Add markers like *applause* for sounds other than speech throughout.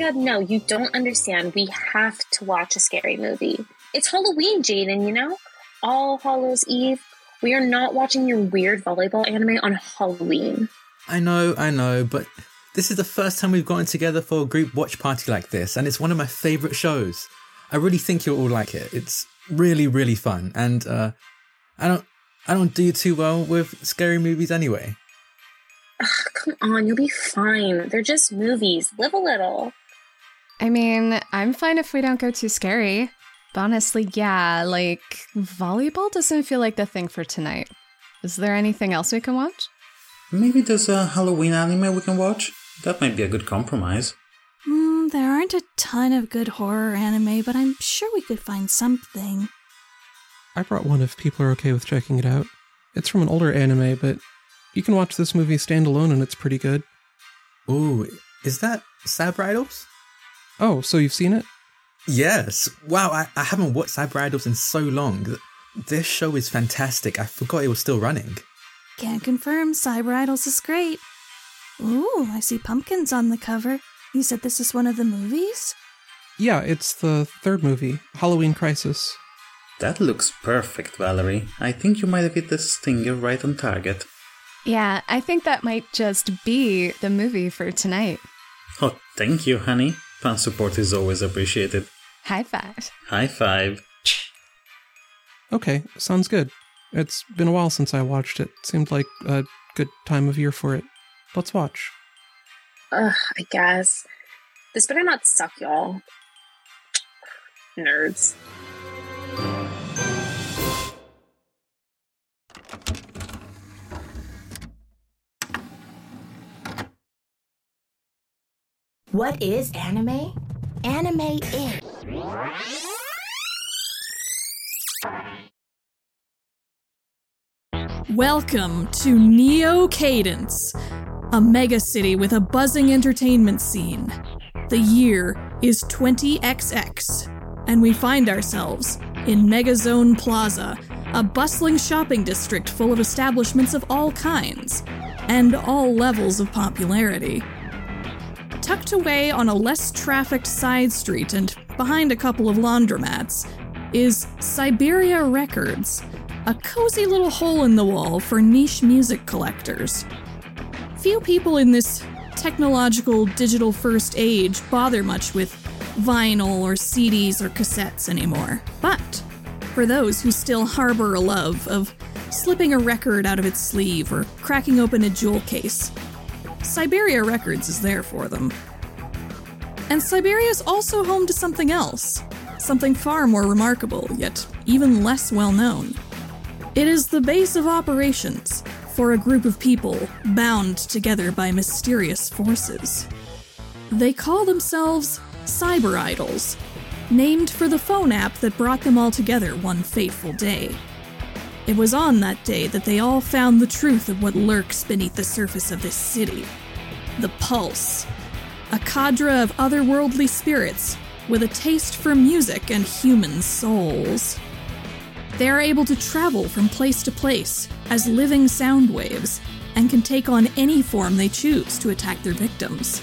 god, no, you don't understand. We have to watch a scary movie. It's Halloween, Jaden, you know? All Hallows Eve. We are not watching your weird volleyball anime on Halloween. I know, I know, but this is the first time we've gotten together for a group watch party like this, and it's one of my favourite shows. I really think you'll all like it. It's really, really fun, and uh, I don't, I don't do too well with scary movies anyway. Ugh, come on, you'll be fine. They're just movies. Live a little. I mean, I'm fine if we don't go too scary. But honestly, yeah, like volleyball doesn't feel like the thing for tonight. Is there anything else we can watch? Maybe there's a Halloween anime we can watch? That might be a good compromise. Hmm, there aren't a ton of good horror anime, but I'm sure we could find something. I brought one if people are okay with checking it out. It's from an older anime, but you can watch this movie standalone and it's pretty good. Ooh, is that Cyber Idols? Oh, so you've seen it? Yes. Wow, I, I haven't watched Cyber Idols in so long. This show is fantastic. I forgot it was still running. Can't confirm, Cyber Idols is great. Ooh, I see pumpkins on the cover. You said this is one of the movies? Yeah, it's the third movie, Halloween Crisis. That looks perfect, Valerie. I think you might have hit the stinger right on target. Yeah, I think that might just be the movie for tonight. Oh, thank you, honey. Fan support is always appreciated. High five. High five. Okay, sounds good. It's been a while since I watched it. Seemed like a good time of year for it. Let's watch. Ugh, I guess. This better not suck, y'all. Nerds. What is anime? Anime is. Welcome to Neo Cadence, a megacity with a buzzing entertainment scene. The year is 20XX, and we find ourselves in Megazone Plaza, a bustling shopping district full of establishments of all kinds and all levels of popularity. Tucked away on a less trafficked side street and behind a couple of laundromats is Siberia Records, a cozy little hole in the wall for niche music collectors. Few people in this technological digital first age bother much with vinyl or CDs or cassettes anymore. But for those who still harbor a love of slipping a record out of its sleeve or cracking open a jewel case, Siberia Records is there for them. And Siberia is also home to something else, something far more remarkable, yet even less well known. It is the base of operations for a group of people bound together by mysterious forces. They call themselves Cyber Idols, named for the phone app that brought them all together one fateful day. It was on that day that they all found the truth of what lurks beneath the surface of this city the Pulse, a cadre of otherworldly spirits with a taste for music and human souls. They are able to travel from place to place as living sound waves and can take on any form they choose to attack their victims.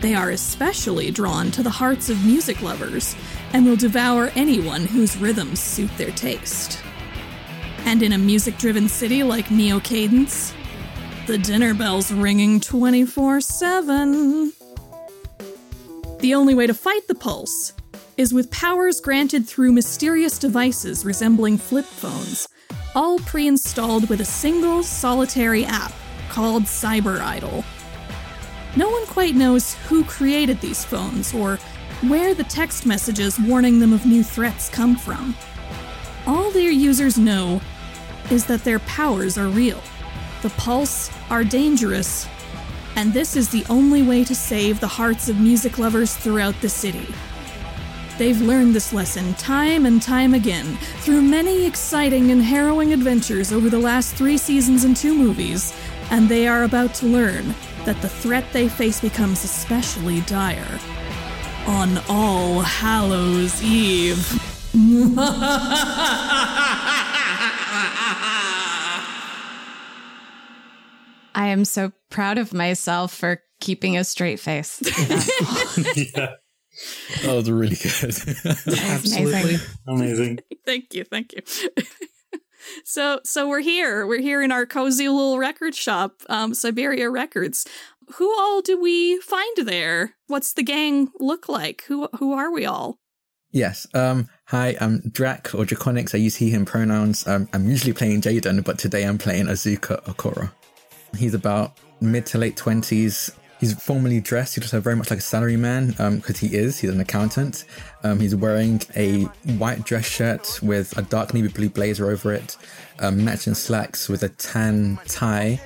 They are especially drawn to the hearts of music lovers and will devour anyone whose rhythms suit their taste. And in a music driven city like Neo Cadence, the dinner bell's ringing 24 7. The only way to fight the pulse is with powers granted through mysterious devices resembling flip phones, all pre installed with a single solitary app called Cyber Idol. No one quite knows who created these phones or where the text messages warning them of new threats come from. All their users know is that their powers are real. The Pulse are dangerous, and this is the only way to save the hearts of music lovers throughout the city. They've learned this lesson time and time again through many exciting and harrowing adventures over the last three seasons and two movies, and they are about to learn that the threat they face becomes especially dire on All Hallows Eve. *laughs* I am so proud of myself for keeping a straight face. *laughs* yeah, *laughs* That was really good. Absolutely. amazing. *laughs* thank you, thank you. so, so we're here. We're here in our cozy little record shop, um, Siberia Records. Who all do we find there? What's the gang look like? Who who are we all? yes. Um. Hi. I'm Drac or Draconics. I use he/him pronouns. Um. I'm usually playing Jaden, but today I'm playing Azuka Okoro. He's about mid to late twenties. He's formally dressed. He looks very much like a salaryman, um, because he is. He's an accountant. Um, he's wearing a white dress shirt with a dark navy blue blazer over it, um, matching slacks with a tan tie,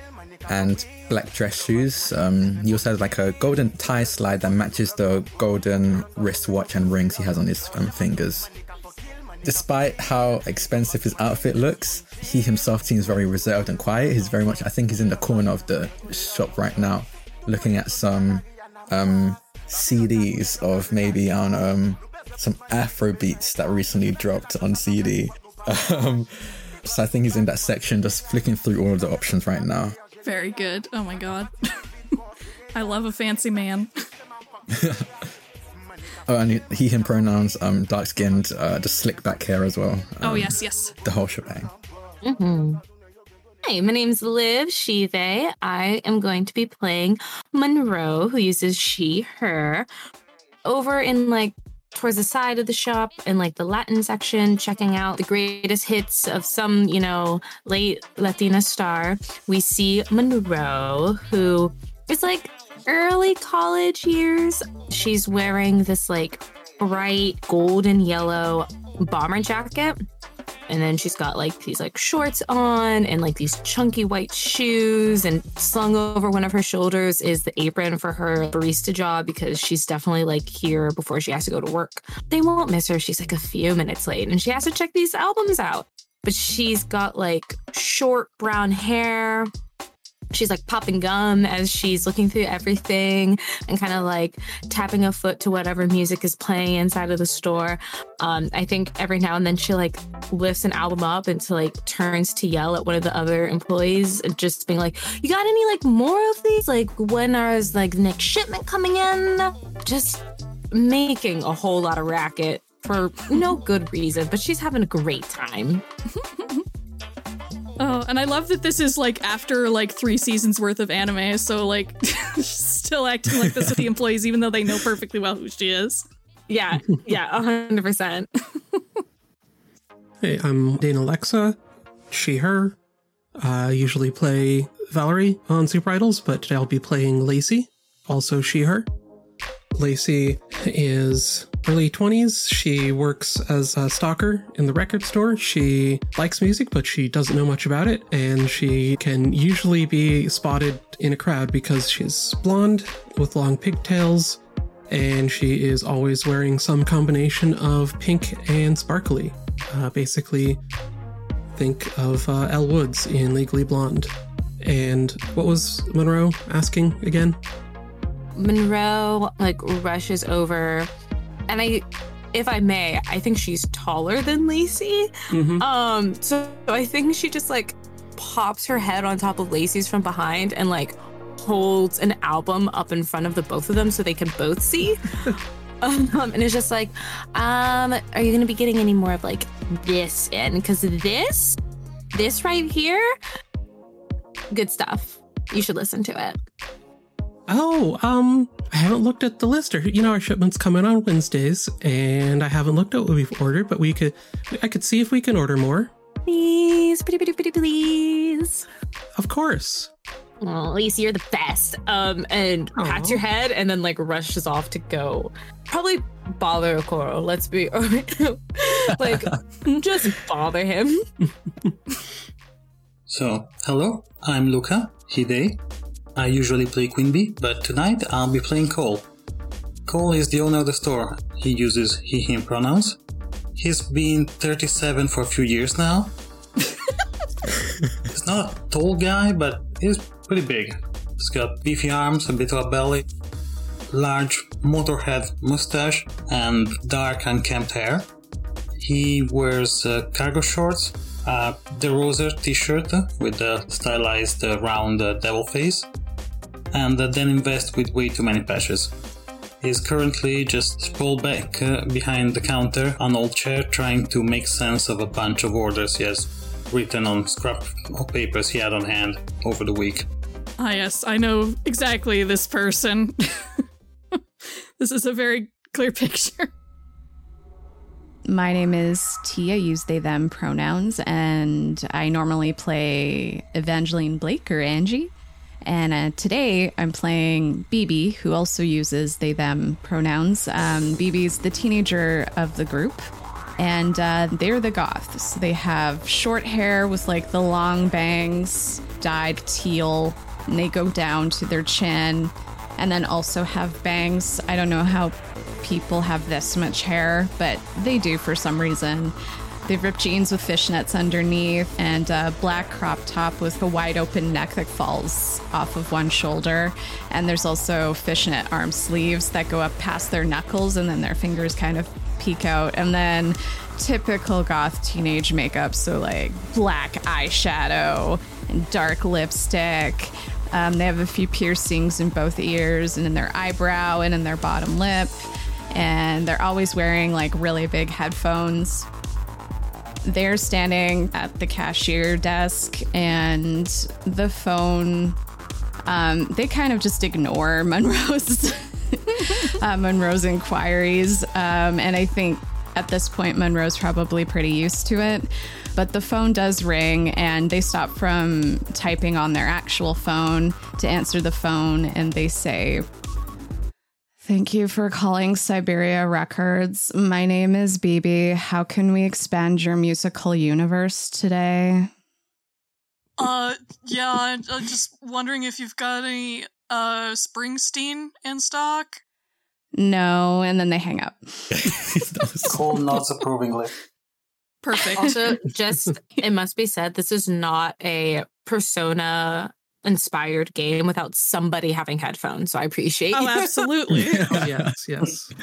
and black dress shoes. Um, he also has like a golden tie slide that matches the golden wristwatch and rings he has on his um, fingers. Despite how expensive his outfit looks, he himself seems very reserved and quiet. He's very much, I think he's in the corner of the shop right now, looking at some um, CDs of maybe, know, um, some Afro beats that recently dropped on CD. Um, so I think he's in that section, just flicking through all of the options right now. Very good. Oh my god. *laughs* I love a fancy man. *laughs* Oh, and he, him pronouns, um, dark skinned, uh, just slick back hair as well. Oh Um, yes, yes. The whole shebang. mhm Hi, my name's Liv She, they. I am going to be playing Monroe, who uses she, her. Over in like towards the side of the shop in like the Latin section, checking out the greatest hits of some, you know, late Latina star, we see Monroe, who is like early college years. She's wearing this like bright golden yellow bomber jacket. And then she's got like these like shorts on and like these chunky white shoes and slung over one of her shoulders is the apron for her barista job because she's definitely like here before she has to go to work. They won't miss her. She's like a few minutes late and she has to check these albums out. But she's got like short brown hair she's like popping gum as she's looking through everything and kind of like tapping a foot to whatever music is playing inside of the store. Um, I think every now and then she like lifts an album up and to like turns to yell at one of the other employees, just being like, "You got any like more of these? Like when is like the next shipment coming in?" Just making a whole lot of racket for no good reason, but she's having a great time. *laughs* Oh, and I love that this is like after like three seasons worth of anime, so like *laughs* still acting like this with the employees, even though they know perfectly well who she is. Yeah, yeah, a hundred percent. Hey, I'm Dana Alexa, she, her. I usually play Valerie on Cyber Idols, but today I'll be playing Lacey, also she, her. Lacey is early 20s. She works as a stalker in the record store. She likes music, but she doesn't know much about it, and she can usually be spotted in a crowd because she's blonde with long pigtails, and she is always wearing some combination of pink and sparkly. Uh, basically, think of uh, Elle Woods in Legally Blonde. And what was Monroe asking again? Monroe like rushes over, and I, if I may, I think she's taller than Lacey. Mhm. Um, so I think she just like pops her head on top of Lacey's from behind and like holds an album up in front of the both of them so they can both see. *laughs* um, and it's just like, um, are you gonna be getting any more of like this in? Because this, this right here, good stuff. You should listen to it. Oh, um, I haven't looked at the list. Or, you know, our shipment's come in on Wednesdays, and I haven't looked at what we've ordered, but we could, I could see if we can order more. Please, pretty, pretty, pretty, please. Of course. Oh, Lacey, you're the best. Um, and pats your head and then like rushes off to go. Probably bother Okoro. Let's be *laughs* like, *laughs* just bother him. *laughs* So, hello, I'm Luca, Hide. I usually play Queen Bee, but tonight I'll be playing Cole. Cole is the owner of the store. He uses he, him pronouns. He's been 37 for a few years now. *laughs* he's not a tall guy, but he's pretty big. He's got beefy arms, a bit of a belly, large motorhead mustache, and dark unkempt hair. He wears uh, cargo shorts, a DeRosa t-shirt with the stylized uh, round uh, devil face, and then invest with way too many patches. He's currently just sprawled back uh, behind the counter on an old chair, trying to make sense of a bunch of orders he has written on scrap of papers he had on hand over the week. Ah, yes, I know exactly this person. *laughs* this is a very clear *laughs* picture. My name is T. I use they, them pronouns, and I normally play Evangeline Blake or Angie. And uh, today I'm playing BB, who also uses they, them pronouns. Um, BB's the teenager of the group, and uh, they're the goths. They have short hair with like the long bangs, dyed teal, and they go down to their chin, and then also have bangs. I don't know how people have this much hair, but they do for some reason. They've ripped jeans with fishnets underneath and a black crop top with a wide open neck that falls off of one shoulder. And there's also fishnet arm sleeves that go up past their knuckles and then their fingers kind of peek out. And then typical goth teenage makeup. So, like black eyeshadow and dark lipstick. Um, they have a few piercings in both ears and in their eyebrow and in their bottom lip. And they're always wearing like really big headphones. They're standing at the cashier desk and the phone. Um, they kind of just ignore *laughs* Monroe's uh, Monroe's inquiries, um, and I think at this point Monroe's probably pretty used to it. But the phone does ring, and they stop from typing on their actual phone to answer the phone, and they say, Thank you for calling Siberia Records. My name is BB. How can we expand your musical universe today? Uh, yeah, I'm I'm just wondering if you've got any uh Springsteen in stock. No, and then they hang up. *laughs* Cole nods approvingly. Perfect. Also, just *laughs* it must be said, this is not a persona inspired game without somebody having headphones. So I appreciate Oh, absolutely. *laughs* Oh, yes, yes.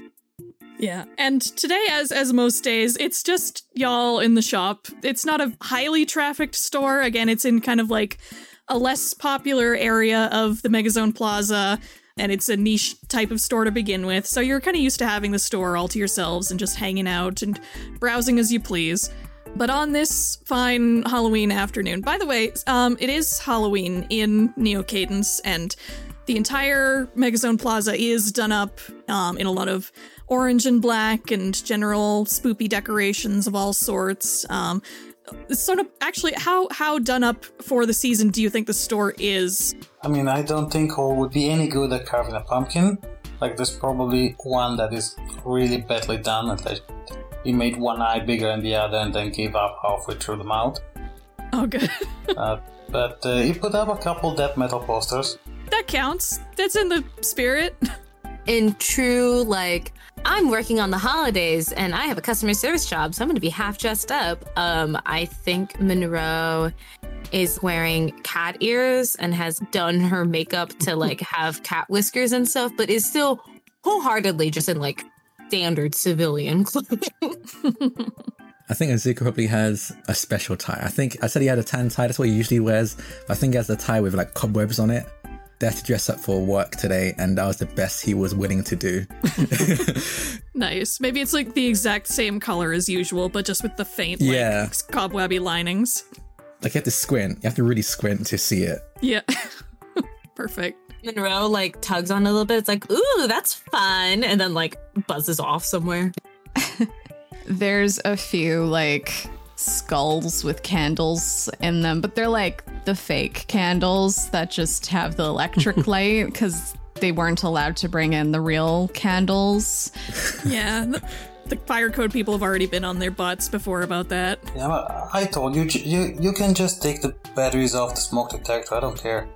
Yeah, and today, as as most days, it's just y'all in the shop. It's not a highly trafficked store. Again, it's in kind of like a less popular area of the Megazone Plaza, and it's a niche type of store to begin with. So you're kind of used to having the store all to yourselves and just hanging out and browsing as you please. But on this fine Halloween afternoon, by the way, um, it is Halloween in Neo Cadence, and the entire Megazone Plaza is done up um, in a lot of orange and black and general spoopy decorations of all sorts. Um, sort of actually how how done up for the season do you think the store is? I mean, I don't think Cole would be any good at carving a pumpkin. Like, there's probably one that is really badly done, and like he made one eye bigger than the other and then gave up halfway through the mouth. Oh, good. *laughs* Uh, but uh, he put up a couple death metal posters. that counts. That's in the spirit. *laughs* in true like I'm working on the holidays and I have a customer service job, so I'm going to be half dressed up. Um, I think Monroe is wearing cat ears and has done her makeup to like *laughs* have cat whiskers and stuff, but is still wholeheartedly just in like standard civilian clothing. I think Azuka probably has a special tie. I think I said he had a tan tie. That's what he usually wears. I think he has a tie with like cobwebs on it. They had to dress up for work today, and that was the best he was willing to do. *laughs* *laughs* nice. Maybe it's like the exact same color as usual, but just with the faint, like, Yeah. cobwebby linings. Like you have to squint. You have to really squint to see it. Yeah. *laughs* Perfect. Monroe like tugs on a little bit. It's like, ooh, that's fun, and then like buzzes off somewhere. *laughs* There's a few like skulls with candles in them, but they're like the fake candles that just have the electric *laughs* light because they weren't allowed to bring in the real candles. *laughs* Yeah. The, the fire code people have already been on their butts before about that. Yeah, I told you, you, you can just take the batteries off the smoke detector. I don't care.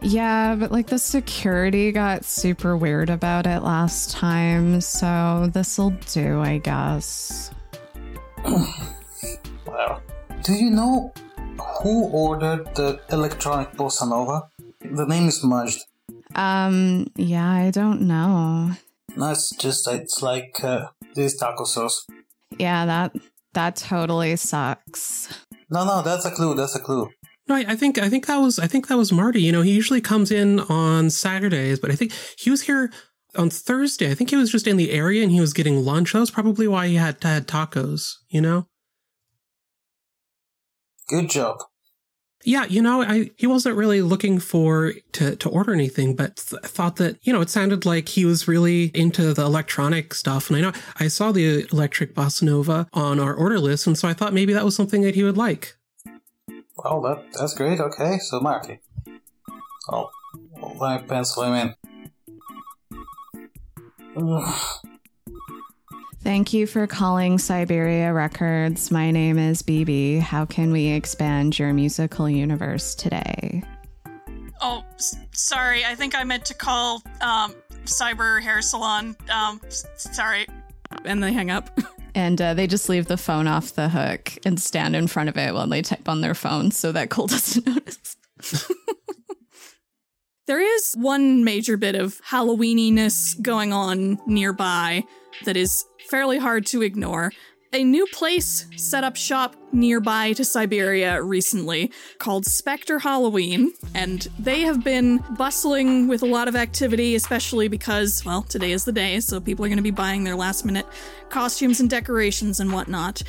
Yeah, but like the security got super weird about it last time, so this'll do, I guess. *sighs* Well, do you know who ordered the electronic bossa nova? The name is smudged. Um, yeah, I don't know. No, it's just it's like uh, this taco sauce. Yeah, that that totally sucks. No, no, that's a clue. That's a clue. No, I, I think I think that was I think that was Marty. You know, he usually comes in on Saturdays, but I think he was here on Thursday. I think he was just in the area and he was getting lunch. That was probably why he had had tacos. You know. Good job. Yeah, you know, I he wasn't really looking for to to order anything, but th- thought that you know it sounded like he was really into the electronic stuff. And I know I saw the electric bossa nova on our order list, and so I thought maybe that was something that he would like. Well, that that's great. Okay, so Marty. Oh, let me pencil him in. Ugh. Thank you for calling Siberia Records. My name is BB. How can we expand your musical universe today? Oh, s- sorry. I think I meant to call um, Cyber Hair Salon. Um, s- sorry. And they hang up. *laughs* And uh, they just leave the phone off the hook and stand in front of it while they type on their phone so that Cole *laughs* doesn't notice. *laughs* There is one major bit of Halloweeniness going on nearby that is fairly hard to ignore. A new place set up shop nearby to Siberia recently called Spectre Halloween, and they have been bustling with a lot of activity, especially because, well, today is the day, so people are going to be buying their last minute costumes and decorations and whatnot.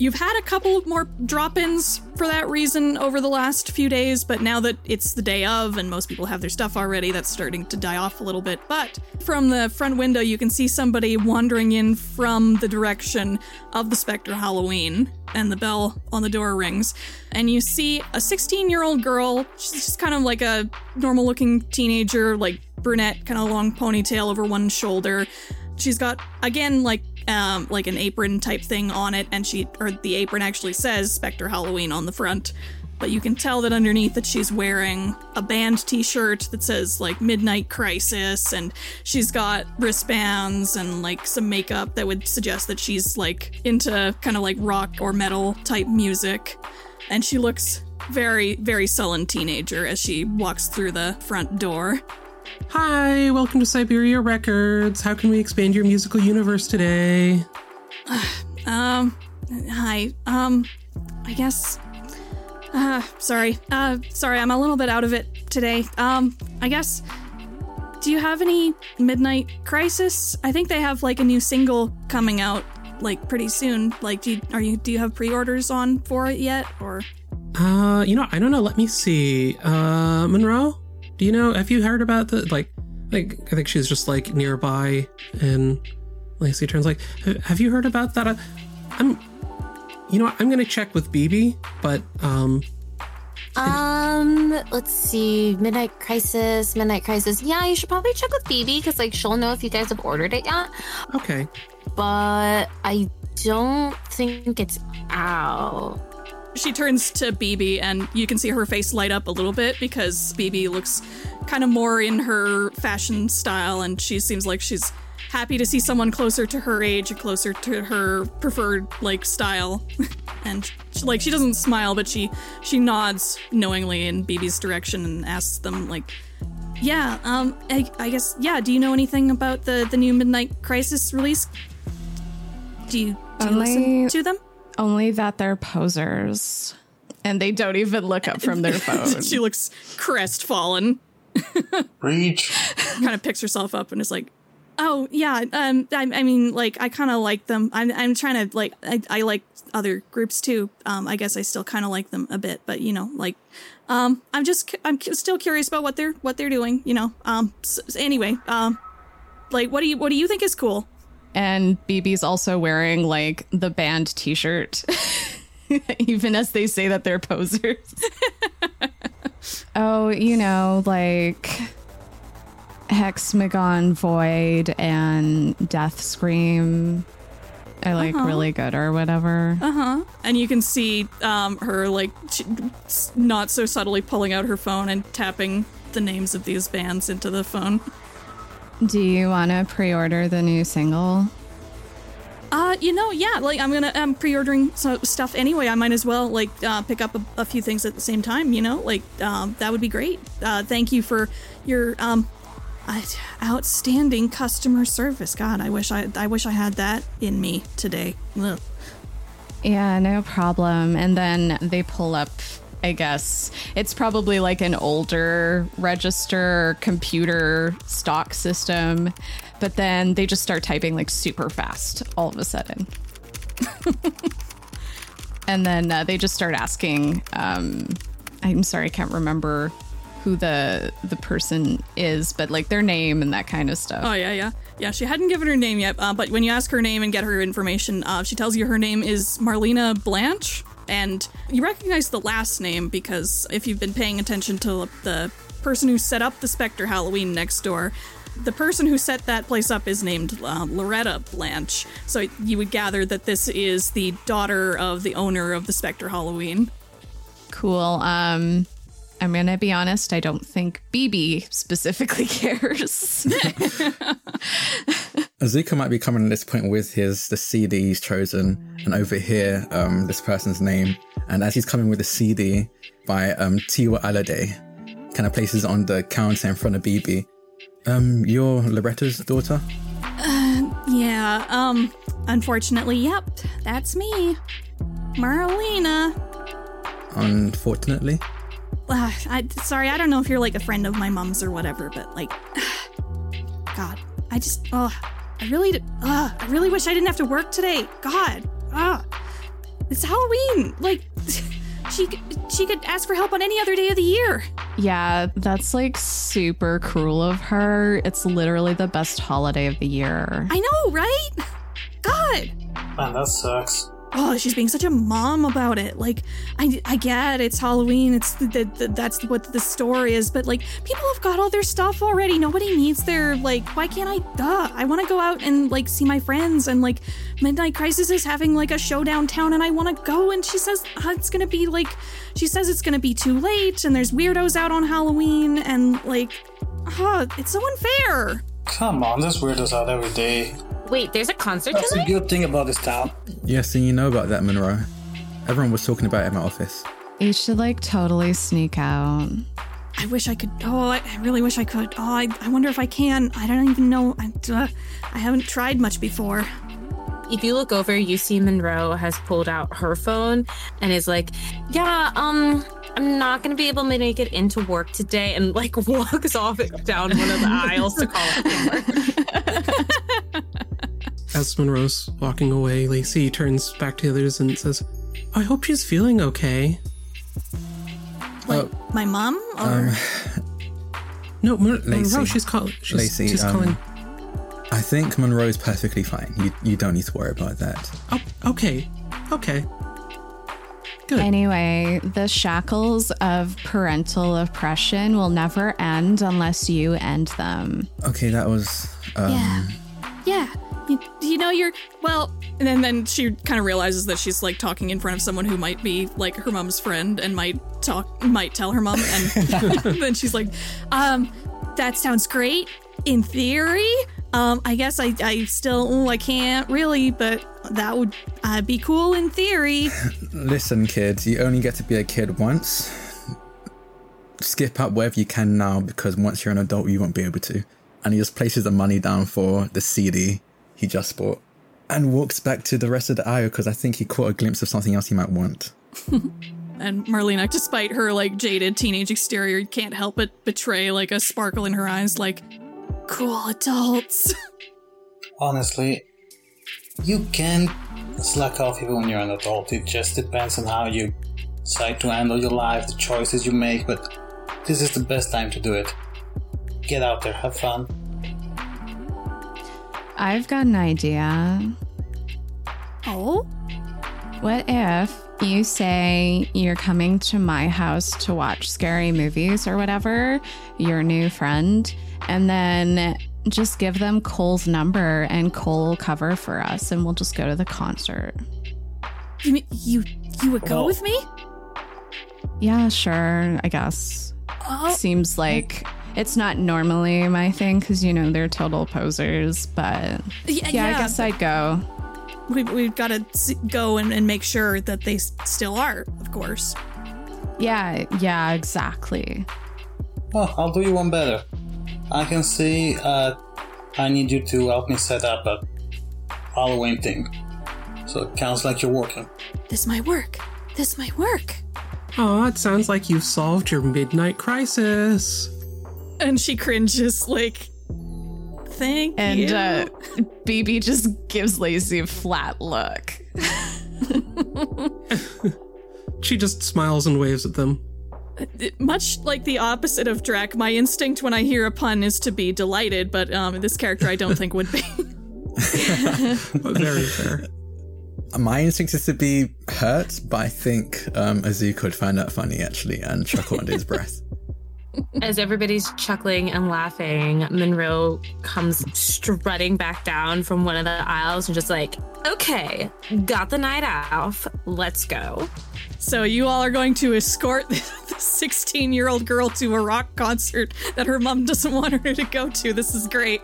You've had a couple more drop ins for that reason over the last few days, but now that it's the day of and most people have their stuff already, that's starting to die off a little bit. But from the front window, you can see somebody wandering in from the direction of the Spectre Halloween, and the bell on the door rings. And you see a 16 year old girl, she's just kind of like a normal looking teenager, like brunette, kind of long ponytail over one shoulder. She's got, again, like um, like an apron type thing on it, and she or the apron actually says Spectre Halloween on the front. But you can tell that underneath that she's wearing a band t-shirt that says like Midnight Crisis, and she's got wristbands and like some makeup that would suggest that she's like into kind of like rock or metal type music. And she looks very, very sullen teenager as she walks through the front door. Hi, welcome to Siberia Records. How can we expand your musical universe today? *sighs* Um, hi. Um, I guess. Uh, sorry. Uh, sorry, I'm a little bit out of it today. Um, I guess. Do you have any Midnight Crisis? I think they have like a new single coming out like pretty soon. Like, do you, are you do you have pre-orders on for it yet, or? Uh, you know, I don't know. Let me see. Uh, Monroe, do you know? Have you heard about the like? Like, I think she's just like nearby, and Lacey turns like, "Have- "Have you heard about that?" Uh, I'm, you know, what, I'm gonna check with BB, but um, Um, let's see. Midnight Crisis, Midnight Crisis. Yeah, you should probably check with BB because like she'll know if you guys have ordered it yet. okay. But I don't think it's out. She turns to BB and you can see her face light up a little bit because BB looks kind of more in her fashion style and she seems like she's happy to see someone closer to her age and closer to her preferred like style. *laughs* and she, like she doesn't smile but she she nods knowingly in BB's direction and asks them like yeah, um I, I guess yeah, do you know anything about the the new Midnight Crisis release? Do you do you listen to them? Only that they're posers. And they don't even look up from their *laughs* phone. she looks crestfallen. *laughs* Reach. kind of picks herself up and is like, "Oh yeah, um, I, I mean, like I kind of like them. I'm, I'm trying to like, I, I like other groups too. Um, I guess I still kind of like them a bit, but you know, like, um, I'm just, I'm cu- still curious about what they're, what they're doing. You know, um, s s- anyway, um, like, what do you, what do you think is cool? And BB's also wearing like the band t shirt, *laughs* even as they say that they're posers. *laughs* oh, you know, like Hexagon Void and Death Scream are like Uh-huh. really good or whatever. Uh huh. And you can see, um, her like not so subtly pulling out her phone and tapping the names of these bands into the phone. Do you want to pre order the new single? Uh, you know, yeah, like I'm gonna I'm pre-ordering some stuff anyway. I might as well like uh, pick up a, a few things at the same time. You know, like um, that would be great. Uh, thank you for your um, uh, outstanding customer service. God, I wish I I wish I had that in me today. Ugh. Yeah, no problem. And then they pull up I guess. It's probably like an older register computer stock system, but then they just start typing like super fast all of a sudden. *laughs* and then uh, they just start asking um, I'm sorry, I can't remember who the the person is, but like their name and that kind of stuff. Oh yeah, yeah, yeah. She hadn't given her name yet, uh, but when you ask her name and get her information, uh, she tells you her name is Marlena Blanche, and you recognize the last name because if you've been paying attention to the person who set up the Spectre Halloween next door. The person who set that place up is named uh, Loretta Blanche, so you would gather that this is the daughter of the owner of the Spectre Halloween. Cool. Um, I'm gonna be honest. I don't think BB specifically *laughs* cares. Azuka might be coming at this point with his the CD he's chosen, and over here, um, this person's name. And as he's coming with the CD by um, Tiwa Alade, kind of places it on the counter in front of BB. Um, you're Loretta's daughter. Uh, yeah. Um. Unfortunately, yep. That's me, Marlena. Unfortunately. Uh, *sighs* I sorry. I don't know if you're like a friend of my mom's or whatever, but like, *sighs* God, I just. Oh, I really. Uh, I really wish I didn't have to work today. God. Ah. It's Halloween. Like. *laughs* She she could ask for help on any other day of the year. Yeah, that's like super cruel of her. It's literally the best holiday of the year. I know, right? God. Man, that sucks. Oh, she's being such a mom about it. Like, I, I get it's Halloween. It's the, the, that's what the store is. But like, people have got all their stuff already. Nobody needs their like. Why can't I? Duh! I want to go out and like see my friends. And like, Midnight Crisis is having like a show downtown, and I want to go. And she says uh, it's gonna be like, she says it's gonna be too late, and there's weirdos out on Halloween, and like, huh? It's so unfair. Come on, there's weirdos out every day. Wait, there's a concert That's tonight? a good thing about this town. Yes, and you know about that, Monroe. Everyone was talking about it in my office. You should like totally sneak out. I wish I could. Oh, I, I really wish I could. Oh, I, I wonder if I can. I don't even know. I, uh, I haven't tried much before. If you look over, you see Monroe has pulled out her phone and is like, "Yeah, um, I'm not gonna be able to make it into work today," and like *laughs* walks off down one of the aisles to call a plumber. *laughs* As Monroe's walking away, Lacey turns back to the others and says, I hope she's feeling okay. Like my mom? Or Um, No, Mon- Lacey. Monroe, she's, call- she's, Lacey, she's um, calling. I think Monroe's perfectly fine. You, you don't need to worry about that. Oh, okay. Okay. Good. Anyway, the shackles of parental oppression will never end unless you end them. Okay, that was. Um, yeah, yeah. You, know you're well, And then, then she kind of realizes that she's like talking in front of someone who might be like her mom's friend and might talk, might tell her mom. And *laughs* then she's like, um, that sounds great in theory. Um, I guess I, I still, I can't really, but that would uh, be cool in theory. *laughs* Listen, kids, you only get to be a kid once. Skip up wherever you can now because once you're an adult, you won't be able to. And he just places the money down for the CD he just bought and walks back to the rest of the aisle because I think he caught a glimpse of something else he might want. *laughs* and Marlena, despite her like jaded teenage exterior, can't help but betray like a sparkle in her eyes, like, cool adults. *laughs* Honestly, you can slack off even when you're an adult. It just depends on how you decide to handle your life, the choices you make, but this is the best time to do it. Get out there, have fun. I've got an idea. Oh? What if you say you're coming to my house to watch scary movies or whatever, your new friend, and then just give them Cole's number and Cole will cover for us and we'll just go to the concert. You mean you you would go Well- with me? Yeah, sure, I guess. Oh, Seems like it's not normally my thing because, you know, they're total posers, but yeah, yeah, I guess I'd go. we, we've got to go and, and make sure that they still are, of course. Yeah, yeah, exactly. Oh, I'll do you one better. I can see, uh, I need you to help me set up a Halloween thing. So it counts like you're working. This might work. This might work. Oh, it sounds like you've solved your midnight crisis. And she cringes, like, thank And you. uh, *laughs* BB just gives Lacey a flat look. She just smiles and waves at them. Much like the opposite of Drac, my instinct when I hear a pun is to be delighted, but um, this character I don't think would be. *laughs* Very fair. My instinct is to be hurt, but I think um, Azuka would find that funny actually and chuckle under his breath. *laughs* As everybody's chuckling and laughing, Monroe comes strutting back down from one of the aisles and just like, okay, got the night off. Let's go. So you all are going to escort *laughs* the 16 year old girl to a rock concert that her mom doesn't want her to go to. This is great.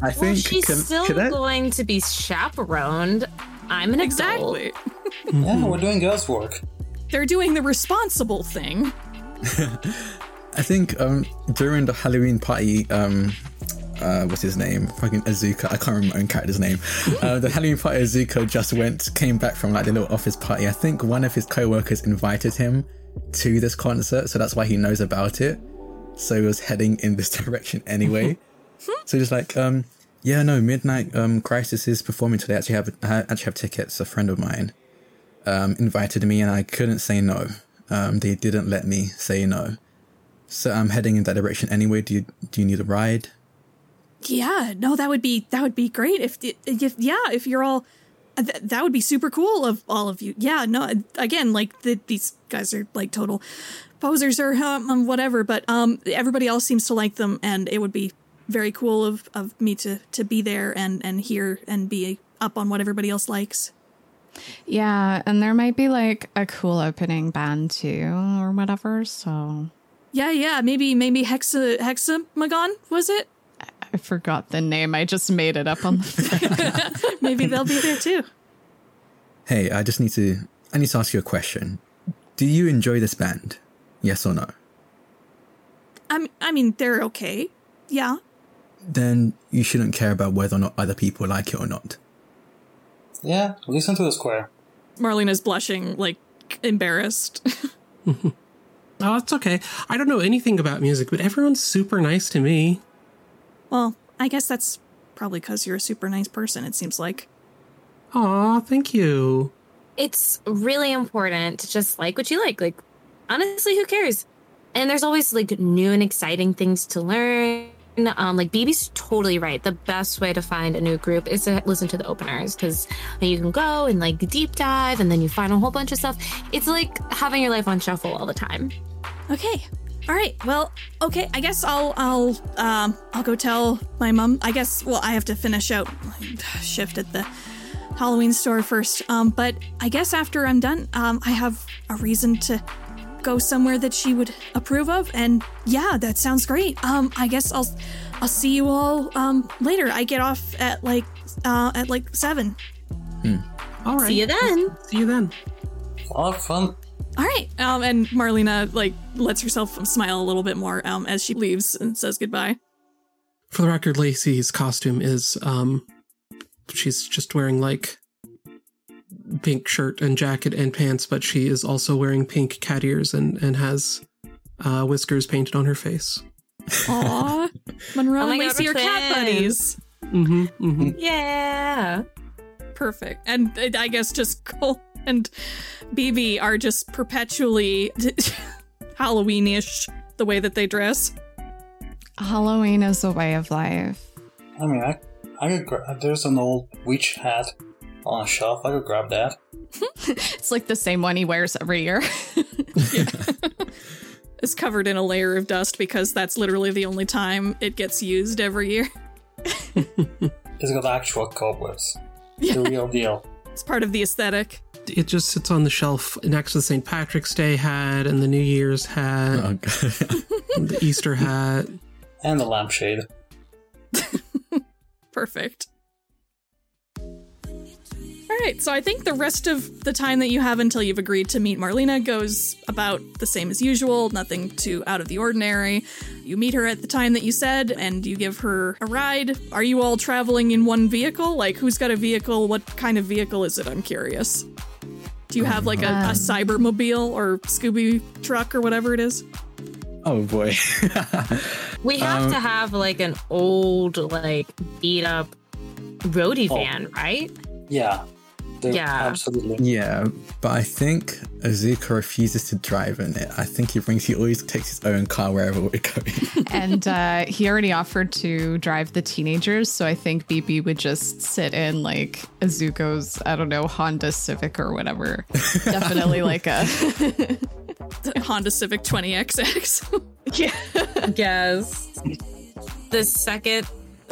I Well, think she's can- still can I- going to be chaperoned. I'm an adult. Exactly. Yeah, we're doing girls' work. They're doing the responsible thing. *laughs* I think um, during the Halloween party, um, uh, what's his name? Fucking Azuka. I can't remember my own character's name. *laughs* Uh, the Halloween party Azuka just went, came back from like the little office party. I think one of his co-workers invited him to this concert, so that's why he knows about it. So he was heading in this *laughs* direction anyway. *laughs* so just like, um, yeah, no, Midnight um, Crisis is performing today. I actually have I actually have tickets. A friend of mine um, invited me, and I couldn't say no. Um, they didn't let me say no. So I'm heading in that direction anyway. Do you do you need a ride? Yeah, no, that would be that would be great if, if yeah, if you're all th- that would be super cool of all of you. Yeah, no, again, like the, these guys are like total posers or um, um, whatever, but um, everybody else seems to like them, and it would be very cool of, of me to to be there and and hear and be up on what everybody else likes. Yeah, and there might be like a cool opening band too, or whatever. So Yeah, yeah, maybe maybe Hexa Hexamagon was it? I forgot the name. I just made it up on the. *laughs* Fly. *laughs* maybe they'll be there too. Hey, I just need to I need to ask you a question. Do you enjoy this band? Yes or no? I mean, I mean they're okay. Yeah. Then you shouldn't care about whether or not other people like it or not. Yeah, listen to the square. Marlena's blushing, like embarrassed. *laughs* Oh, it's okay. I don't know anything about music, but everyone's super nice to me. well, I guess that's probably because you're a super nice person. It seems like. Aw, thank you. It's really important to just like what you like. Like, honestly, who cares? And there's always like new and exciting things to learn. Um, like BB's totally right. The best way to find a new group is to listen to the openers because you can go and like deep dive, and then you find a whole bunch of stuff. It's like having your life on shuffle all the time. Okay. All right. Well, okay. I guess I'll I'll um I'll go tell my mom. I guess well I have to finish out shift at the Halloween store first. Um, but I guess after I'm done, um, I have a reason to go somewhere that she would approve of. And yeah, that sounds great. Um, I guess I'll I'll see you all um later. I get off at like uh at like seven. Hmm. All right. See you then. See you then. A lot of fun. All right. Um, and Marlena like lets herself smile a little bit more um as she leaves and says goodbye. For the record, Lacey's costume is um she's just wearing like pink shirt and jacket and pants, but she is also wearing pink cat ears and, and has uh, whiskers painted on her face. Aw, *laughs* Monroe Oh my and God, Lacey we're are cat buddies. Mm-hmm. mm-hmm. Yeah. Perfect. And I guess just *laughs* Cole and BB are just perpetually *laughs* Halloween-ish the way that they dress. Halloween is a way of life. I mean, I, I could gra- there's an old witch hat on a shelf. I could grab that. *laughs* It's like the same one he wears every year. *laughs* It's covered in a layer of dust because that's literally the only time it gets used every year. It's got actual cobwebs. The real deal. It's part of the aesthetic. It just sits on the shelf next to the St. Patrick's Day hat and the New Year's hat, Oh, and *laughs* the Easter hat. And the lampshade. *laughs* Perfect. All right, so I think the rest of the time that you have until you've agreed to meet Marlena goes about the same as usual, nothing too out of the ordinary. You meet her at the time that you said, and you give her a ride. Are you all traveling in one vehicle? Like, who's got a vehicle? What kind of vehicle is it? I'm curious. Do you have like a, a cybermobile or Scooby truck or whatever it is? Oh boy. *laughs* We have Um, to have like an old, like beat up roadie Oh. van, right? Yeah. They're- Yeah. Absolutely. yeah, but I think Azuka refuses to drive in it. I think he brings he always takes his own car wherever we're going. *laughs* and uh, he already offered to drive the teenagers, so I think BB would just sit in like Azuka's, I don't know, Honda Civic or whatever. *laughs* Definitely like a *laughs* Honda Civic 20XX. Yeah. Yes. The second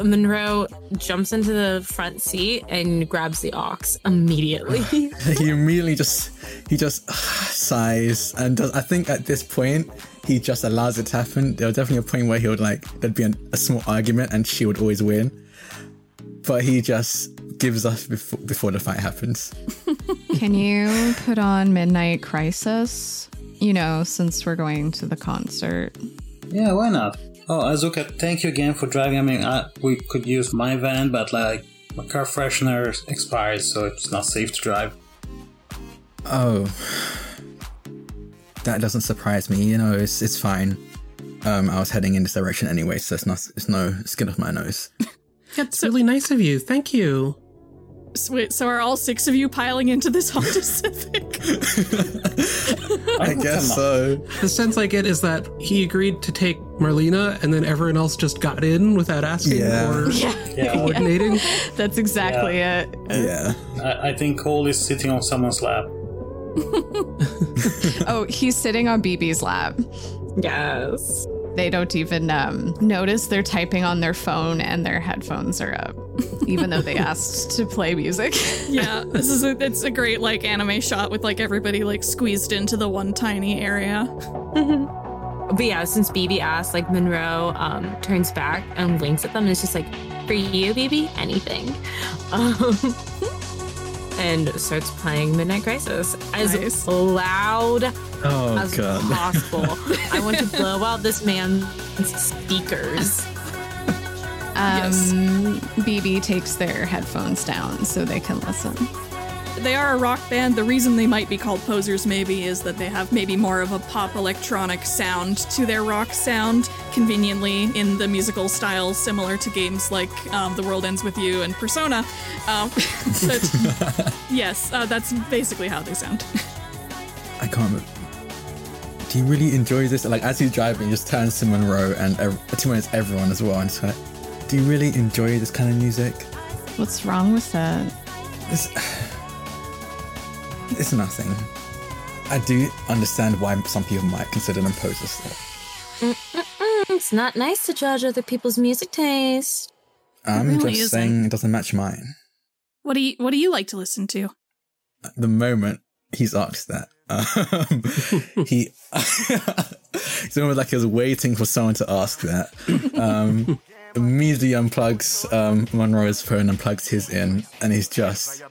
Monroe jumps into the front seat and grabs the aux immediately. *laughs* *laughs* he immediately just he just *sighs* sighs and does, I think at this point he just allows it to happen. There was definitely a point where he would like there'd be an, a small argument and she would always win, but he just gives up before, before the fight happens. *laughs* Can you put on Midnight Crisis? You know, since we're going to the concert. Yeah, why not? Oh, Azuka, thank you again for driving. I mean, I, we could use my van, but like my car freshener expired, so it's not safe to drive. Oh, that doesn't surprise me. You know, it's it's fine. Um, I was heading in this direction anyway, so it's not it's no skin off my nose. *laughs* That's really nice of you. Thank you. So, wait, so are all six of you piling into this Honda Civic? *laughs* I guess so. The sense I get is that he agreed to take Marlena and then everyone else just got in without asking Yeah. or *laughs* Yeah. coordinating. *laughs* That's exactly it. Yeah. I, I think Cole is sitting on someone's lap. *laughs* Oh, he's sitting on BB's lap. yes. They don't even um, notice they're typing on their phone and their headphones are up, even though they asked *laughs* to play music. yeah, this is a, it's a great like anime shot with like everybody like squeezed into the one tiny area. *laughs* But yeah, since BB asked, like Monroe um, turns back and winks at them, and it's just like, "For you, BB, anything," *laughs* um, and starts playing Midnight Crisis as Nice. loud Oh as god. possible. *laughs* I want to blow out this man's speakers. Um, BB takes their headphones down so they can listen. They are a rock band. The reason they might be called posers, maybe, is that they have maybe more of a pop electronic sound to their rock sound, conveniently in the musical style similar to games like um, The World Ends With You and Persona. Um, *laughs* but yes, uh, that's basically how they sound. *laughs* I can't. remember. Do you really enjoy this? Like as he's driving, he just turns to Monroe and ev- to be everyone as well, and it's like, do you really enjoy this kind of music? What's wrong with that? It's, it's nothing. I do understand why some people might consider them posers. though. It's not nice to judge other people's music taste. I'm really just isn't. saying it doesn't match mine. What do you What do you like to listen to? At the moment he's asked that, um, *laughs* he *laughs* it's almost like he was waiting for someone to ask that. Um, *laughs* immediately unplugs um, Monroe's phone and plugs his in, and he's just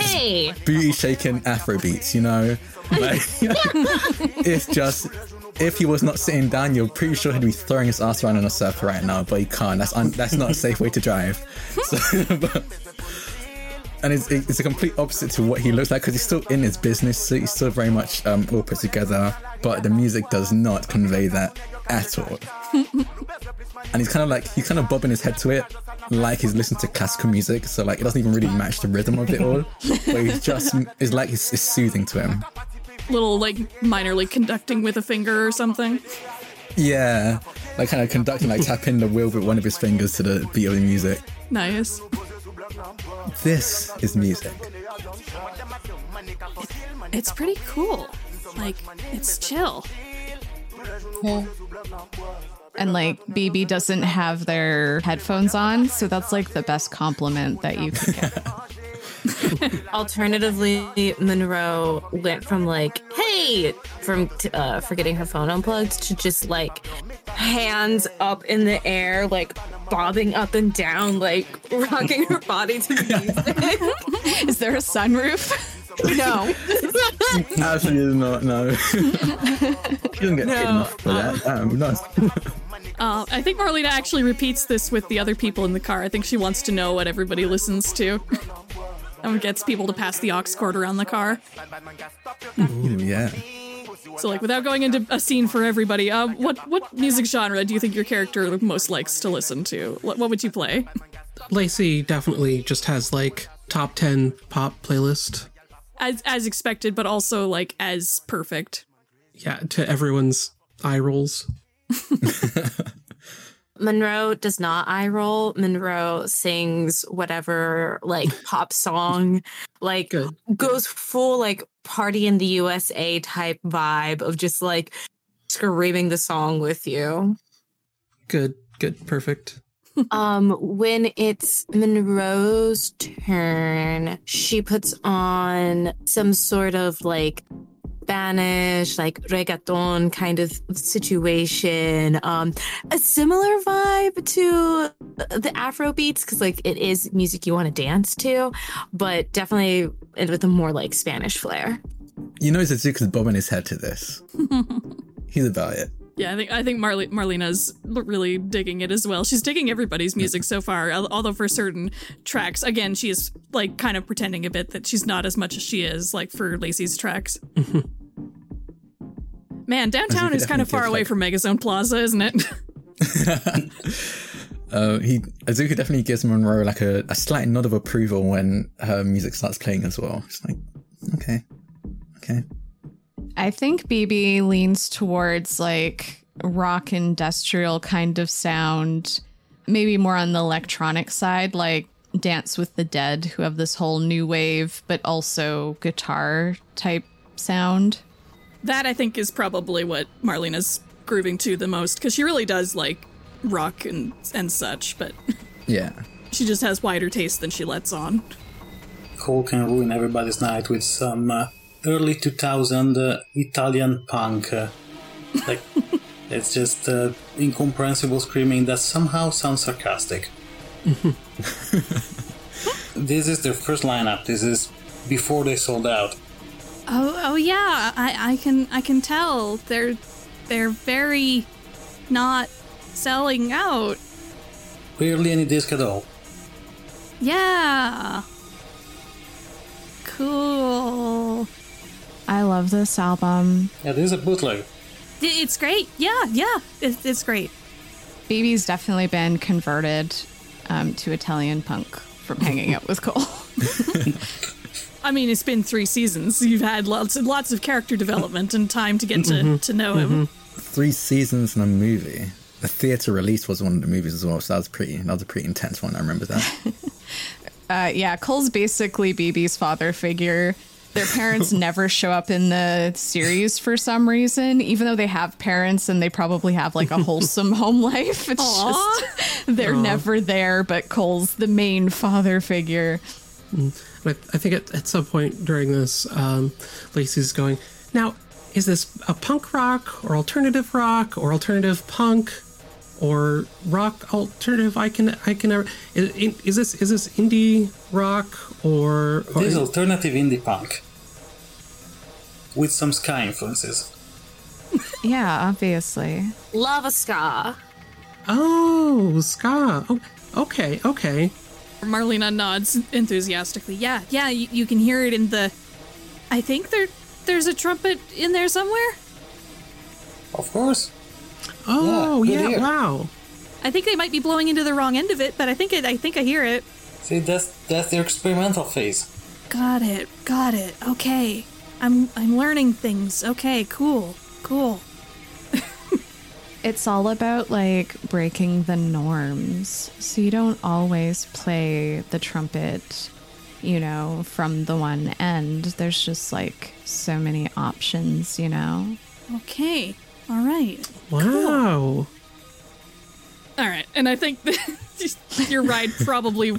Hey, booty shaking Afro beats, you know? Like, *laughs* it's just, if he was not sitting down, you're pretty sure he'd be throwing his ass around in a circle right now, but he can't. That's un- that's not a safe way to drive. *laughs* So, but- and it's, it's a complete opposite to what he looks like because he's still in his business, so he's still very much um, all put together, but the music does not convey that at all. *laughs* and he's kind of like, he's kind of bobbing his head to it like he's listening to classical music, so like it doesn't even really match the rhythm of it all. *laughs* But he's just, it's like it's, it's soothing to him. Little like minorly conducting with a finger or something. Yeah, like kind of conducting, like tapping the wheel with one of his fingers to the beat of the music. Nice. This is music. It's pretty cool. Like it's chill. And like BB doesn't have their headphones on, so that's like the best compliment that you can get. *laughs* Alternatively, Monroe went from like, "Hey," from t- uh, forgetting her phone unplugged to just like hands up in the air, like bobbing up and down, like rocking her body to the music. *laughs* Is there a sunroof? no, Absolutely not. No, *laughs* she doesn't get paid No, enough for that. Um, no. Uh, I think Marlena actually repeats this with the other people in the car. I think she wants to know what everybody listens to. *laughs* and gets people to pass the aux cord around the car. Ooh, yeah. So, like, without going into a scene for everybody, uh, what what music genre do you think your character most likes to listen to? What, what would you play? Lacey definitely just has like top 10 pop playlist. As as expected, but also like as perfect. Yeah, to everyone's eye rolls. *laughs* Monroe does not eye roll. Monroe sings whatever like *laughs* pop song, like Good. goes full like party in the USA type vibe of just like screaming the song with you. Good, good, perfect. *laughs* um when it's Monroe's turn, she puts on some sort of like Spanish, like reggaeton kind of situation. Um, a similar vibe to the Afro beats because like it is music you want to dance to, but definitely with a more like Spanish flair. You know, Azuka's bobbing his head to this. *laughs* He's about it. Yeah, I think I think Marle- Marlena's really digging it as well. She's digging everybody's music so far, although for certain tracks, again, she is like kind of pretending a bit that she's not as much as she is like for Lacey's tracks. *laughs* Man, downtown is kind of far away like- from Megazone Plaza, isn't it? *laughs* *laughs* Uh, he Azuka definitely gives Monroe like a, a slight nod of approval when her music starts playing as well. It's like, okay, okay. I think BB leans towards like rock industrial kind of sound, maybe more on the electronic side, like Dance with the Dead, who have this whole new wave, but also guitar type sound. that I think is probably what Marlena's grooving to the most because she really does like rock and and such, but *laughs* Yeah. she just has wider taste than she lets on. Cole can ruin everybody's night with some uh, early 2000 uh, Italian punk. Uh, like, *laughs* it's just uh, incomprehensible screaming that somehow sounds sarcastic. *laughs* this is their first lineup. This is before they sold out. Oh, oh yeah, I, I can I can tell they're they're very not selling out. Barely any disc at all. Yeah. Cool. I love this album. Yeah, this is a bootleg. It's great. Yeah, yeah, it, it's great. BB's definitely been converted um, to Italian punk from hanging out with Cole. *laughs* I mean, it's been three seasons. You've had lots and lots of character development and time to get to, to know him. Three seasons and a movie. The theater release was one of the movies as well, so that was pretty. That was a pretty intense one. I remember that. *laughs* Uh, yeah, Cole's basically BB's father figure. Their parents never show up in the series for some reason, even though they have parents and they probably have like a wholesome *laughs* home life. It's Aw. just they're never there, but Cole's the main father figure. But I think at, at some point during this, um, Lacey's going, now, is this a punk rock or alternative rock or alternative punk or rock alternative? I can, I can is, is this, is this indie rock or, or This is alternative indie punk. With some ska influences. Yeah, obviously. Lava ska. oh, ska. Oh, okay, okay. Marlena nods enthusiastically. Yeah, yeah, you, you can hear it in the. I think there there's a trumpet in there somewhere. Of course. Oh, Yeah, yeah, wow. I think they might be blowing into the wrong end of it, but I think it, I think I hear it. See, that's that's their experimental phase. Got it. Got it. Okay. I'm I'm learning things. Okay, cool. Cool. It's all about like breaking the norms. So you don't always play the trumpet, you know, from the one end. There's just like so many options, you know? Okay. All right. Wow. All right, and I think *laughs* your ride probably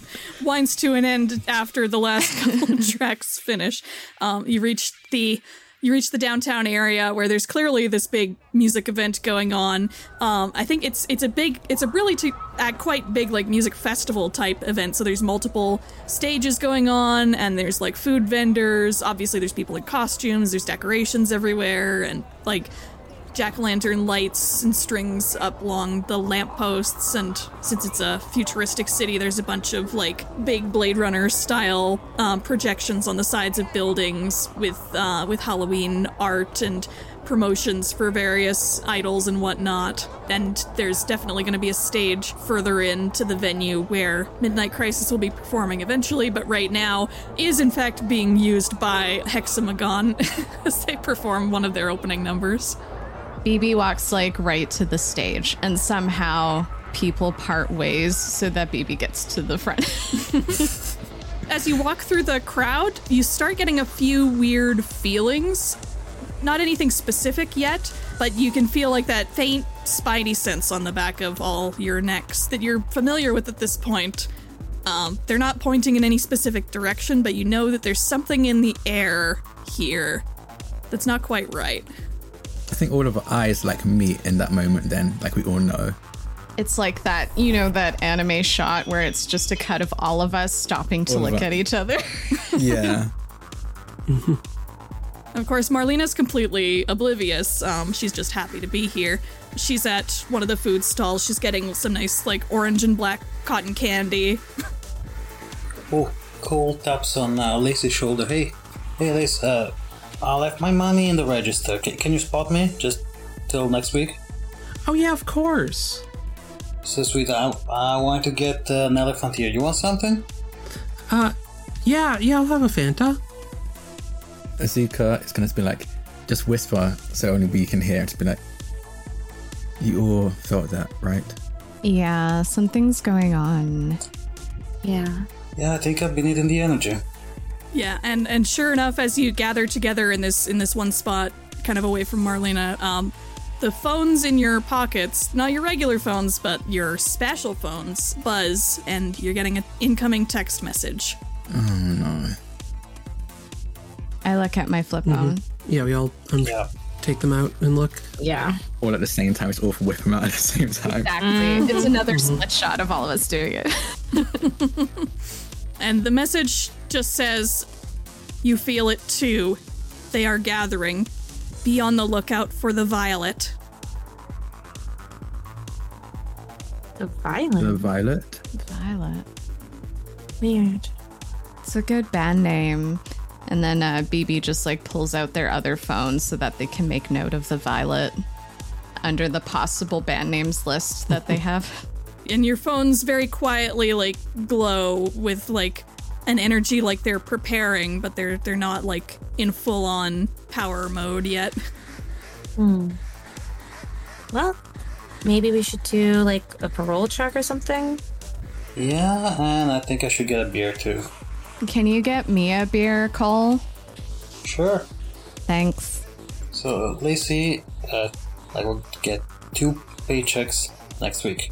winds to an end after the last *laughs* couple of tracks finish. Um, you reach the you reach the downtown area where there's clearly this big music event going on. Um, I think it's it's a big it's a really uh, quite big like music festival type event. So there's multiple stages going on, and there's like food vendors. Obviously, there's people in costumes. There's decorations everywhere, and like jack o' lantern lights and strings up along the lampposts. And since it's a futuristic city, there's a bunch of like big Blade Runner style um, projections on the sides of buildings with uh, with Halloween art and promotions for various idols and whatnot. And there's definitely going to be a stage further into the venue where Midnight Crisis will be performing eventually, but right now is in fact being used by Hexamagon *laughs* as they perform one of their opening numbers. BB walks like right to the stage, and somehow people part ways so that BB gets to the front. *laughs* As you walk through the crowd, you start getting a few weird feelings. Not anything specific yet, but you can feel like that faint spidey sense on the back of all your necks that you're familiar with at this point. Um, they're not pointing in any specific direction, but you know that there's something in the air here that's not quite right. I think all of our eyes like meet in that moment. Then, like we all know. It's like that, you know, that anime shot where it's just a cut of all of us stopping to All look at each other. *laughs* *laughs* Yeah. Of course, Marlena's completely oblivious. Um, she's just happy to be here. She's at one of the food stalls. She's getting some nice, like, orange and black cotton candy. Oh, Cole taps on uh, Lacey's shoulder. Hey, hey, Lace, uh, I left my money in the register. Can, can you spot me just till next week? Oh, yeah, of course. So sweet. I, I want to get uh, an elephant here. You want something? Uh, yeah, yeah, I'll have a Fanta. Azuka is going to be like, just whisper so only we can hear. To be like, you all felt that, right? yeah, something's going on. Yeah. Yeah, I think I've been needing the energy. Yeah, and and sure enough, as you gather together in this in this one spot, kind of away from Marlena, um, the phones in your pockets, not your regular phones, but your special phones, buzz, and you're getting an incoming text message. Oh no. I look at my flip phone. Yeah, we all um, Yeah. take them out and look. Yeah. All at the same time. It's awful. Whip them out at the same time. Exactly. It's another split shot of all of us doing it. *laughs* And the message just says, You feel it too. They are gathering. Be on the lookout for the violet. The violet? The violet. Violet. Weird. It's a good band name. And then uh, BB just like pulls out their other phone so that they can make note of the Violet under the possible band names list that they have. *laughs* And your phones very quietly like glow with like an energy like they're preparing, but they're they're not like in full on power mode yet. Well, maybe we should do like a parole check or something. Yeah, and I think I should get a beer too. Can you get me a beer, Cole? Sure. Thanks. So, Lacey, uh, I will get two paychecks next week.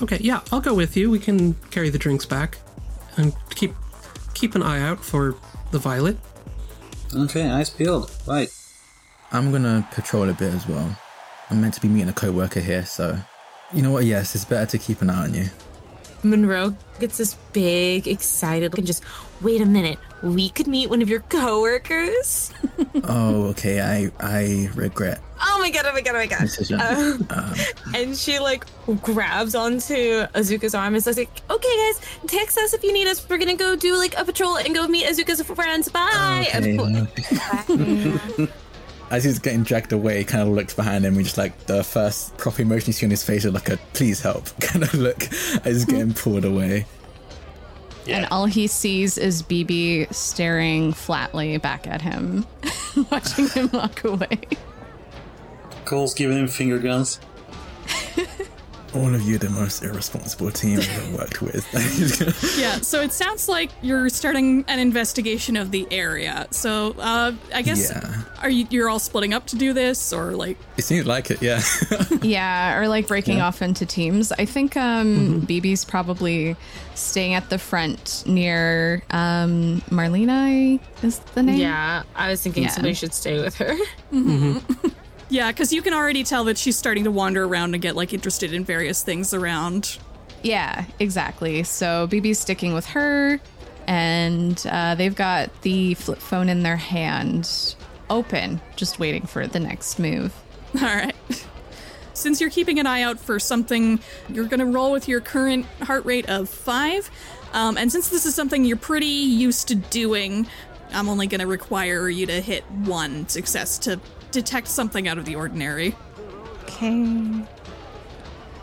Okay, yeah, I'll go with you. We can carry the drinks back and keep keep an eye out for the violet. Okay, nice build. Right. I'm gonna patrol a bit as well. I'm meant to be meeting a co-worker here, so you know what? Yes, it's better to keep an eye on you. Monroe gets this big, excited look and just, wait a minute, we could meet one of your coworkers? *laughs* oh, okay. I I regret. Oh my god, oh my god, oh my god. Decision. Um, Um, and she like grabs onto Azuka's arm and says like, okay guys, text us if you need us. We're gonna go do like a patrol and go meet Azuka's friends. Bye. Okay, And- *laughs* As he's getting dragged away, he kind of looks behind him. and just like the first proper emotion you see on his face is like a "please help" *laughs* kind of look as he's getting pulled away. And all he sees is BB staring flatly back at him, *laughs* watching him walk away. Cole's giving him finger guns. *laughs* All of you, the most irresponsible team I've ever worked with. *laughs* Yeah, so it sounds like you're starting an investigation of the area. So uh, I guess Yeah. are you you're all splitting up to do this or like it seems like it, yeah. *laughs* Yeah, or like breaking Yeah. off into teams. I think um BB's probably staying at the front near um Marlena is the name. yeah, I was thinking Yeah. somebody should stay with her. *laughs* Yeah, because you can already tell that she's starting to wander around and get like interested in various things around. Yeah, exactly. So BB's sticking with her, and uh, they've got the flip phone in their hand, open, just waiting for the next move. *laughs* All right. Since you're keeping an eye out for something, you're going to roll with your current heart rate of five. Um, and since this is something you're pretty used to doing, I'm only going to require you to hit one success to detect something out of the ordinary. Okay.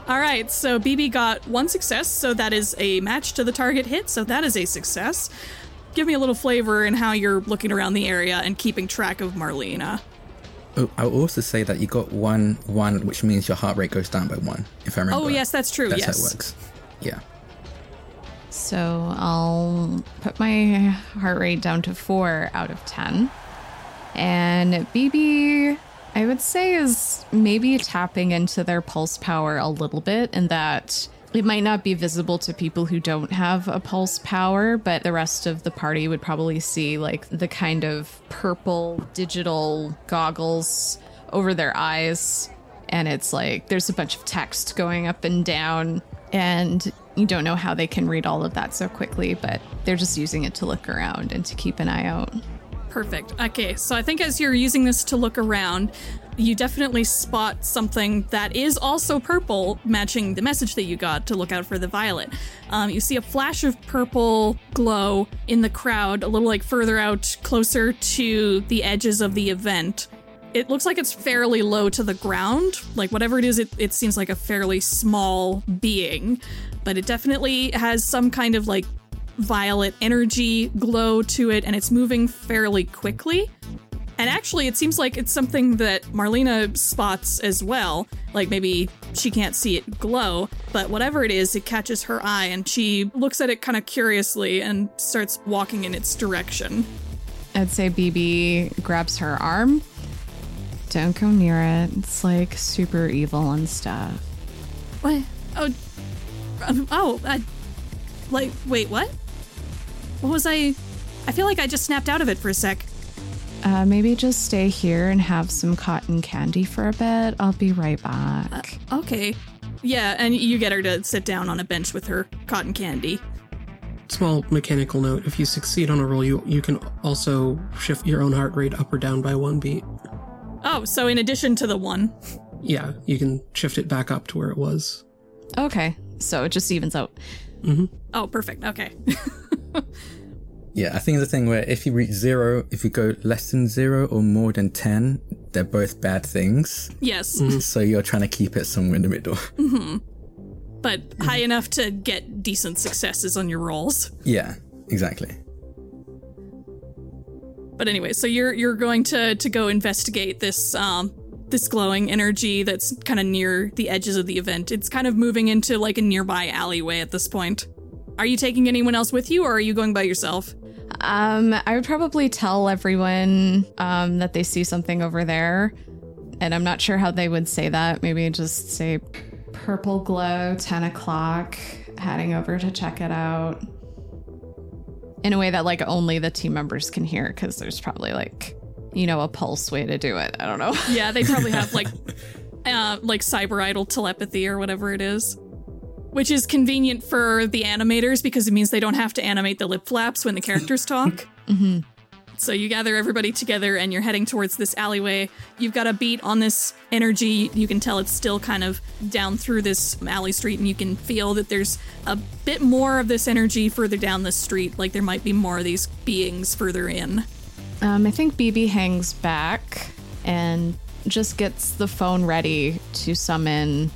All right, so BB got one success, so that is a match to the target hit, so that is a success. Give me a little flavor in how you're looking around the area and keeping track of Marlena. Oh, I'll also say that you got one one, which means your heart rate goes down by one. If I remember. Oh, yes, that's true. That's yes. how it works. Yeah. So I'll put my heart rate down to four out of 10. And BB, I would say, is maybe tapping into their pulse power a little bit in that it might not be visible to people who don't have a pulse power, but the rest of the party would probably see like the kind of purple digital goggles over their eyes. And it's like there's a bunch of text going up and down, and you don't know how they can read all of that so quickly, but they're just using it to look around and to keep an eye out. Perfect. Okay, so I think as you're using this to look around, you definitely spot something that is also purple, matching the message that you got to look out for the violet. Um, you see a flash of purple glow in the crowd, a little like further out, closer to the edges of the event. It looks like it's fairly low to the ground. Like whatever it is, it, it seems like a fairly small being, but it definitely has some kind of like violet energy glow to it, and it's moving fairly quickly. And actually, it seems like it's something that Marlena spots as well. Like maybe she can't see it glow, but whatever it is, it catches her eye and she looks at it kind of curiously and starts walking in its direction. I'd say BB grabs her arm. Don't go near it. It's like super evil and stuff. What? Oh, um, oh, I, like, wait, what? What was I? I feel like I just snapped out of it for a sec. Uh, maybe just stay here and have some cotton candy for a bit. I'll be right back. Okay. Yeah, and you get her to sit down on a bench with her cotton candy. Small mechanical note: if you succeed on a roll, you you can also shift your own heart rate up or down by one beat. Oh, so in addition to the one. Yeah, you can shift it back up to where it was. Okay, so it just evens out. Mm-hmm. Oh, perfect. Okay. *laughs* Yeah, I think the thing where if you reach zero, if you go less than zero or more than 10, they're both bad things. yes. So you're trying to keep it somewhere in the middle. *laughs* hmm But high enough to get decent successes on your rolls. Yeah, exactly. But anyway, so you're you're going to to go investigate this um this glowing energy that's kind of near the edges of the event. It's kind of moving into like a nearby alleyway at this point. Are you taking anyone else with you or are you going by yourself? Um, I would probably tell everyone um, that they see something over there, and I'm not sure how they would say that. Maybe just say purple glow, 10 o'clock, heading over to check it out. In a way that like only the team members can hear, because there's probably like, you know, a pulse way to do it. I don't know. Yeah, they probably have like *laughs* uh like cyber idol telepathy or whatever it is. Which is convenient for the animators because it means they don't have to animate the lip flaps when the *laughs* characters talk. hmm So you gather everybody together and you're heading towards this alleyway. You've got a beat on this energy. You can tell it's still kind of down through this alley street, and you can feel that there's a bit more of this energy further down the street. Like there might be more of these beings further in. Um, I think BB hangs back and just gets the phone ready to summon.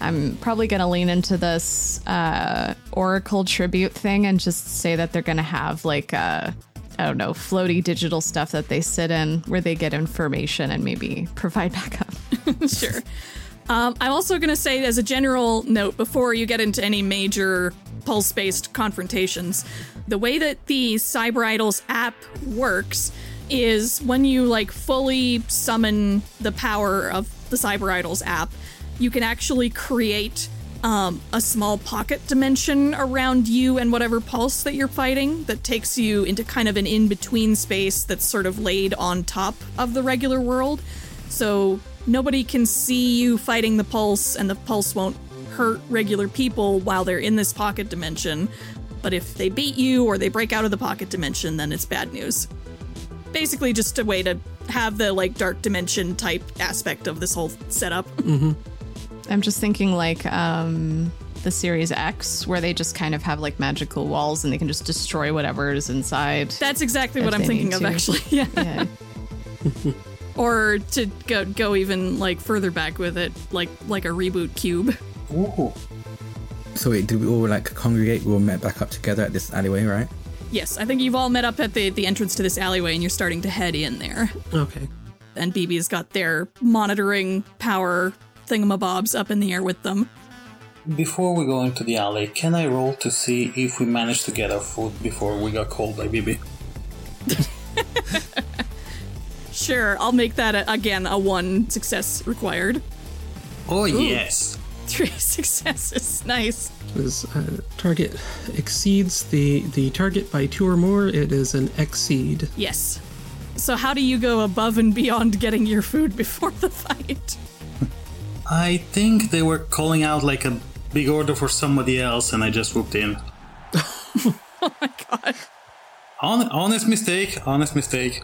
I'm probably going to lean into this uh, Oracle tribute thing and just say that they're going to have like a, I don't know, floaty digital stuff that they sit in where they get information and maybe *laughs* provide backup. *laughs* sure. Um, I'm also going to say, as a general note, before you get into any major pulse based confrontations, the way that the Cyber Idols app works is when you like fully summon the power of the Cyber Idols app, you can actually create um, a small pocket dimension around you and whatever pulse that you're fighting that takes you into kind of an in between space that's sort of laid on top of the regular world. So nobody can see you fighting the pulse, and the pulse won't hurt regular people while they're in this pocket dimension. But if they beat you or they break out of the pocket dimension, then it's bad news. basically just a way to have the like dark dimension type aspect of this whole setup. I'm just thinking like um the Series X, where they just kind of have like magical walls and they can just destroy whatever is inside. That's exactly what I'm thinking of, to. actually. *laughs* Yeah. yeah. *laughs* Or to go go even like further back with it, like like a reboot cube. Ooh. So wait, did we all like congregate? We all met back up together at this alleyway, right? Yes, I think you've all met up at the the entrance to this alleyway, and you're starting to head in there. Okay. And BB's got their monitoring power thingamabobs up in the air with them. Before we go into the alley, can I roll to see if we managed to get our food before we got called by BB? *laughs* Sure, I'll make that a, again a one success required. Oh, yes. Three *laughs* successes, nice. This uh, target exceeds the the target by two or more, it is an exceed. Yes. So how do you go above and beyond getting your food before the fight? I think they were calling out like a big order for somebody else, and I just whooped in. *laughs* oh my god. Hon- honest mistake, honest mistake.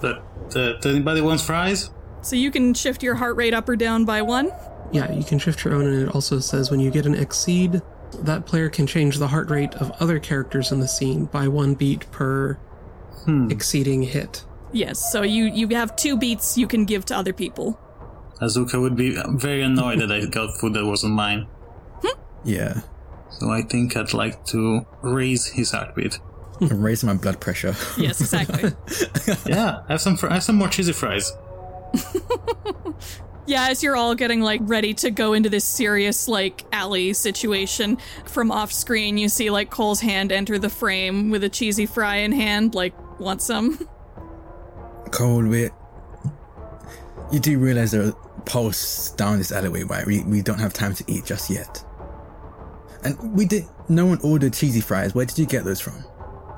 But uh, does anybody wants fries? So you can shift your heart rate up or down by one? Yeah, you can shift your own, and it also says when you get an exceed, that player can change the heart rate of other characters in the scene by one beat per exceeding hit. Yes, so you you have two beats you can give to other people. Azuka would be very annoyed that I got food that wasn't mine. Hmm? Yeah. So I think I'd like to raise his heartbeat. *laughs* I'm raising my blood pressure. Yes, exactly. *laughs* yeah, have some fr- have some more cheesy fries. *laughs* Yeah, as you're all getting like ready to go into this serious like alley situation, from off screen you see like Cole's hand enter the frame with a cheesy fry in hand, like want some? Cole, wit. You do realize there are pulse down this alleyway, right? We, we don't have time to eat just yet. And we did. No one ordered cheesy fries. Where did you get those from?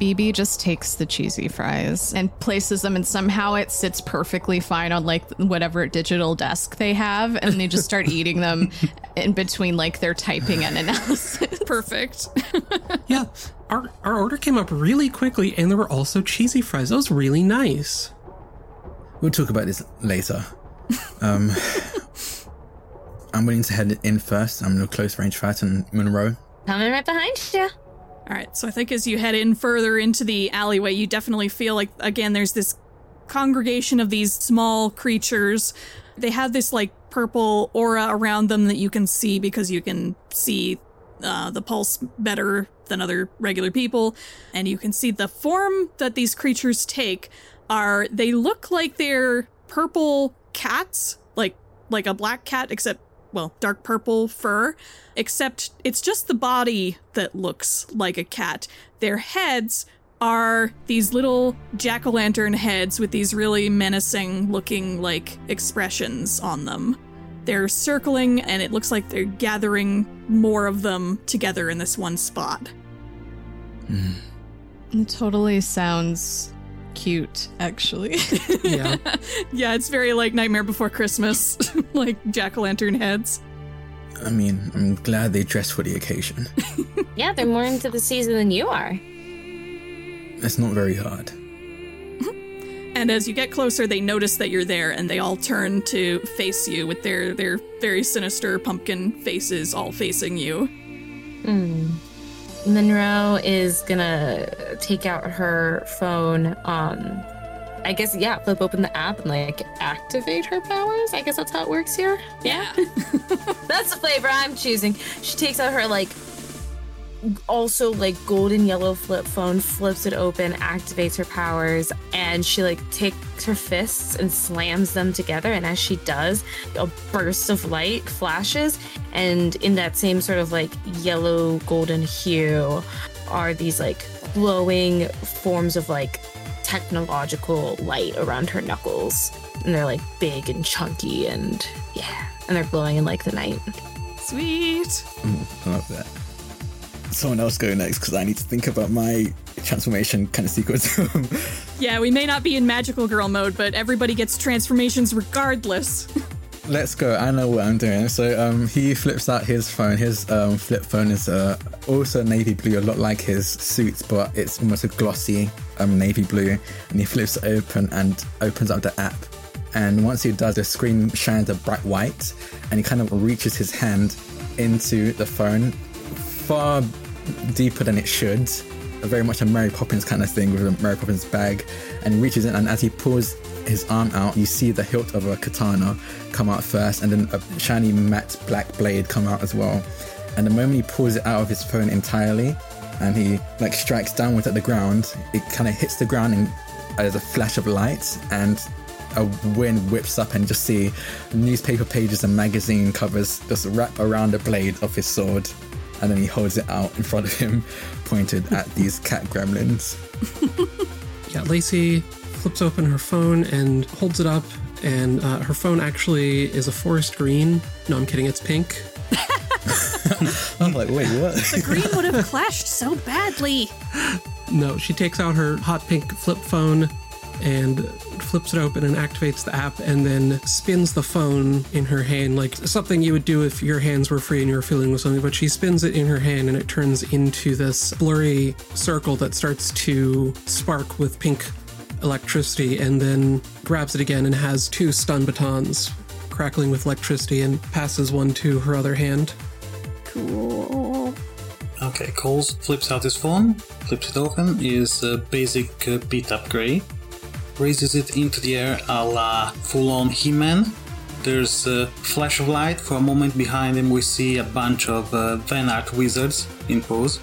BB just takes the cheesy fries and places them, and somehow it sits perfectly fine on like whatever digital desk they have, and they just start *laughs* eating them in between like their typing and analysis. *laughs* Perfect. *laughs* Yeah, our our order came up really quickly, and there were also cheesy fries. That was really nice. We'll talk about this later. Um, I'm willing to head in first. I'm in a close range fight on Monroe. Coming right behind you. All right, so I think as you head in further into the alleyway, you definitely feel like, again, there's this congregation of these small creatures. They have this like purple aura around them that you can see because you can see uh, the pulse better than other regular people. And you can see the form that these creatures take are, they look like they're purple cats, like, like a black cat, except well, dark purple fur, except it's just the body that looks like a cat. Their heads are these little jack o' lantern heads with these really menacing looking, like, expressions on them. They're circling, and it looks like they're gathering more of them together in this one spot. Hmm. It totally sounds cute, actually. Yeah, *laughs* Yeah, it's very like Nightmare Before Christmas, *laughs* like jack o' lantern heads. I mean, I'm glad they dressed for the occasion. *laughs* Yeah, they're more into the season than you are. It's not very hard. And as you get closer, they notice that you're there, and they all turn to face you with their their very sinister pumpkin faces, all facing you. Hmm. Monroe is gonna take out her phone. Um, I guess yeah, flip open the app and like activate her powers. I guess that's how it works here. Yeah. *laughs* That's the flavor I'm choosing. She takes out her like also like golden yellow flip phone, flips it open, activates her powers, and she like takes her fists and slams them together. And as she does, a burst of light flashes, and in that same sort of like yellow golden hue are these like glowing forms of like technological light around her knuckles. And they're like big and chunky and yeah. And they're glowing in like the night. Sweet. Mm, I love that. Someone else go next because I need to think about my transformation kind of sequence. *laughs* Yeah, we may not be in magical girl mode, but everybody gets transformations regardless. *laughs* let's go. I know what I'm doing. So um, he flips out his phone. His um, flip phone is uh, also navy blue, a lot like his suits, but it's almost a glossy um, navy blue. And he flips it open and opens up the app. And once he does, the screen shines a bright white, and he kind of reaches his hand into the phone far deeper than it should. Very much a Mary Poppins kind of thing with a Mary Poppins bag, and reaches in, and as he pulls his arm out, you see the hilt of a katana come out first, and then a shiny matte black blade come out as well. And the moment he pulls it out of his phone entirely, and he like strikes downwards at the ground, it kind of hits the ground, and there's a flash of light, and a wind whips up, and you just see newspaper pages and magazine covers just wrap around the blade of his sword, and then he holds it out in front of him, pointed at these cat gremlins. *laughs* Yeah, Lacey flips open her phone and holds it up, and uh, her phone actually is a forest green. No, I'm kidding, it's pink. *laughs* I'm like, wait, what? The green would have clashed so badly. *laughs* No, she takes out her hot pink flip phone and flips it open and activates the app and then spins the phone in her hand like something you would do if your hands were free and you were feeling with something but she spins it in her hand and it turns into this blurry circle that starts to spark with pink electricity and then grabs it again and has two stun batons crackling with electricity and passes one to her other hand Cool. Okay, Coles flips out his phone, flips it open, is a basic uh, beat up gray, raises it into the air a la full on He Man. There's a flash of light. For a moment behind him, we see a bunch of uh, Van Art wizards in pose.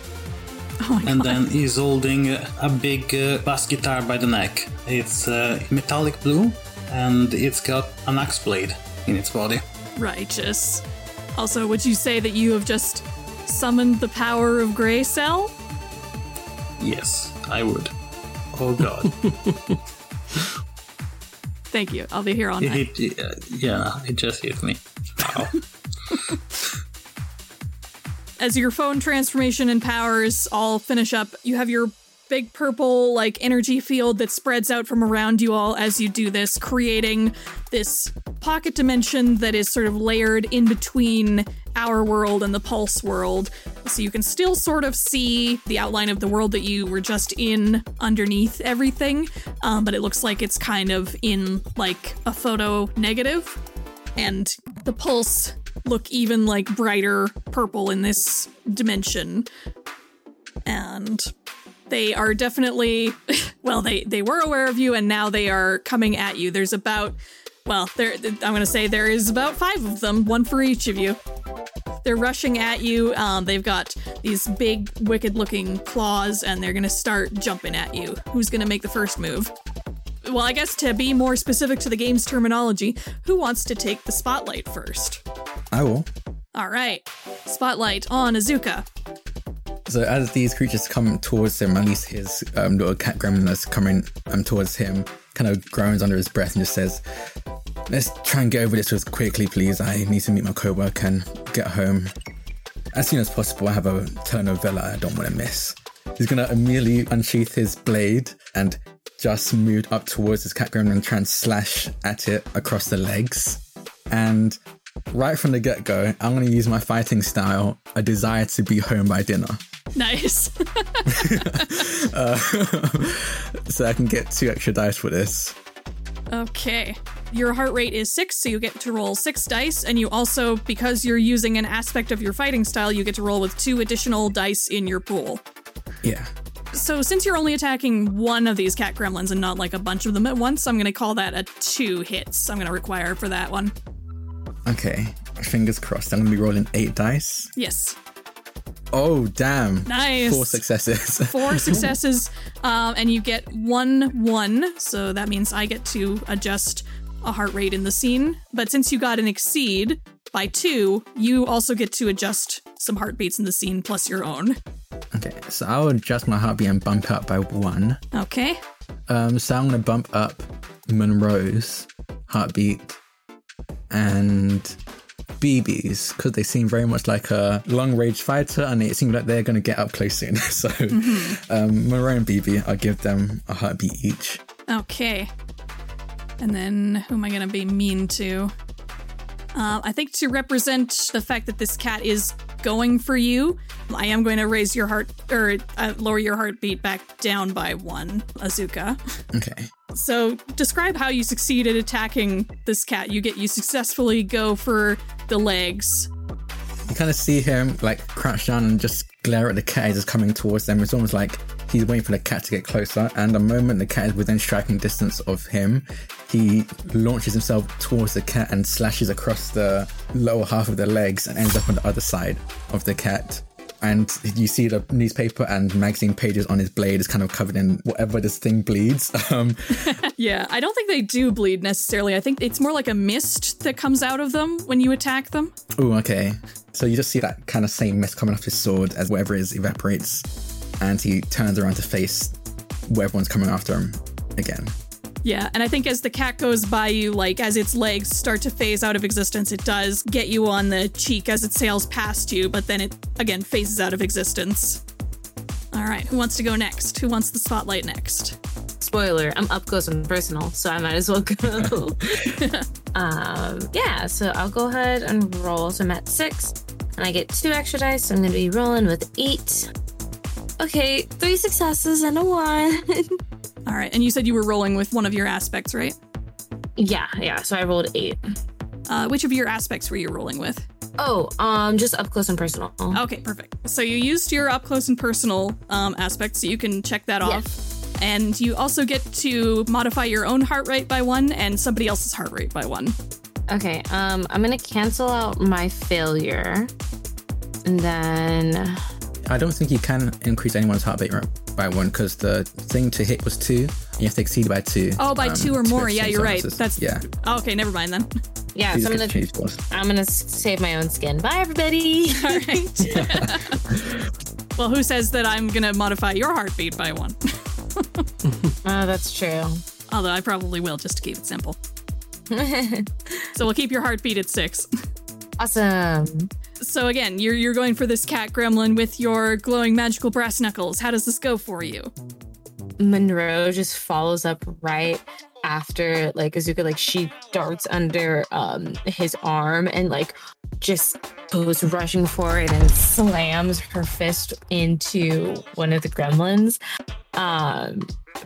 Oh my and god. then he's holding a big uh, bass guitar by the neck. It's uh, metallic blue and it's got an axe blade in its body. Righteous. Also, would you say that you have just summoned the power of Grayskull? Yes, I would. Oh god. *laughs* Thank you. I'll be here all it night. uh, yeah, it just hit me. Wow. *laughs* *laughs* As your phone transformation and powers all finish up, you have your big purple like energy field that spreads out from around you all as you do this, creating this pocket dimension that is sort of layered in between our world and the pulse world. So you can still sort of see the outline of the world that you were just in underneath everything, um, but it looks like it's kind of in like a photo negative and the pulse look even like brighter purple in this dimension and they are definitely *laughs* well they they were aware of you and now they are coming at you there's about well there i'm going to say there is about five of them one for each of you they're rushing at you um, they've got these big wicked looking claws and they're going to start jumping at you who's going to make the first move well, I guess to be more specific to the game's terminology, who wants to take the spotlight first? I will. All right. Spotlight on Azuka. So as these creatures come towards him, at least his um, little cat gremlin that's coming um, towards him, kind of groans under his breath and just says, "Let's try and get over this as quickly, please. I need to meet my coworker and get home as soon as possible. I have a telenovela I don't want to miss." He's gonna immediately unsheath his blade and just moved up towards his cat gremlin and try and slash at it across the legs. And right from the get go, I'm gonna use my fighting style, a desire to be home by dinner. Nice. *laughs* Uh, *laughs* so I can get two extra dice for this. okay. Your heart rate is six, so you get to roll six dice, and you also, because you're using an aspect of your fighting style, you get to roll with two additional dice in your pool. Yeah. So, since you're only attacking one of these cat gremlins and not like a bunch of them at once, I'm going to call that a two hits. I'm going to require for that one. Okay. Fingers crossed. I'm gonna be rolling eight dice. Yes. Oh damn! Nice. Four successes. *laughs* Four successes, um, and you get one one. So that means I get to adjust a heart rate in the scene. But since you got an exceed by two, you also get to adjust some heartbeats in the scene plus your own. okay, so I'll adjust my heartbeat and bump up by one. Okay. Um, so I'm gonna bump up Monroe's heartbeat and BB's because they seem very much like a long range fighter and it seems like they're gonna get up close soon. *laughs* so um, Monroe and BB, I'll give them a heartbeat each. Okay. And then who am I going to be mean to? Uh, I think to represent the fact that this cat is going for you, I am going to raise your heart or uh, lower your heartbeat back down by one, Azuka. Okay. So describe how you succeed at attacking this cat. You get you successfully go for the legs. You kind of see him like crouch down and just glare at the cat as it's coming towards them. It's almost like he's waiting for the cat to get closer. And the moment the cat is within striking distance of him, he launches himself towards the cat and slashes across the lower half of the legs and ends up on the other side of the cat. And you see the newspaper and magazine pages on his blade is kind of covered in whatever this thing bleeds. *laughs* Um, *laughs* Yeah, I don't think they do bleed necessarily. I think it's more like a mist that comes out of them when you attack them. Oh, okay. So you just see that kind of same mist coming off his sword as whatever is evaporates, and he turns around to face where everyone's coming after him again. Yeah, and I think as the cat goes by you, like as its legs start to phase out of existence, it does get you on the cheek as it sails past you, but then it again phases out of existence. All right, who wants to go next? Who wants the spotlight next? Spoiler, I'm up close and personal, so I might as well go. *laughs* um, yeah, so I'll go ahead and roll. So I'm at six, and I get two extra dice. So I'm going to be rolling with eight. Okay, three successes and a one. *laughs* All right, and you said you were rolling with one of your aspects, right? yeah, yeah. So I rolled eight. Uh, which of your aspects were you rolling with? Oh, um, just up close and personal. Okay, perfect. So you used your up close and personal um, aspect, so you can check that off. And you also get to modify your own heart rate by one and somebody else's heart rate by one. Okay, um, I'm gonna cancel out my failure, and then I don't think you can increase anyone's heart rate by one because the thing to hit was two. And you have to exceed by two. Oh, by um, two or more. Yeah, you're right. bonuses. That's yeah. Oh, okay, never mind then. yeah, so I'm gonna get to choose both. I'm gonna save my own skin. Bye, everybody. *laughs* All right. *laughs* well, who says that I'm gonna modify your heartbeat by one? *laughs* oh, that's true. Although I probably will just to keep it simple. So we'll keep your heartbeat at six. awesome. So again, you're you're going for this cat gremlin with your glowing magical brass knuckles. How does this go for you? Monroe just follows up right after like Azuka like she darts under um his arm and like just goes rushing forward and slams her fist into one of the gremlins. Um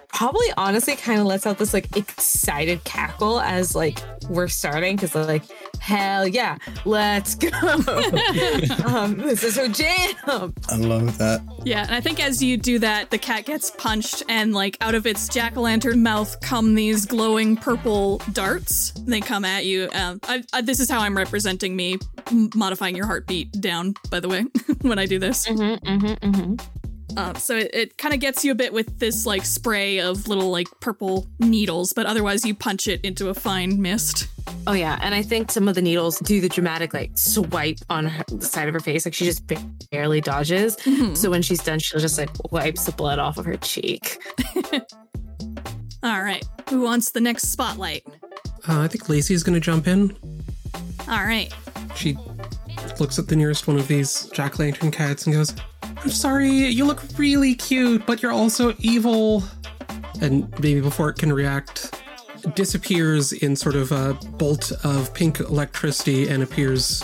probably honestly kind of lets out this like excited cackle as like we're starting because like hell yeah let's go *laughs* um this is her jam I love that. Yeah, and I think as you do that, the cat gets punched, and like out of its jack o' lantern mouth come these glowing purple darts. They come at you. Um, I, I, this is how I'm representing me modifying your heartbeat down. By the way, *laughs* when I do this, mm-hmm, mm-hmm, mm-hmm. Uh, so it, it kind of gets you a bit with this like spray of little like purple needles, but otherwise you punch it into a fine mist. Oh yeah, and I think some of the needles do the dramatic like swipe on her, the side of her face, like she just barely dodges. So when she's done, she'll just like wipes the blood off of her cheek. *laughs* All right, who wants the next spotlight? Uh, I think Lacey's going to jump in. All right, She looks at the nearest one of these jack lantern cats and goes, I'm sorry, you look really cute, but you're also evil. And maybe before it can react, disappears in sort of a bolt of pink electricity and appears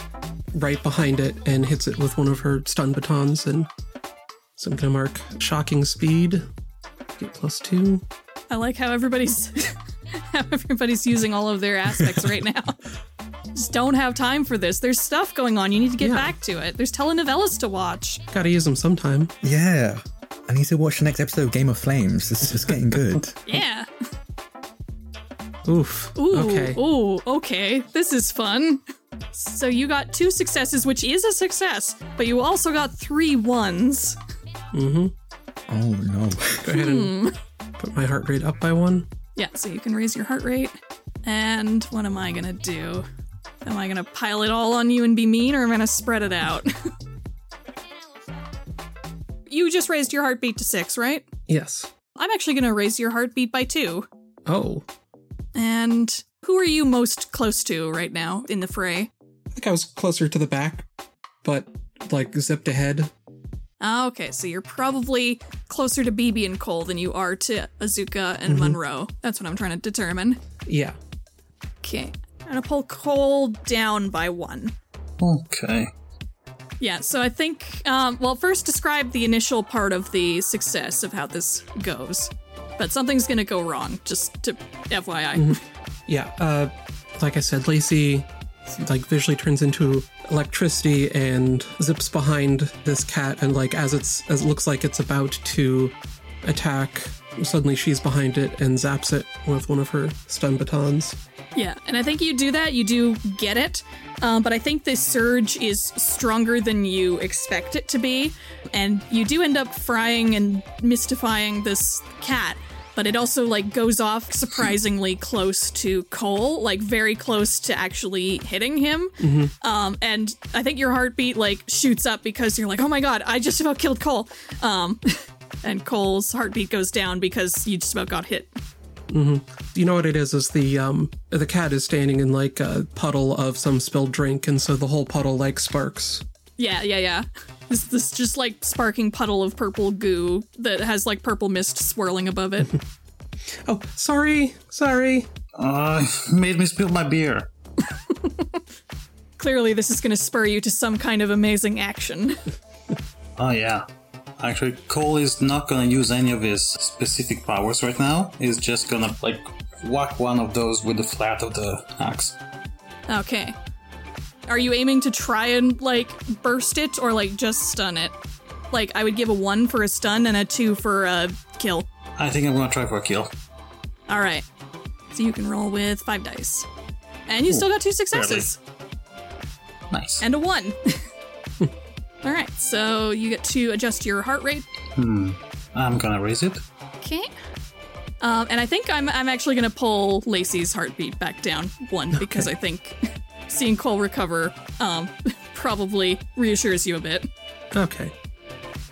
right behind it and hits it with one of her stun batons. And so I'm going to mark shocking speed, get plus two. I like how everybody's *laughs* how everybody's using all of their aspects right now. *laughs* Just don't have time for this. There's stuff going on. You need to get Yeah. back to it. There's telenovelas to watch. Gotta use them sometime. Yeah. I need to watch the next episode of Game of Flames. This is just getting good. *laughs* Yeah. Oof. Ooh. Okay. Ooh. Okay. This is fun. So you got two successes, which is a success, but you also got three ones. Mm-hmm. Oh no. Go ahead and put my heart rate up by one. Yeah. So you can raise your heart rate. And what am I gonna do? Am I gonna pile it all on you and be mean, or am I gonna spread it out? *laughs* you just raised your heartbeat to six, right? Yes. I'm actually going to raise your heartbeat by two. Oh. And who are you most close to right now in the fray? I think I was closer to the back, but like zipped ahead. Ah, okay, so you're probably closer to BB and Cole than you are to Azuka and Mhm. Monroe. That's what I'm trying to determine. Yeah. Okay. I'm gonna pull Cole down by one. Okay. Yeah, so I think, um, well, first describe the initial part of the success of how this goes. But something's gonna go wrong, just to FYI. Yeah, uh, like I said, Lacey like visually turns into electricity and zips behind this cat and like as it's as it looks like it's about to attack, suddenly she's behind it and zaps it with one of her stun batons. Yeah, and I think you do that. You do get it. Um, but I think this surge is stronger than you expect it to be. And you do end up frying and mystifying this cat. But it also like goes off *laughs* surprisingly close to Cole, like very close to actually hitting him. Um, and I think your heartbeat like shoots up because you're like, oh my god, I just about killed Cole. Um, *laughs* and Cole's heartbeat goes down because you just about got hit. You know what it is? Is the um the cat is standing in like a puddle of some spilled drink, and so the whole puddle like sparks. Yeah, yeah, yeah. This this just like sparking puddle of purple goo that has like purple mist swirling above it. *laughs* Oh, sorry, sorry. Uh, made me spill my beer. Clearly, this is going to spur you to some kind of amazing action. Oh yeah. Actually, Cole is not gonna use any of his specific powers right now. He's just gonna like whack one of those with the flat of the axe. Okay. Are you aiming to try and like burst it or like just stun it? Like I would give a 1 for a stun and a 2 for a kill. I think I'm gonna try for a kill. All right. So you can roll with 5 dice. And you still got two successes. Nice. and a one. *laughs* All right, so you get to adjust your heart rate. Hmm. I'm gonna raise it. Okay. Um, and I think I'm I'm actually gonna pull Lacey's heartbeat back down one because I think *laughs* seeing Cole recover um, *laughs* probably reassures you a bit. Okay.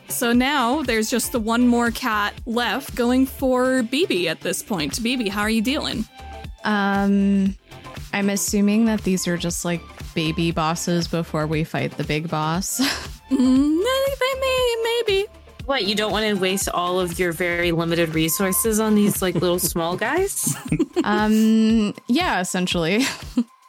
So now there's just the one more cat left going for BB at this point. BB, how are you dealing? Um, I'm assuming that these are just like baby bosses before we fight the big boss. *laughs* Mm, they may maybe. What, you don't want to waste all of your very limited resources on these like little small guys? *laughs* um, yeah, essentially.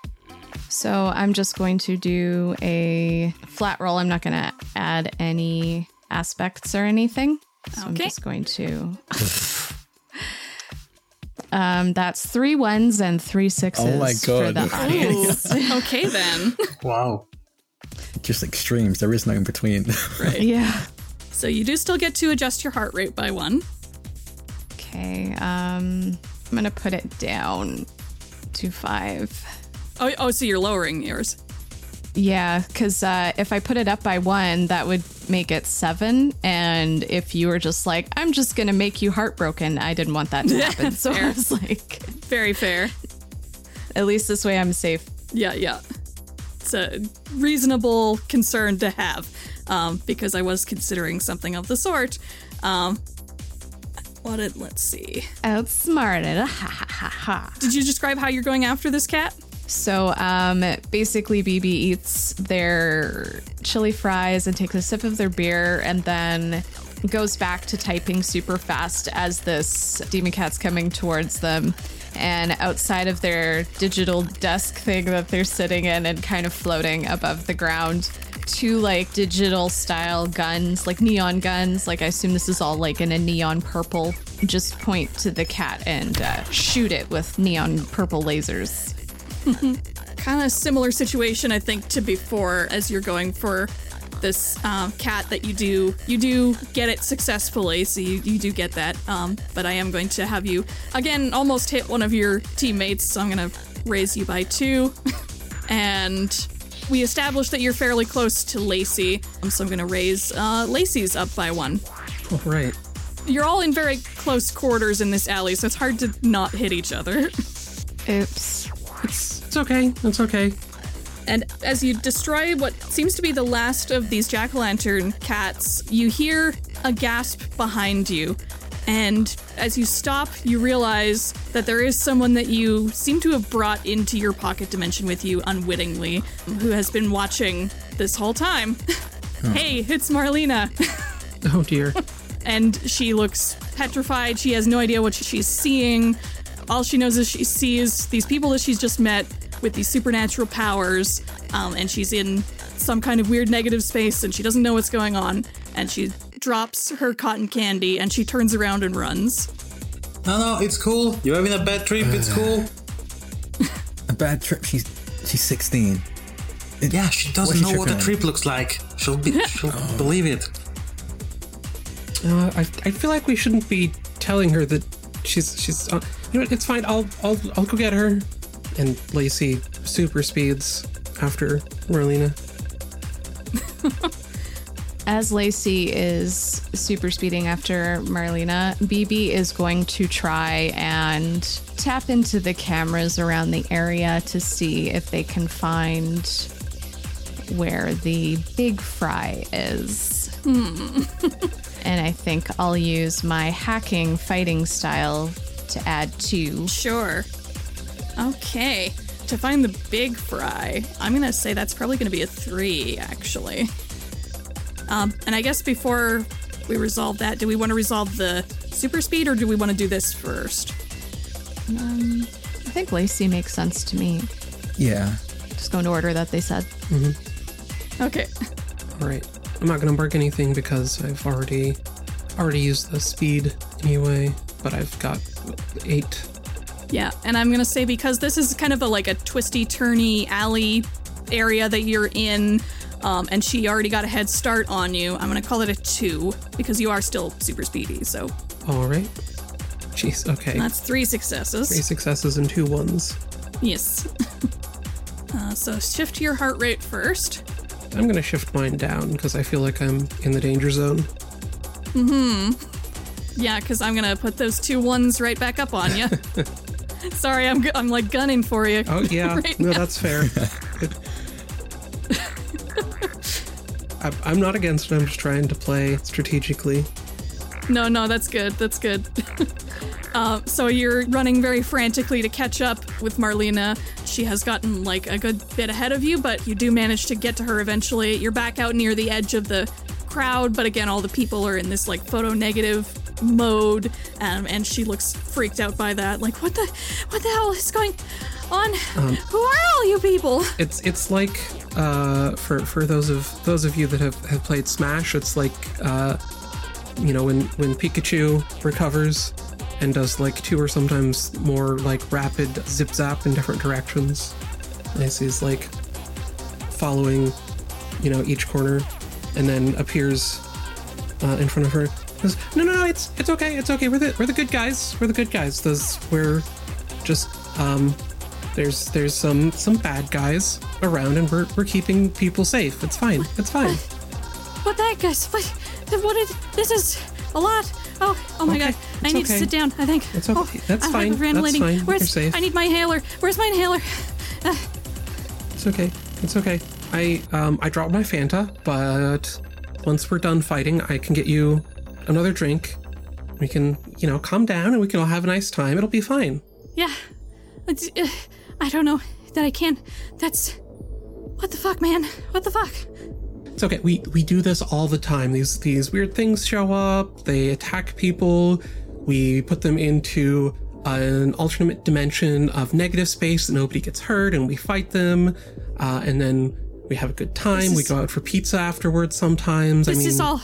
*laughs* so I'm just going to do a flat roll. I'm not going to add any aspects or anything. So I'm just going to. *laughs* um, that's three ones and three sixes Oh my for God. the audience. Okay then. Wow. Just extremes. There is no in between. *laughs* right. yeah. So you do still get to adjust your heart rate by one. Okay. Um, I'm gonna put it down to five. Oh, oh, so you're lowering yours. Yeah, because uh, if I put it up by one, that would make it seven. And if you were just like, I'm just gonna make you heartbroken, I didn't want that to *laughs* happen. so I was like, Very fair. at least this way I'm safe. Yeah, yeah. It's a reasonable concern to have um, because I was considering something of the sort. Um, what did, let's see. Outsmarted. *laughs* Ha ha ha ha. Did you describe how you're going after this cat? So um, basically, BB eats their chili fries and takes a sip of their beer and then goes back to typing super fast as this demon cat's coming towards them. And outside of their digital desk thing that they're sitting in and kind of floating above the ground, two like digital style guns, like neon guns. Like I assume this is all like in a neon purple. Just point to the cat and uh, shoot it with neon purple lasers. *laughs* Kind of similar situation, I think, to before as you're going for this um, cat that you do you do get it successfully so you, you do get that um, but i am going to have you again almost hit one of your teammates so i'm going to raise you by two *laughs* and we established that you're fairly close to lacey um, so i'm going to raise uh, lacey's up by one All right. you're all in very close quarters in this alley so it's hard to not hit each other *laughs* Oops. It's it's okay. It's okay. And as you destroy what seems to be the last of these jack o' lantern cats, you hear a gasp behind you. And as you stop, you realize that there is someone that you seem to have brought into your pocket dimension with you unwittingly, who has been watching this whole time. *laughs* hey, it's Marlena. *laughs* Oh dear. *laughs* and she looks petrified. She has no idea what she's seeing. All she knows is she sees these people that she's just met with these supernatural powers, um, and she's in some kind of weird negative space, and she doesn't know what's going on, and she drops her cotton candy, and she turns around and runs. No, no, it's cool. You're having a bad trip. It's cool. *laughs* A bad trip. She's she's 16. It- Yeah, she doesn't know what a trip looks like. She'll be, *laughs* she'll believe it. Uh, I, I feel like we shouldn't be telling her that she's she's. Uh, you know what? It's fine. I'll I'll I'll go get her. And Lacey super speeds after Marlena. *laughs* As Lacey is super speeding after Marlena, BB is going to try and tap into the cameras around the area to see if they can find where the big fry is. Hmm. *laughs* and I think I'll use my hacking fighting style to add two. Sure. Okay. To find the big fry, I'm gonna say that's probably gonna be a three, actually. Um, and I guess before we resolve that, do we want to resolve the super speed or do we want to do this first? Um, I think Lacey makes sense to me. Yeah. Just go in order that they said. Okay. All right. I'm not gonna mark anything because I've already already used the speed anyway. But I've got eight. Yeah, and I'm gonna say because this is kind of a like a twisty, turny alley area that you're in, um, and she already got a head start on you. I'm gonna call it a two because you are still super speedy. So All right. Jeez. Okay. that's three successes. Three successes and two ones. Yes. *laughs* uh, so shift your heart rate first. I'm gonna shift mine down because I feel like I'm in the danger zone. Mm-hmm. Yeah, because I'm gonna put those two ones right back up on you. *laughs* *laughs* Sorry, I'm I'm like gunning for you. Oh yeah, *laughs* right no, now. that's fair. *laughs* I, I'm not against it. I'm just trying to play strategically. No, no, that's good. That's good. uh, so you're running very frantically to catch up with Marlena. She has gotten like a good bit ahead of you, but you do manage to get to her eventually. You're back out near the edge of the crowd, but again, all the people are in this like photo negative mode, um, and she looks freaked out by that. Like, what the, what the hell is going on? Who are all you people? It's it's like uh, for for those of those of you that have, have played Smash, it's like uh, you know when when Pikachu recovers and does like two or sometimes more like rapid zip zap in different directions. Lacey's like following you know each corner and then appears uh, in front of her. Goes, no, no, no, it's it's okay, it's okay. We're the we're the good guys. We're the good guys. Those we're just um there's there's some some bad guys around and we're we're keeping people safe. It's fine. It's fine. What the heck, guys? What? What is? This is a lot. Oh, oh my Okay, god! I it's need to sit down. I think. It's okay. Oh, That's I'm fine. That's fine. Where's? You're safe. I need my inhaler. Where's my inhaler? It's okay. It's okay. I um I dropped my Fanta, but once we're done fighting, I can get you another drink. We can, you know, calm down and we can all have a nice time. It'll be fine. Yeah. It's, uh, I don't know that I can. That's. What the fuck, man? What the fuck? It's okay. We we do this all the time. These these weird things show up. They attack people. We put them into an alternate dimension of negative space. Nobody gets hurt, and we fight them. Uh, and then we have a good time. we go out for pizza afterwards. Sometimes. This I mean, is all.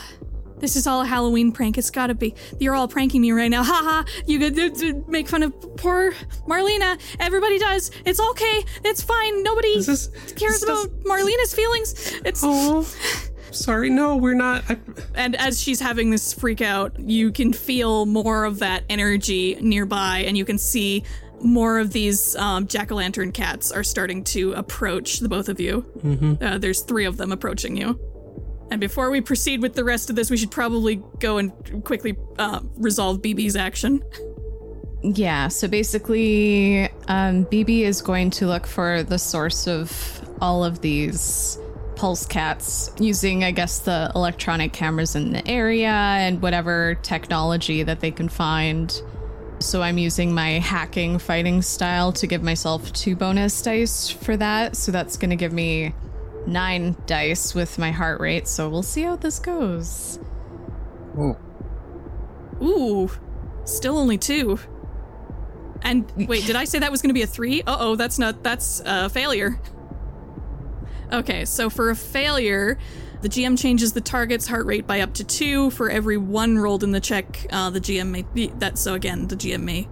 This is all a Halloween prank. It's gotta be. You're all pranking me right now. *laughs* Haha. You could uh, make fun of poor Marlena. Everybody does. It's okay. It's fine. Nobody This is- cares this about Marlena's feelings. It's. Oh, *sighs* sorry. No, we're not. I, And as she's having this freak out, you can feel more of that energy nearby, and you can see more of these um, jack o' lantern cats are starting to approach the both of you. Mm-hmm. Uh, there's three of them approaching you. And before we proceed with the rest of this, we should probably go and quickly uh, resolve BB's action. Yeah, so basically, um, BB is going to look for the source of all of these pulse cats using, I guess, the electronic cameras in the area and whatever technology that they can find. So I'm using my hacking fighting style to give myself two bonus dice for that. So that's going to give me nine dice with my heart rate. So we'll see how this goes. Oh, Ooh, still only two. And wait, did I say that was going to be a three? Uh oh, that's not, that's a failure. Okay, so for a failure, the GM changes the target's heart rate by up to two. For every one rolled in the check, uh, the GM may, be- that, so again, the GM may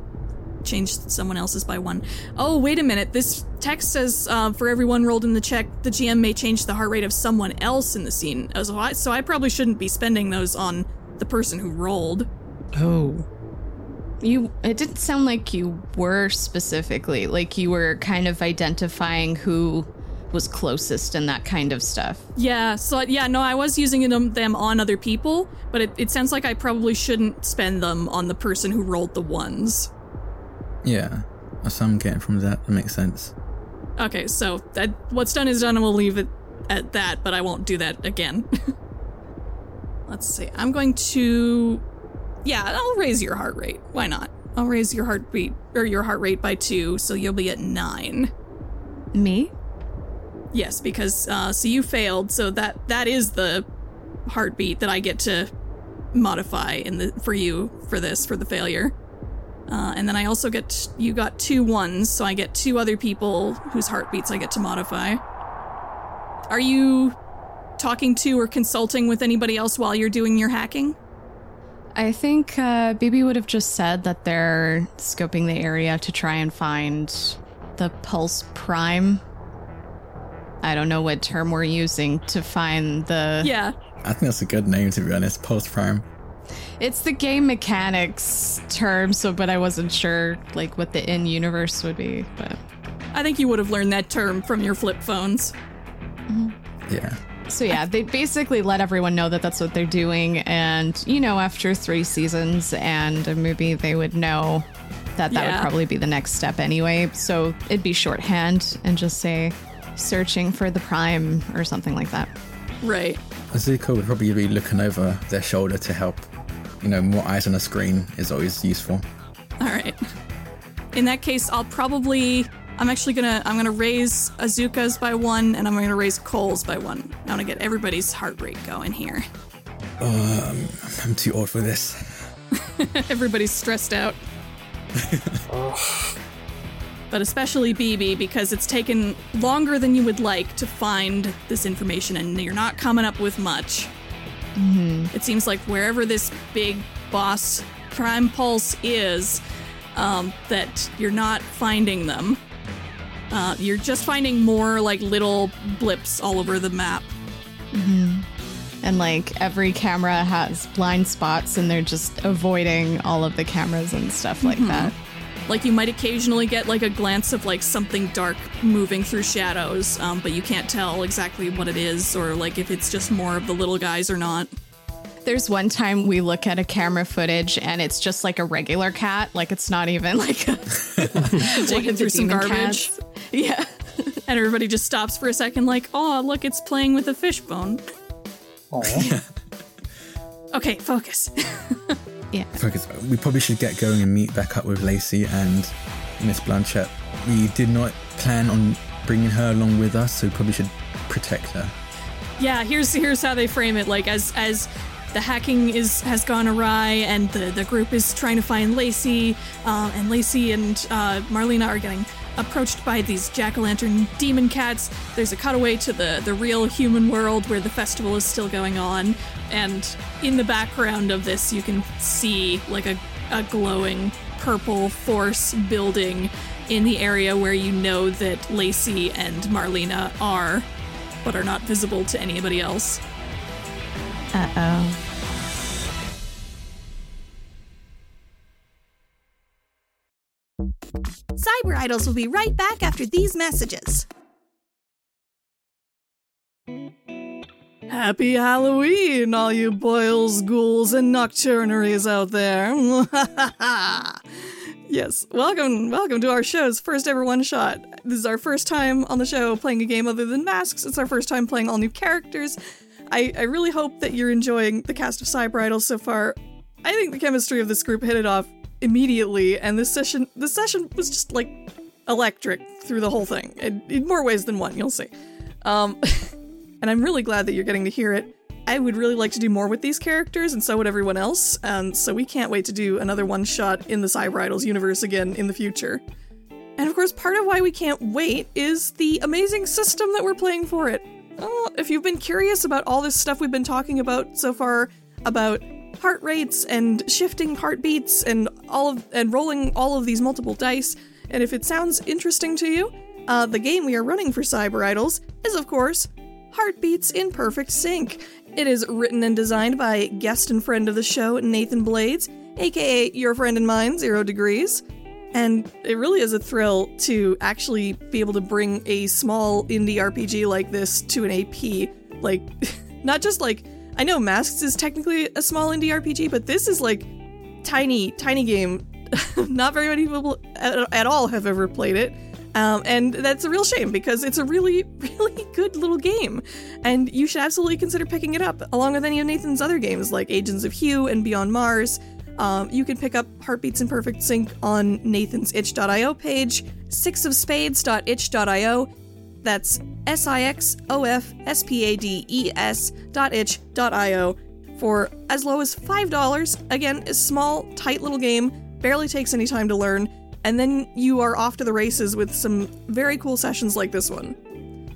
change someone else's by one. Oh, wait a minute. This text says uh, for every one rolled in the check, the GM may change the heart rate of someone else in the scene. So I, so I probably shouldn't be spending those on the person who rolled. Oh. You it didn't sound like you were specifically like you were kind of identifying who was closest and that kind of stuff. Yeah, so yeah, no, I was using them, them on other people, but it, it sounds like I probably shouldn't spend them on the person who rolled the ones. Yeah. That's what I'm getting from that. That makes sense. Okay, so that what's done is done, and we'll leave it at that. But I won't do that again. *laughs* Let's see. I'm going to, yeah, I'll raise your heart rate. Why not? I'll raise your heartbeat or your heart rate by two, so you'll be at nine. Me? Yes, because uh, so you failed, so that that is the heartbeat that I get to modify in the for you for this for the failure. Uh, and then I also get you got two ones, so I get two other people whose heartbeats I get to modify. Are you talking to or consulting with anybody else while you're doing your hacking? I think uh, BB would have just said that they're scoping the area to try and find the Pulse Prime. I don't know what term we're using to find the. Yeah. I think that's a good name to be honest. Pulse Prime. It's the game mechanics term, so but I wasn't sure like what the in universe would be. But I think you would have learned that term from your flip phones. Mm-hmm. Yeah. so yeah, they basically let everyone know that that's what they're doing, and you know, after three seasons and a movie, they would know that that Yeah. would probably be the next step anyway. So it'd be shorthand and just say searching for the prime or something like that. Right. Azuka would probably be looking over their shoulder to help. You know, more eyes on a screen is always useful. All right. In that case, I'll probably. I'm actually gonna. I'm gonna raise Azuka's by one, and I'm gonna raise Cole's by one. I want to get everybody's heart rate going here. Um, I'm too old for this. *laughs* Everybody's stressed out. *laughs* but especially BB because it's taken longer than you would like to find this information and you're not coming up with much. It seems like wherever this big boss Prime Pulse is, um, that you're not finding them. Uh, you're just finding more like little blips all over the map. And like every camera has blind spots, and they're just avoiding all of the cameras and stuff like that. Like you might occasionally get like a glance of like something dark moving through shadows, um, but you can't tell exactly what it is or like if it's just more of the little guys or not. There's one time we look at a camera footage and it's just like a regular cat, like it's not even like a, *laughs* Digging through some garbage. cats. Yeah. *laughs* And everybody just stops for a second, like, oh, look, it's playing with a fishbone. Oh. *laughs* Okay, focus. Yeah. Focus. We probably should get going and meet back up with Lacey and Miss Blanchett. We did not plan on bringing her along with us, so we probably should protect her. yeah, here's here's how they frame it. Like as as the hacking is has gone awry, and the the group is trying to find Lacey, uh, and Lacey and uh, Marlena are getting approached by these jack o' lantern demon cats. There's a cutaway to the the real human world where the festival is still going on, and in the background of this, you can see like a a glowing purple force building in the area where you know that Lacey and Marlena are, but are not visible to anybody else. Uh oh. Cyber Idols will be right back after these messages. Happy Halloween, all you boils, ghouls, and nocturnaries out there. *laughs* yes, welcome, welcome to our show's first ever one shot. This is our first time on the show playing a game other than masks. It's our first time playing all new characters. I, I really hope that you're enjoying the cast of Cyber Idols so far. I think the chemistry of this group hit it off immediately, and this session this session was just like electric through the whole thing. In, in more ways than one, you'll see. Um, *laughs* and I'm really glad that you're getting to hear it I would really like to do more with these characters, and so would everyone else. And so we can't wait to do another one shot in the Cyber Idols universe again in the future. And of course, part of why we can't wait is the amazing system that we're playing for it. If you've been curious about all this stuff we've been talking about so far, about heart rates and shifting heartbeats and all of and rolling all of these multiple dice, and if it sounds interesting to you, uh, the game we are running for Cyber Idols is, of course, Heartbeats in Perfect Sync. It is written and designed by guest and friend of the show, Nathan Blades, aka your friend and mine, Zero Degrees. And it really is a thrill to actually be able to bring a small indie RPG like this to an AP. Like, *laughs* not just like, I know Masks is technically a small indie RPG, but this is like tiny, tiny game. *laughs* not very many people at, at all have ever played it. Um, and that's a real shame because it's a really, *laughs* really good little game. And you should absolutely consider picking it up, along with any of Nathan's other games like Agents of Hue and Beyond Mars. Um, you can pick up Heartbeats in Perfect Sync on Nathan's itch.io page, sixofspades.itch.io. That's S I X O F S P A D E S dot itch dot I-O for as low as $5. Again, a small, tight little game, barely takes any time to learn, and then you are off to the races with some very cool sessions like this one.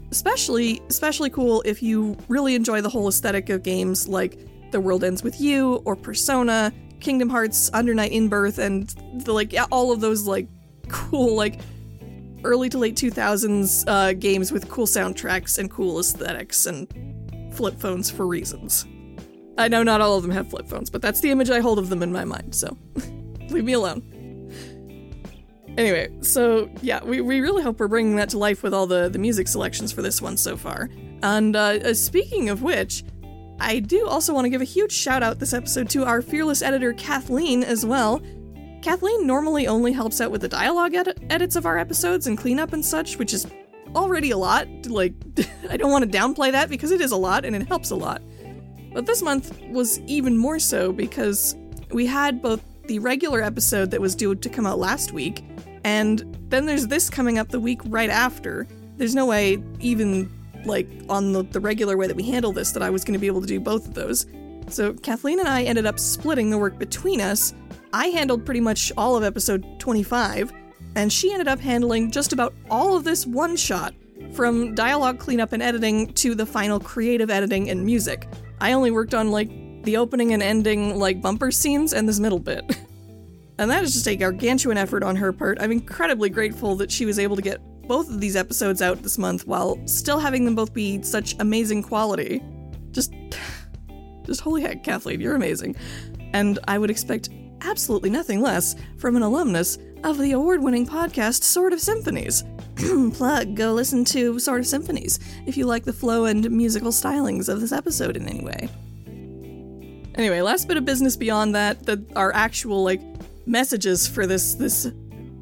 Especially, especially cool if you really enjoy the whole aesthetic of games like The World Ends With You or Persona, Kingdom Hearts, Under Night In-Birth, and the, like all of those like *laughs* cool like early to late 2000s uh, games with cool soundtracks and cool aesthetics and flip phones for reasons. I know not all of them have flip phones, but that's the image I hold of them in my mind, so *laughs* leave me alone. Anyway, so yeah, we, we really hope we're bringing that to life with all the, the music selections for this one so far. And uh, uh, speaking of which, I do also want to give a huge shout out this episode to our fearless editor Kathleen as well. Kathleen normally only helps out with the dialogue edit- edits of our episodes and cleanup and such, which is already a lot. Like, *laughs* I don't want to downplay that because it is a lot and it helps a lot. But this month was even more so because we had both the regular episode that was due to come out last week, and then there's this coming up the week right after. There's no way, even like on the, the regular way that we handle this, that I was going to be able to do both of those. So Kathleen and I ended up splitting the work between us. I handled pretty much all of episode 25, and she ended up handling just about all of this one shot, from dialogue cleanup and editing to the final creative editing and music. I only worked on like the opening and ending like bumper scenes and this middle bit. *laughs* and that is just a gargantuan effort on her part. I'm incredibly grateful that she was able to get both of these episodes out this month while still having them both be such amazing quality. Just *sighs* just holy heck, Kathleen, you're amazing. And I would expect absolutely nothing less from an alumnus of the award winning podcast Sword of Symphonies. *clears throat* Plug, go listen to Sword of Symphonies if you like the flow and musical stylings of this episode in any way. Anyway, last bit of business beyond that, that our actual like messages for this this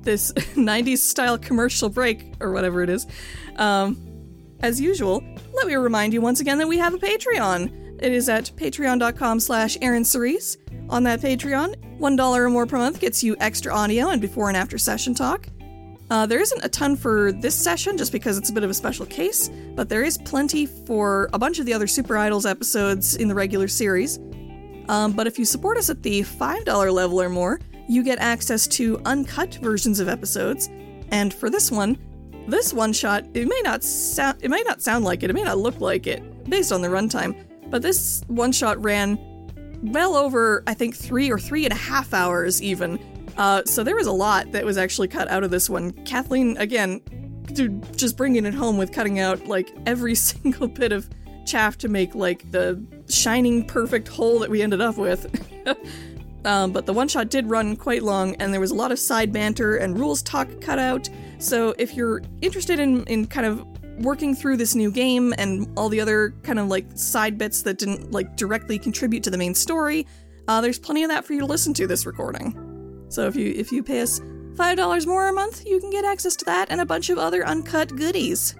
this *laughs* 90s style commercial break or whatever it is. Um, as usual, let me remind you once again that we have a Patreon. It is at patreon.com slash Aaron Cerise. On that Patreon, $1 or more per month gets you extra audio and before and after session talk. Uh, there isn't a ton for this session just because it's a bit of a special case, but there is plenty for a bunch of the other Cyber Idols episodes in the regular series. Um, but if you support us at the $5 level or more, you get access to uncut versions of episodes. And for this one, this one shot, it may not sound it may not sound like it, it may not look like it, based on the runtime, but this one shot ran well over, I think, three or three and a half hours even. Uh, so there was a lot that was actually cut out of this one. Kathleen, again, dude, just bringing it home with cutting out like every *laughs* single bit of chaff to make like the shining perfect whole that we ended up with. *laughs* um, but the one shot did run quite long, and there was a lot of side banter and rules talk cut out. So if you're interested in, in kind of working through this new game and all the other kind of like side bits that didn't like directly contribute to the main story, uh, there's plenty of that for you to listen to this recording. So if you if you pay us five dollars more a month, you can get access to that and a bunch of other uncut goodies.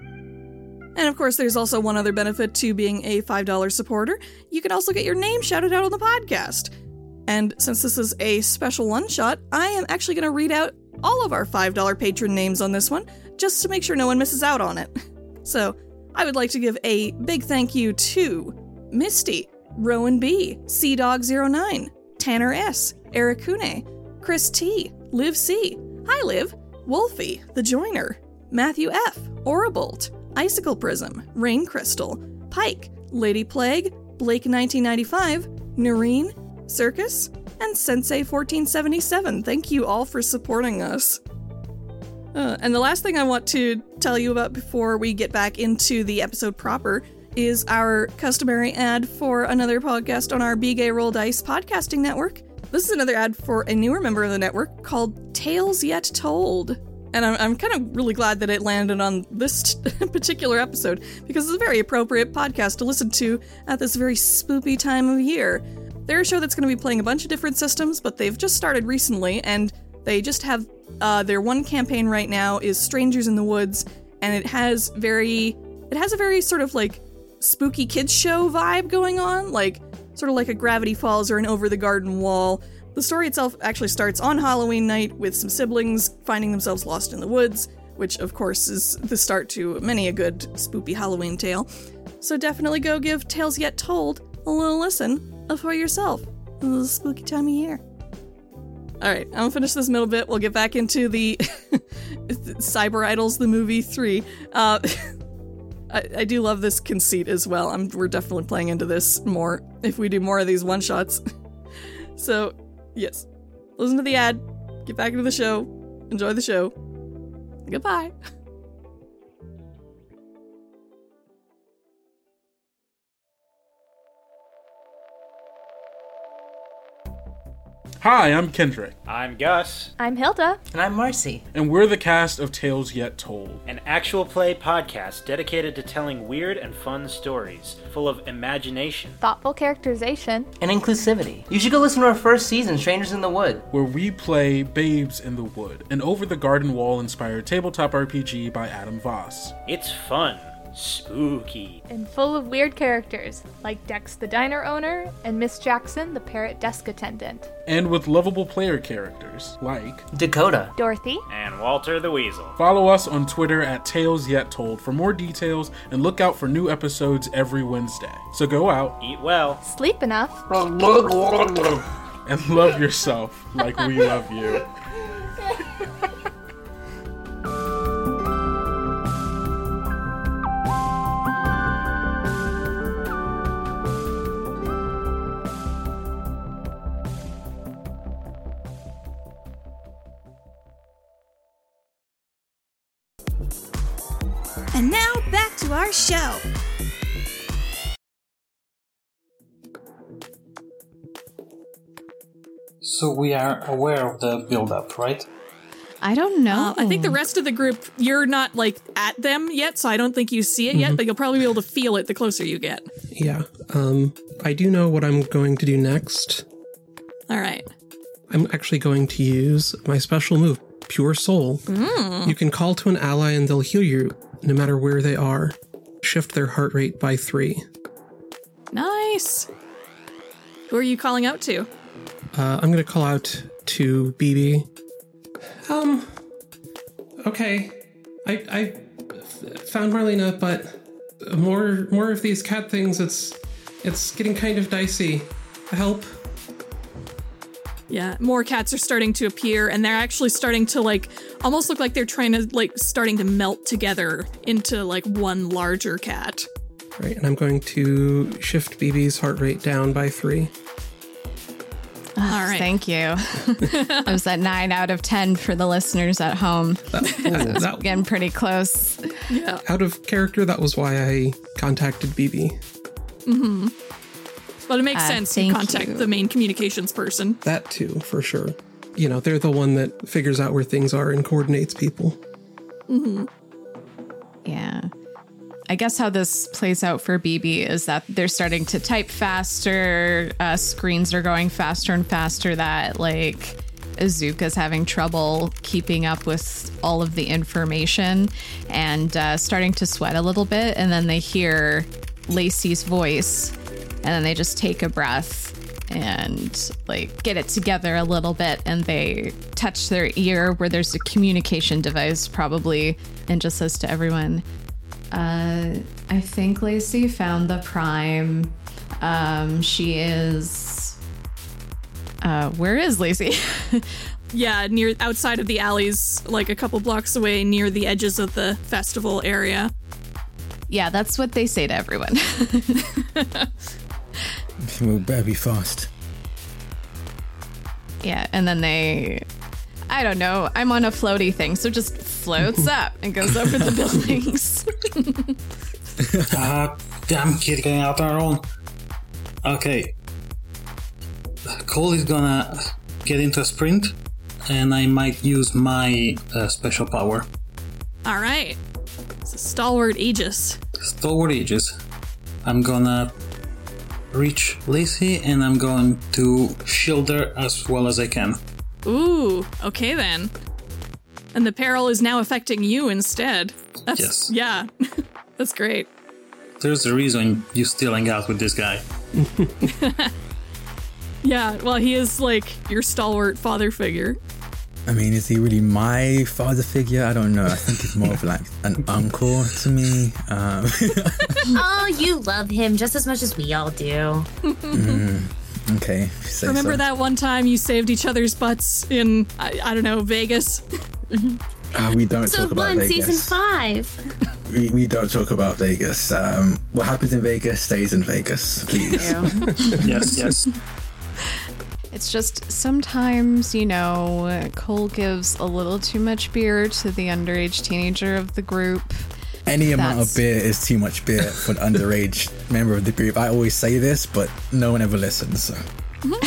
And of course, there's also one other benefit to being a $5 supporter. You can also get your name shouted out on the podcast. And since this is a special one shot, I am actually going to read out all of our $5 patron names on this one, just to make sure no one misses out on it. *laughs* So, I would like to give a big thank you to Misty, Rowan B, Sea Dog 09, Tanner S, Eric Kune, Chris T, Liv C, Hi Liv, Wolfie, The Joiner, Matthew F, Orabolt, Icicle Prism, Rain Crystal, Pike, Lady Plague, Blake 1995, Noreen, Circus, and Sensei 1477. Thank you all for supporting us. Uh, and the last thing I want to tell you about before we get back into the episode proper is our customary ad for another podcast on our Be Gay Roll Dice podcasting network. This is another ad for a newer member of the network called Tales Yet Told. And I'm, I'm kind of really glad that it landed on this *laughs* particular episode because it's a very appropriate podcast to listen to at this very spoopy time of year. They're a show that's going to be playing a bunch of different systems, but they've just started recently and they just have uh, their one campaign right now is Strangers in the Woods, and it has very, it has a very sort of like spooky kids show vibe going on, like sort of like a Gravity Falls or an Over the Garden Wall. The story itself actually starts on Halloween night with some siblings finding themselves lost in the woods, which of course is the start to many a good spoopy Halloween tale. So definitely go give Tales Yet Told a little listen for yourself. in this spooky time of year. All right, I'm gonna finish this middle bit. We'll get back into the *laughs* Cyber Idols, the movie three. Uh, *laughs* I, I, do love this conceit as well. I'm, we're definitely playing into this more if we do more of these one shots. *laughs* so, yes, listen to the ad, get back into the show, enjoy the show. Goodbye. Hi, I'm Kendrick. I'm Gus. I'm Hilda. And I'm Marcy. And we're the cast of Tales Yet Told, an actual play podcast dedicated to telling weird and fun stories, full of imagination, thoughtful characterization, and inclusivity. You should go listen to our first season, Strangers in the Wood, where we play Babes in the Wood, an over the garden wall inspired tabletop RPG by Adam Voss. It's fun spooky, and full of weird characters like Dex the diner owner and Miss Jackson the parrot desk attendant. And with lovable player characters like Dakota, Dorothy, and Walter the Weasel. Follow us on Twitter at Tales Yet Told for more details and look out for new episodes every Wednesday. So go out, eat well, sleep enough, and love yourself like we love you. And now back to our show. So we are aware of the build-up, right? I don't know. Uh, I think the rest of the group, you're not like at them yet, so I don't think you see it yet, but you'll probably be able to feel it the closer you get. Yeah. Um, I do know what I'm going to do next. All right. I'm actually going to use my special move, Pure Soul. Mm. You can call to an ally and they'll heal you no matter where they are. Shift their heart rate by three. Nice. Who are you calling out to? Uh, I'm going to call out to BB. Um. Okay. I I found Marlena, but more more of these cat things. It's it's getting kind of dicey. Help. Yeah, more cats are starting to appear, and they're actually starting to like almost look like they're trying to like starting to melt together into like one larger cat. Right, and I'm going to shift BB's heart rate down by three. Oh, All right. Thank you. *laughs* I was at nine out of 10 for the listeners at home. That, *laughs* that, getting pretty close. Yeah. Out of character, that was why I contacted BB. Mm-hmm. But it makes uh, sense to contact you. the main communications person. That too, for sure. You know, they're the one that figures out where things are and coordinates people. Mm-hmm. Yeah. I guess how this plays out for BB is that they're starting to type faster, uh, screens are going faster and faster, that like Azuka's having trouble keeping up with all of the information and uh, starting to sweat a little bit. And then they hear Lacey's voice and then they just take a breath and like get it together a little bit and they touch their ear where there's a communication device probably and just says to everyone uh, I think Lacey found the prime Um, she is. Uh, where is Lacey? *laughs* Yeah, near outside of the alleys, like a couple blocks away, near the edges of the festival area. yeah, that's what they say to everyone. *laughs* We'll better be fast. yeah, and then they. I don't know. I'm on a floaty thing, so just floats *laughs* up and goes over the buildings. uh, *laughs* damn kid getting out on our own. Okay. Cole is gonna get into a sprint, and I might use my uh, special power. All right. It's a stalwart Aegis. Stalwart Aegis. I'm gonna reach Lacey, and I'm going to shield her as well as I can. Ooh, okay then. And the peril is now affecting you instead. That's, Yes. Yeah. *laughs* That's great. There's a reason you still hang out with this guy. *laughs* Yeah, well, he is like your stalwart father figure. I mean, is he really my father figure? I don't know. I think he's more of like an uncle to me. Um, *laughs* oh, you love him just as much as we all do. mm, okay. if you say Remember so. that one time you saved each other's butts in, I, I don't know, Vegas? Ah, we don't So talk about one, Vegas. season five. We, we don't talk about Vegas. Um, what happens in Vegas stays in Vegas, please. *laughs* yes, yes. It's just sometimes, you know, Cole gives a little too much beer to the underage teenager of the group. Any amount of beer is too much beer for an underage *laughs* member of the group. I always say this, but no one ever listens. So. *laughs*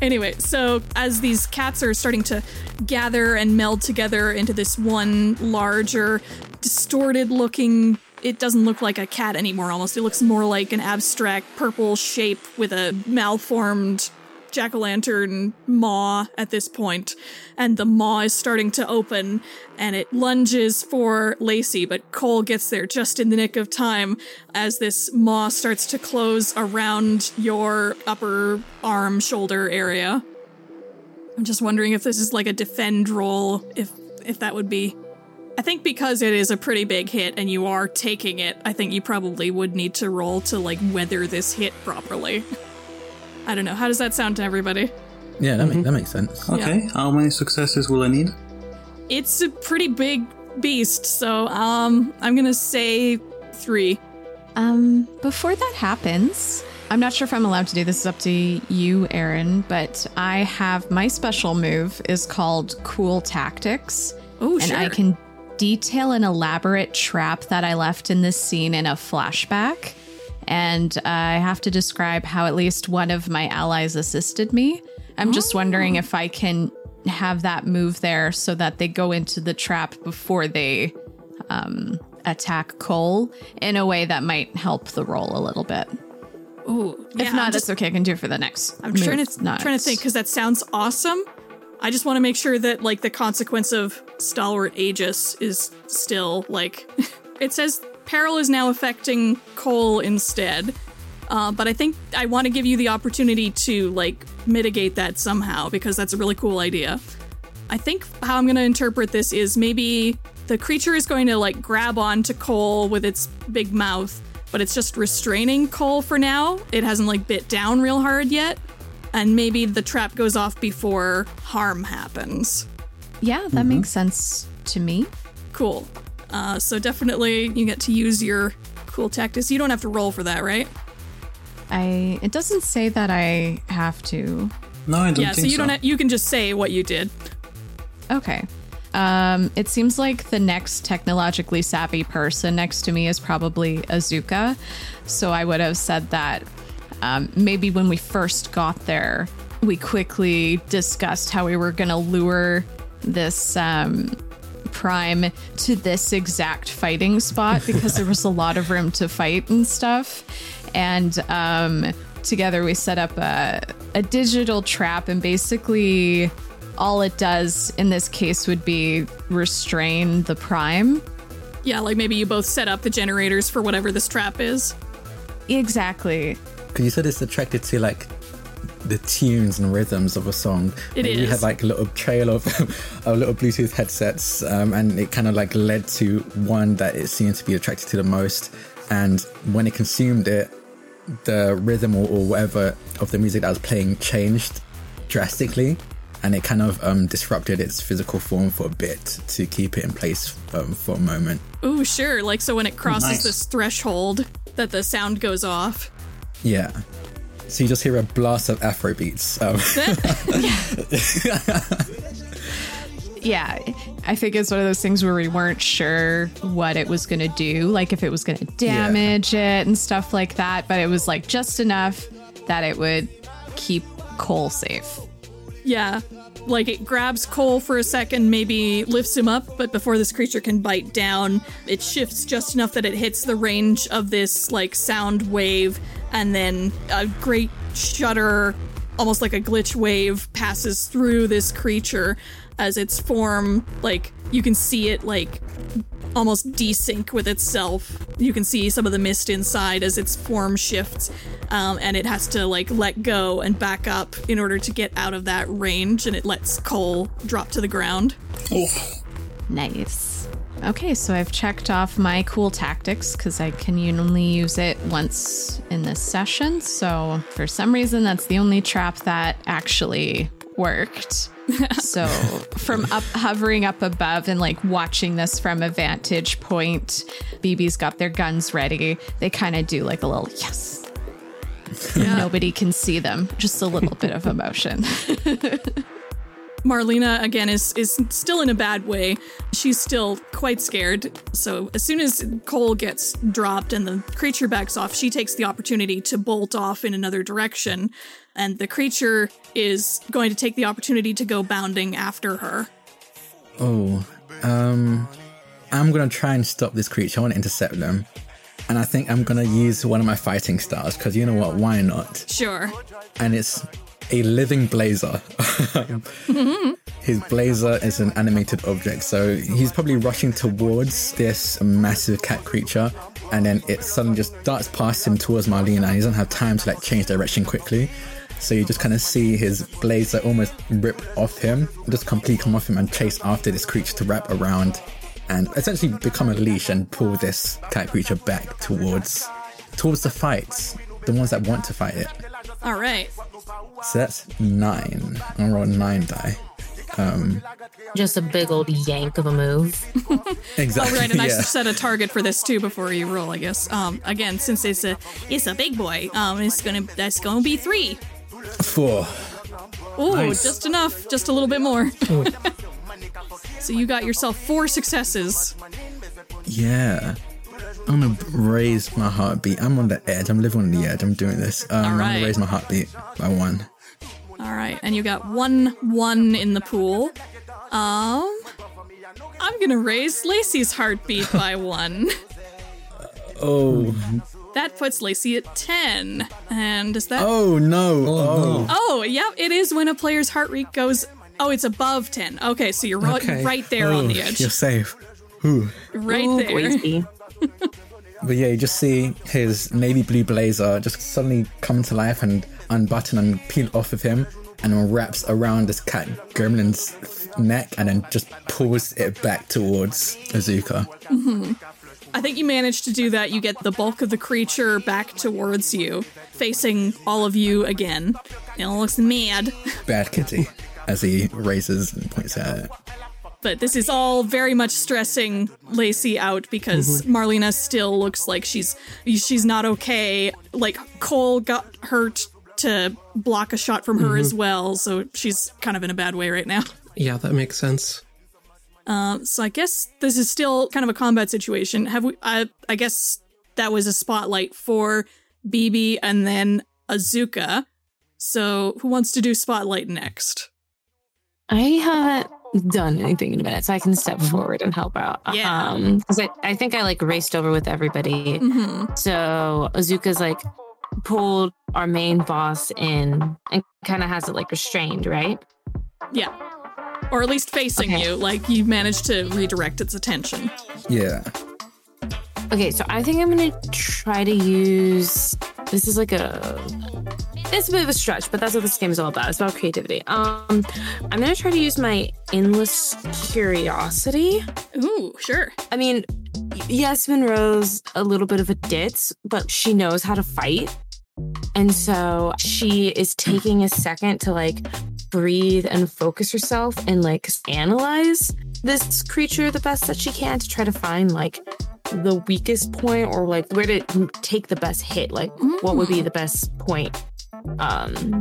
Anyway, so as these cats are starting to gather and meld together into this one larger, distorted looking. It doesn't look like a cat anymore, almost. It looks more like an abstract purple shape with a malformed jack o' lantern maw at this. And the maw is starting to open and it lunges for Lacey, but Cole gets there just in the nick of time as this maw starts to close around your upper arm shoulder area. I'm just wondering if this is like a defend roll, if if that would be I think because it is a pretty big hit and you are taking it, I think you probably would need to roll to like weather this hit properly. *laughs* I don't know. How does that sound to everybody? Yeah, that, make, that makes sense. Okay, how many successes will I need? It's a pretty big beast, so um I'm going to say 3. Um, before that happens, I'm not sure if I'm allowed to do this. It's up to you, Aaron, but I have my special move is called Cool Tactics. Oh, and I can detail an elaborate trap that I left in this scene in a flashback. And uh, I have to describe how at least one of my allies assisted me. I'm just wondering if I can have that move there so that they go into the trap before they um, attack Cole in a way that might help the roll a little bit. Ooh, if yeah, not, I'm just- it's okay. I can do it for the next. I'm move trying to not- trying to think because that sounds awesome. I just want to make sure that like the consequence of stalwart Aegis is still like *laughs* it says peril is now affecting Cole instead. Uh, but I think I want to give you the opportunity to like mitigate that somehow because that's a really cool idea. I think how I'm going to interpret this is maybe the creature is going to like grab onto Cole with its big mouth, but it's just restraining Cole for now. It hasn't like bit down real hard yet. And maybe the trap goes off before harm happens. Yeah, that makes sense to me. Cool. Uh, so definitely you get to use your cool tactics. You don't have to roll for that, right? I it doesn't say that I have to. No, I don't yeah, so you don't. Ha- you can just say what you did. Okay. Um, it seems like the next technologically savvy person next to me is probably Azuka. So I would have said that um, maybe when we first got there, we quickly discussed how we were going to lure this um, prime to this exact fighting spot because there was a lot of room to fight and stuff. And um, together we set up a, a digital trap, and basically all it does in this case would be restrain the prime. Yeah, like maybe you both set up the generators for whatever this trap is. Exactly. Because you said it's attracted to like the tunes and rhythms of a song. It Maybe We is. had like a little trail of, *laughs* of little Bluetooth headsets, um, and it kind of like led to one that it seemed to be attracted to the most. And when it consumed it, the rhythm or, or whatever of the music that was playing changed drastically, and it kind of um, disrupted its physical form for a bit to keep it in place um, for a moment. Oh, sure. Like so when it crosses Nice. this threshold that the sound goes off. Yeah. So you just hear a blast of Afro beats. Um, *laughs* Yeah, I think it's one of those things where we weren't sure what it was going to do, like if it was going to damage it and stuff like that, but it was like just enough that it would keep Cole safe. Yeah. Like it grabs Cole for a second, maybe lifts him up, but before this creature can bite down, it shifts just enough that it hits the range of this like sound wave, and then a great shudder, almost like a glitch wave, passes through this creature as its form, like you can see it like almost desync with itself. You can see some of the mist inside as its form shifts, um, and it has to like let go and back up in order to get out of that range. And it lets Cole drop to the ground. Nice. Okay, so I've checked off my cool tactics because I can only use it once in this session. So for some reason, that's the only trap that actually worked. *laughs* so from up hovering up above and like watching this from a vantage point, BB's got their guns ready. They kind of do like a little yes. *laughs* Nobody can see them. Just a little bit of emotion. *laughs* Marlena again is is still in a bad way. She's still quite scared. So as soon as Cole gets dropped and the creature backs off, she takes the opportunity to bolt off in another direction, and the creature is going to take the opportunity to go bounding after her. oh, um, I'm gonna try and stop this creature. I want to intercept them, and I think I'm gonna use one of my fighting stars because you know what? Why not? Sure. And it's a living blazer. *laughs* His blazer is an animated object, so he's probably rushing towards this massive cat creature, and then it suddenly just darts past him towards Marlena. And he doesn't have time to like change direction quickly, so you just kind of see his blazer almost rip off him, just completely come off him, and chase after this creature to wrap around and essentially become a leash and pull this cat creature back towards towards the fights, the ones that want to fight it. All right. So that's nine. I'm gonna roll nine die. Um, Just a big old yank of a move. *laughs* exactly. All right, and I yeah. should set a target for this too before you roll, I guess. Um, again, since it's a it's a big boy, um, it's gonna that's gonna be three. Four. Oh, Nice. just enough, just a little bit more. *laughs* so you got yourself four successes. Yeah. I'm gonna raise my heartbeat. I'm on the edge. I'm living on the edge. I'm doing this. Um, I'm gonna raise my heartbeat by one. All right, and you got one one in the pool. Um, I'm gonna raise Lacey's heartbeat by *laughs* one. Oh. That puts Lacey at ten. And is that? Oh no. Oh. Oh, yeah, it is when a player's heart rate goes. Oh, it's above ten. Okay, so you're right, Okay. right there on Oh, the edge. You're safe. Ooh. Right Ooh, there. boysy. But yeah, you just see his navy blue blazer just suddenly come to life and unbutton and peel off of him and wraps around this cat gremlin's neck and then just pulls it back towards Azuka. Mhm. I think you managed to do that. You get the bulk of the creature back towards you, facing all of you again. It looks mad, Bad kitty, as he raises and points at it. But this is all very much stressing Lacey out because Mhm. Marlena still looks like she's she's not okay. Like Cole got hurt to block a shot from her Mhm. as well, so she's kind of in a bad way right now. Yeah, that makes sense. Um, so I guess this is still kind of a combat situation. Have we? I, I guess that was a spotlight for BB and then Azuka. So who wants to do spotlight next? I haven't done anything in a minute, so I can step forward and help out. Yeah. Um, because I, I think I like raced over with everybody. Mhm. So Azuka's like pulled our main boss in and kind of has it like restrained, right? Yeah, or at least facing you. Like you managed to redirect its attention. Yeah. Okay, so I think I'm gonna try to use. This is like a. It's a bit of a stretch, but that's what this game is all about. It's about creativity. Um, I'm gonna try to use my endless curiosity. Ooh, sure. I mean, yes, Monroe's a little bit of a ditz, but she knows how to fight. And so she is taking a second to like breathe and focus herself and like analyze this creature the best that she can to try to find like the weakest point or like where to take the best hit. Like what would be the best point? Um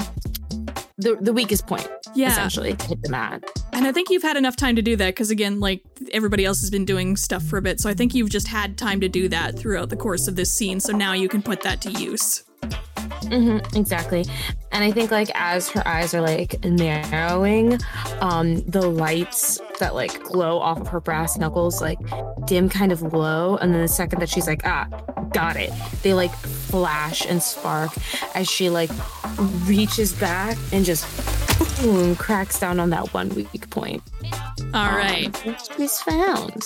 the the weakest point, Yeah. essentially, to hit them at. And I think you've had enough time to do that because, again, like everybody else has been doing stuff for a bit. So I think you've just had time to do that throughout the course of this scene. So now you can put that to use. Hmm exactly. And I think like as her eyes are like narrowing, um, the lights that like glow off of her brass knuckles like dim kind of low. And then the second that she's like, ah, got it, they like flash and spark as she like reaches back and just boom cracks down on that one weak point. All right. She's found.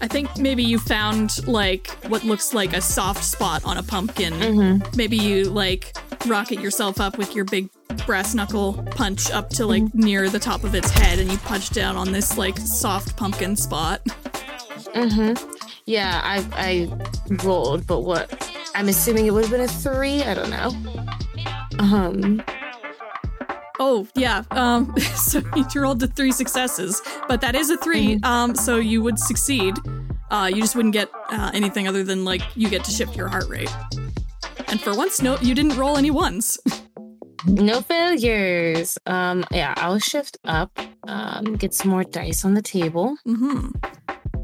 I think maybe you found like what looks like a soft spot on a pumpkin. Mm-hmm. Maybe you like rocket yourself up with your big brass knuckle punch up to like Mm-hmm. near the top of its head and you punch down on this like soft pumpkin spot. Mm-hmm. Yeah, I I rolled, but what? I'm assuming it would have been a three. I don't know. Um. Oh yeah. Um. *laughs* So you rolled the three successes, but that is a 3 Mm-hmm. Um. So you would succeed. Uh. You just wouldn't get uh, anything other than like you get to shift your heart rate. And for once, no, you didn't roll any ones. No failures. Um. Yeah, I'll shift up. Um. Get some more dice on the table. Mm-hmm.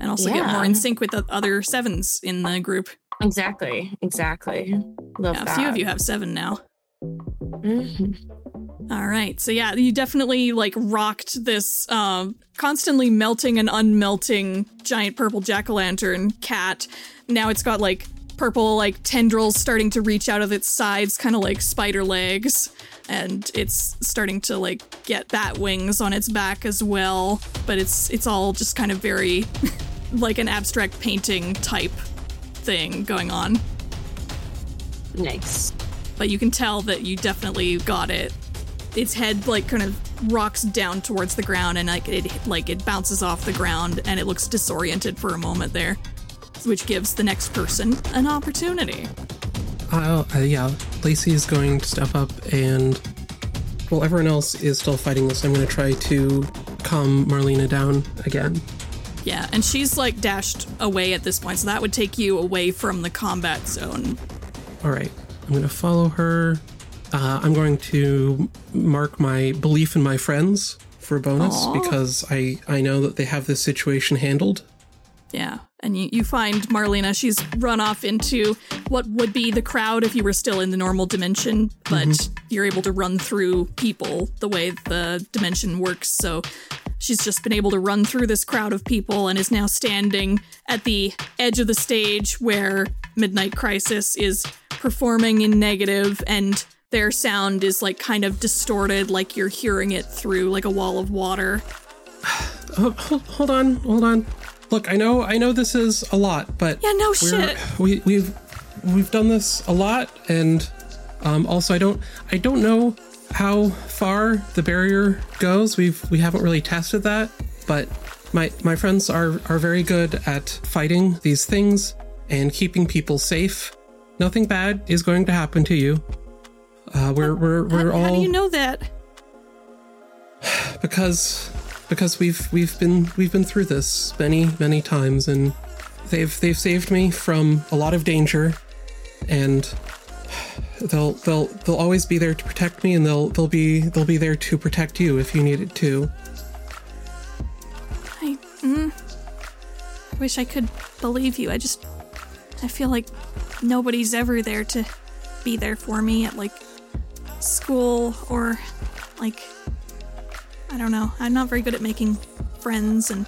And also get more in sync with the other sevens in the group. Exactly. Exactly. Love Yeah, a that. few of you have seven now. Mhm. All right. So yeah, you definitely like rocked this um constantly melting and unmelting giant purple jack-o'-lantern cat. Now it's got like purple like tendrils starting to reach out of its sides, kind of like spider legs. And it's starting to like get bat wings on its back as well. But it's it's all just kind of very *laughs* like an abstract painting type thing going on. Nice. But you can tell that you definitely got it. Its head like kind of rocks down towards the ground and like it like it bounces off the ground and it looks disoriented for a moment there, which gives the next person an opportunity. Uh, uh, yeah, Lacey is going to step up and while everyone else is still fighting this, I'm going to try to calm Marlena down again. Yeah, and she's like dashed away at this point, so that would take you away from the combat zone. All right, I'm going to follow her. Uh, I'm going to mark my belief in my friends for a bonus Aw. because I, I know that they have this situation handled. Yeah. And you, you find Marlena, she's run off into what would be the crowd if you were still in the normal dimension, but Mhm. you're able to run through people the way the dimension works. So she's just been able to run through this crowd of people and is now standing at the edge of the stage where Midnight Crisis is performing in negative and their sound is like kind of distorted, like you're hearing it through like a wall of water. *sighs* Oh, hold, hold on, hold on. Look, I know, I know this is a lot, but Yeah, no shit. We, we've we've done this a lot, and um, also I don't I don't know how far the barrier goes. We've we haven't really tested that, but my my friends are are very good at fighting these things and keeping people safe. Nothing bad is going to happen to you. Uh, we're we're we're how, all how do you know that? because because we've we've been we've been through this many many times and they've they've saved me from a lot of danger and they'll they'll they'll always be there to protect me and they'll they'll be they'll be there to protect you if you need it too. I mm, wish I could believe you. I just I feel like nobody's ever there to be there for me at like school or like I don't know. I'm not very good at making friends and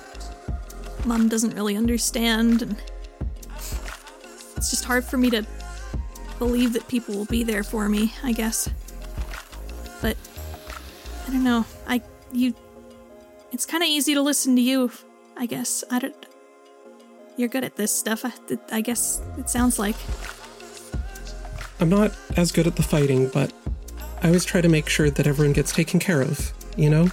mom doesn't really understand and it's just hard for me to believe that people will be there for me, I guess. But I don't know. I you it's kind of easy to listen to you, I guess. I don't. You're good at this stuff. I, I guess it sounds like. i'm not as good at the fighting but i always try to make sure that everyone gets taken care of you know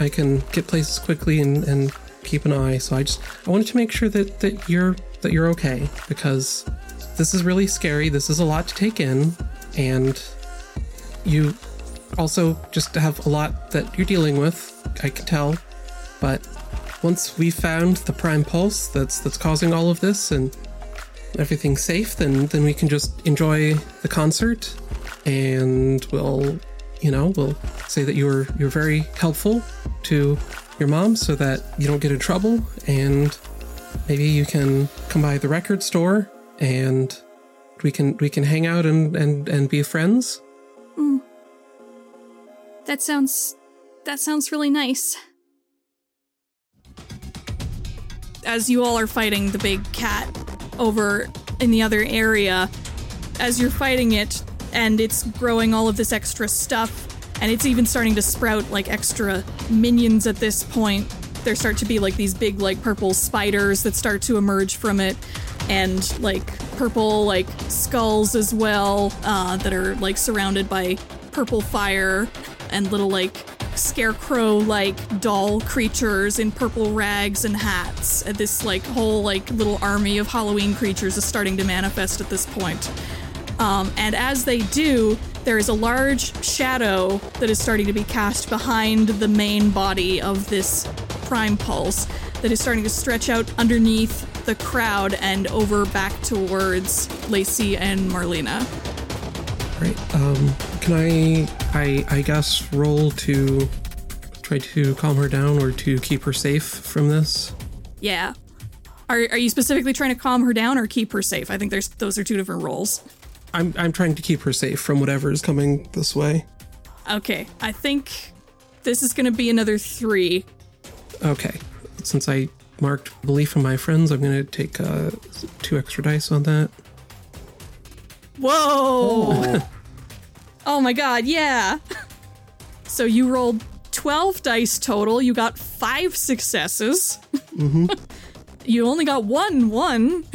i can get places quickly and, and keep an eye so i just i wanted to make sure that that you're that you're okay because this is really scary this is a lot to take in and you also just have a lot that you're dealing with. I can tell, but once we found the prime pulse that's that's causing all of this and everything's safe, then then we can just enjoy the concert, and we'll, you know, we'll say that you're you're very helpful to your mom, so that you don't get in trouble, and maybe you can come by the record store and we can we can hang out and and and be friends. Mm. That sounds that sounds really nice. As you all are fighting the big cat over in the other area, as you're fighting it and it's growing all of this extra stuff and it's even starting to sprout like extra minions at this point. There start to be like these big like purple spiders that start to emerge from it and like purple like skulls as well uh, that are like surrounded by purple fire and little like scarecrow like doll creatures in purple rags and hats and this like whole like little army of halloween creatures is starting to manifest at this point um, and as they do there is a large shadow that is starting to be cast behind the main body of this prime pulse that is starting to stretch out underneath the crowd and over back towards Lacey and Marlena. Right. Um, can I, I, I guess, roll to try to calm her down or to keep her safe from this? Yeah. Are, are you specifically trying to calm her down or keep her safe? I think there's those are two different roles. I'm, I'm trying to keep her safe from whatever is coming this way. Okay, I think this is going to be another three. Okay. Since I marked belief in my friends, I'm going to take uh, two extra dice on that. Whoa! Oh. *laughs* oh my god, yeah. So you rolled 12 dice total. You got five successes. Mm-hmm. *laughs* you only got one one. *laughs*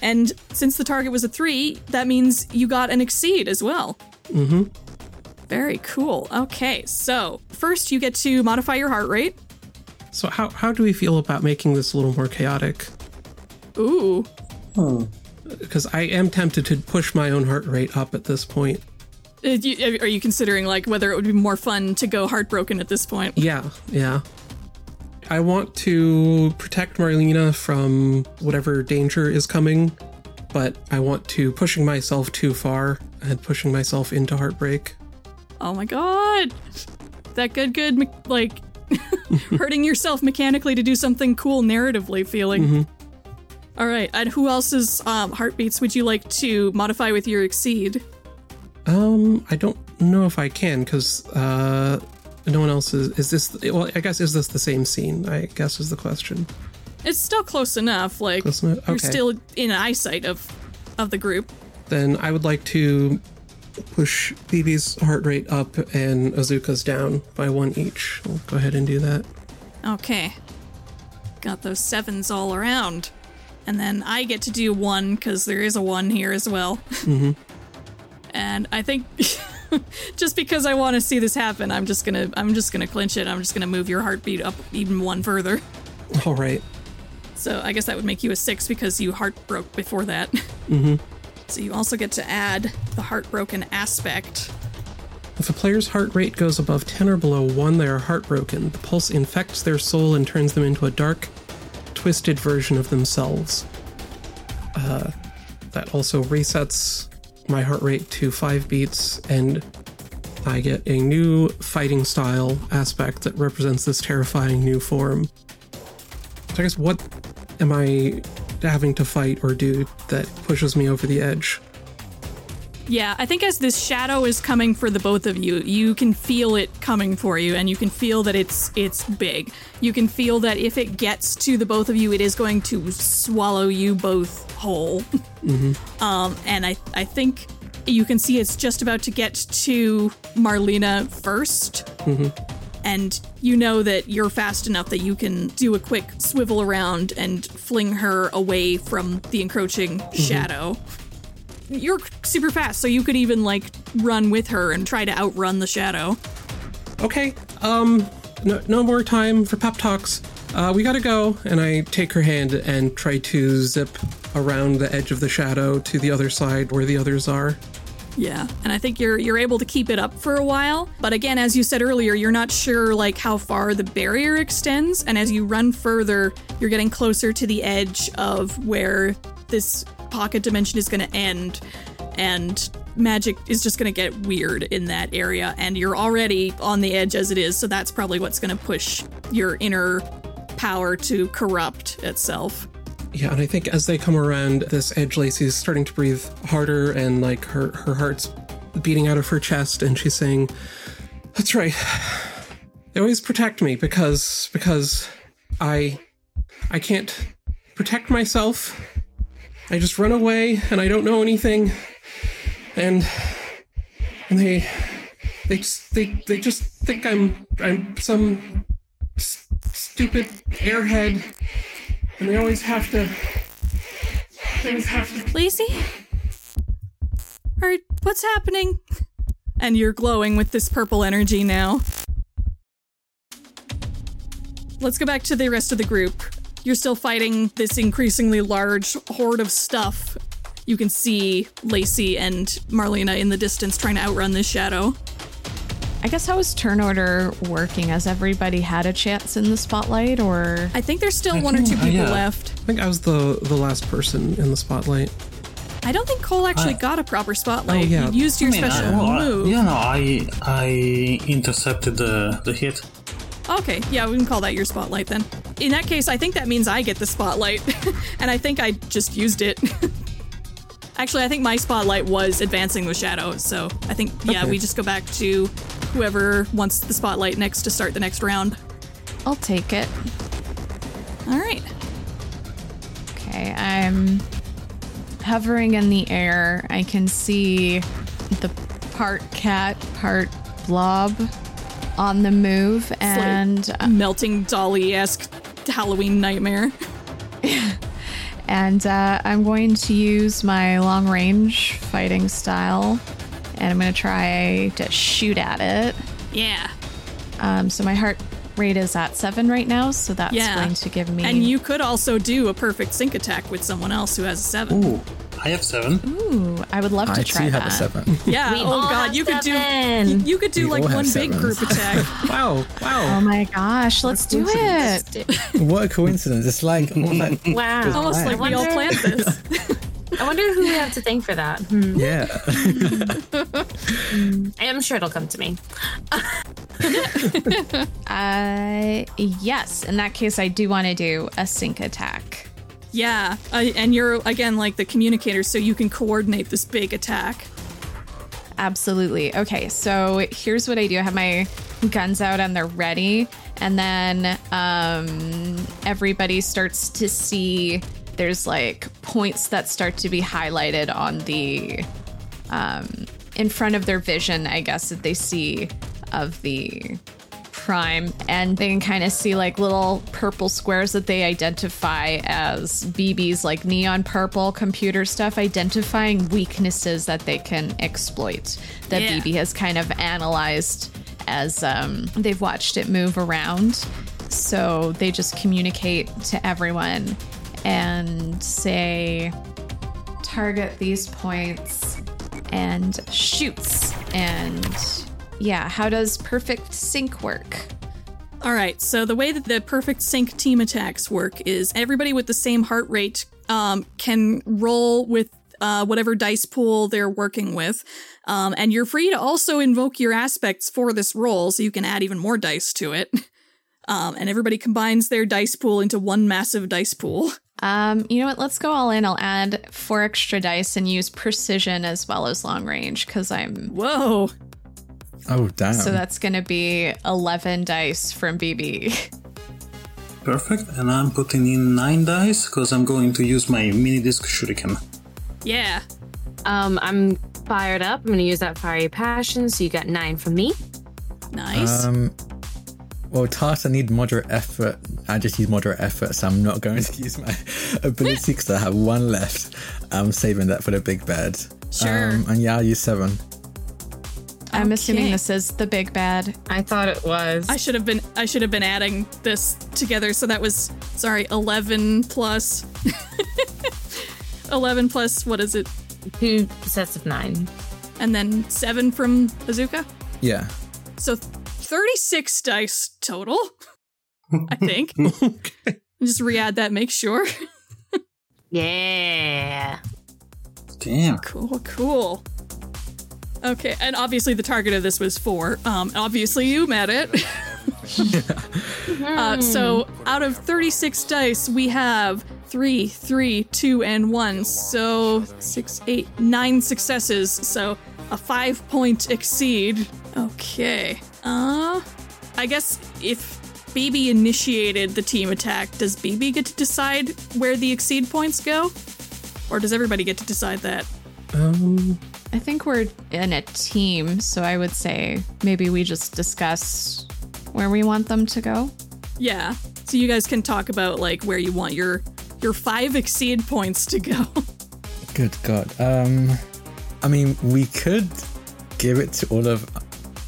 and since the target was a three, that means you got an exceed as well. Mm-hmm. Very cool. Okay, so first you get to modify your heart rate. So how how do we feel about making this a little more chaotic? Ooh. Hmm. Because I am tempted to push my own heart rate up at this point. Uh, you- Are you considering like whether it would be more fun to go heartbroken at this point? Yeah, yeah. I want to protect Marlena from whatever danger is coming, but I want to pushing myself too far and pushing myself into heartbreak. Oh my god. That good good me- like *laughs* hurting yourself mechanically to do something cool narratively feeling. Mm-hmm. All right, and who else's um, heartbeats would you like to modify with your exceed? Um, I don't know if I can because uh, no one else is. Is this? Well, I guess is this the same scene? I guess is the question. It's still close enough. Like Close enough? you're still in eyesight of of the group. Then I would like to push BB's heart rate up and Azuka's down by one each. I'll go ahead and do that. Okay. Got those sevens all around. And then I get to do one because there is a one here as well. Mm-hmm. *laughs* And I think *laughs* *laughs* just because I want to see this happen, I'm just gonna I'm just gonna clinch it. I'm just gonna move your heartbeat up even one further. All right. So I guess that would make you a six because you heart broke before that. *laughs* Mm-hmm. So you also get to add the heartbroken aspect. If a player's heart rate goes above 10 or below 1, they are heartbroken. The pulse infects their soul and turns them into a dark, twisted version of themselves. Uh, that also resets my heart rate to 5 beats, and I get a new fighting style aspect that represents this terrifying new form. So I guess what am I having to fight or do that pushes me over the edge? Yeah, I think as this shadow is coming for the both of you, you can feel it coming for you and you can feel that it's it's big. You can feel that if it gets to the both of you, it is going to swallow you both whole. *laughs* Mm-hmm. Um, and I, I think you can see it's just about to get to Marlena first. Mm-hmm. And you know that you're fast enough that you can do a quick swivel around and fling her away from the encroaching shadow. You're super fast, so you could even like run with her and try to outrun the shadow. okay, um, no, no more time for pep talks. Uh, we gotta go. And I take her hand and try to zip around the edge of the shadow to the other side where the others are. Yeah, and I think you're you're able to keep it up for a while. But again, as you said earlier, you're not sure like how far the barrier extends, and as you run further, you're getting closer to the edge of where this pocket dimension is going to end, and magic is just going to get weird in that area, and you're already on the edge as it is. So that's probably what's going to push your inner power to corrupt itself. Yeah, and I think as they come around this edge, Lacey's starting to breathe harder and like her, her heart's beating out of her chest and she's saying, That's right. They always protect me because because I I can't protect myself. I just run away and I don't know anything. And and they they just they they just think I'm I'm some stupid airhead and they always have to. They always have to. Lacey? Or what's happening? And you're glowing with this purple energy now. Let's go back to the rest of the group. You're still fighting this increasingly large horde of stuff. You can see Lacey and Marlena in the distance trying to outrun this shadow. I guess how is turn order working? Has everybody had a chance in the spotlight, or I think there's still one or two *laughs* oh, people left. I think I was the the last person in the spotlight. I don't think Cole actually I- got a proper spotlight. Oh, yeah. You used your I mean, I- special well, move. yeah, no, I I intercepted the the hit. Okay, yeah, we can call that your spotlight then. In that case, I think that means I get the spotlight, *laughs* and I think I just used it. *laughs* Actually, I think my spotlight was advancing with shadow, so I think yeah, Okay. we just go back to whoever wants the spotlight next to start the next round. I'll take it. All right. Okay, I'm hovering in the air. I can see the part cat, part blob on the move, It's and like melting Dali esque Halloween nightmare. *laughs* and uh, I'm going to use my long range fighting style, and I'm going to try to shoot at it. Yeah. Um, so my heart rate is at seven right now, so that's yeah. going to give me. And you could also do a perfect sync attack with someone else who has a seven. Ooh, I have seven. Ooh, I would love to I try too that. have a seven. *laughs* Yeah. We oh all god, have you could do seven. you could do We like all have one big sevens. group *laughs* attack. Wow, wow. Oh my gosh, let's do it. *laughs* What a coincidence! It's like almost like Wow. just Almost like we all wonder- planned this. I wonder who we have to thank for that. Hmm. yeah. I am sure it'll come to me. Uh, yes. In that case, I do want to do a sync attack. Yeah, uh, and you're again like the communicator, so you can coordinate this big attack. Absolutely. Okay, so here's what I do. I have my guns out and they're ready, and then um, everybody starts to see there's like points that start to be highlighted on the um, in front of their vision. I guess that they see of the prime and they can kind of see like little purple squares that they identify as BB's like neon purple computer stuff identifying weaknesses that they can exploit that Yeah. BB has kind of analyzed as um, they've watched it move around so they just communicate to everyone and say target these points and shoots and yeah how does perfect sync work All right, so the way that the perfect sync team attacks work is everybody with the same heart rate um, can roll with uh, whatever dice pool they're working with. Um, and you're free to also invoke your aspects for this roll, so you can add even more dice to it. *laughs* Um, and everybody combines their dice pool into one massive dice pool. um you know what let's go all in i'll add four extra dice and use precision as well as long range because i'm Whoa. Oh damn. so that's gonna be 11 dice from bb Perfect. And I'm putting in nine dice because I'm going to use my mini disc shuriken. Yeah. Um, I'm fired up. I'm going to use that fiery passion. So you got nine from me. Nice. Um, well, tasks I need moderate effort. I just use moderate effort, so I'm not *laughs* going to use my ability because I have one left. I'm saving that for the big bad. Sure. Um, and yeah, I'll use seven. I'm assuming this is the big bad I thought it was. I should have been I should have been adding this together. So that was sorry, eleven plus *laughs* eleven plus what is it? Two sets of nine. and then seven from Azuka. Yeah. So 36 dice total, I think. *laughs* Okay. Just re add that, make sure. *laughs* yeah. Damn. Cool, cool. Okay, and obviously the target of this was four. Um, obviously you met it. uh, so out of 36 dice, we have three, three, two, and one. So six, eight, nine successes. So a five point exceed. Okay. Uh, I guess if BB initiated the team attack, does BB get to decide where the exceed points go? Or does everybody get to decide that? Um, I think we're in a team, so I would say maybe we just discuss where we want them to go. Yeah. So you guys can talk about like where you want your your five exceed points to go. *laughs* Good God. Um, I mean, we could give it to all of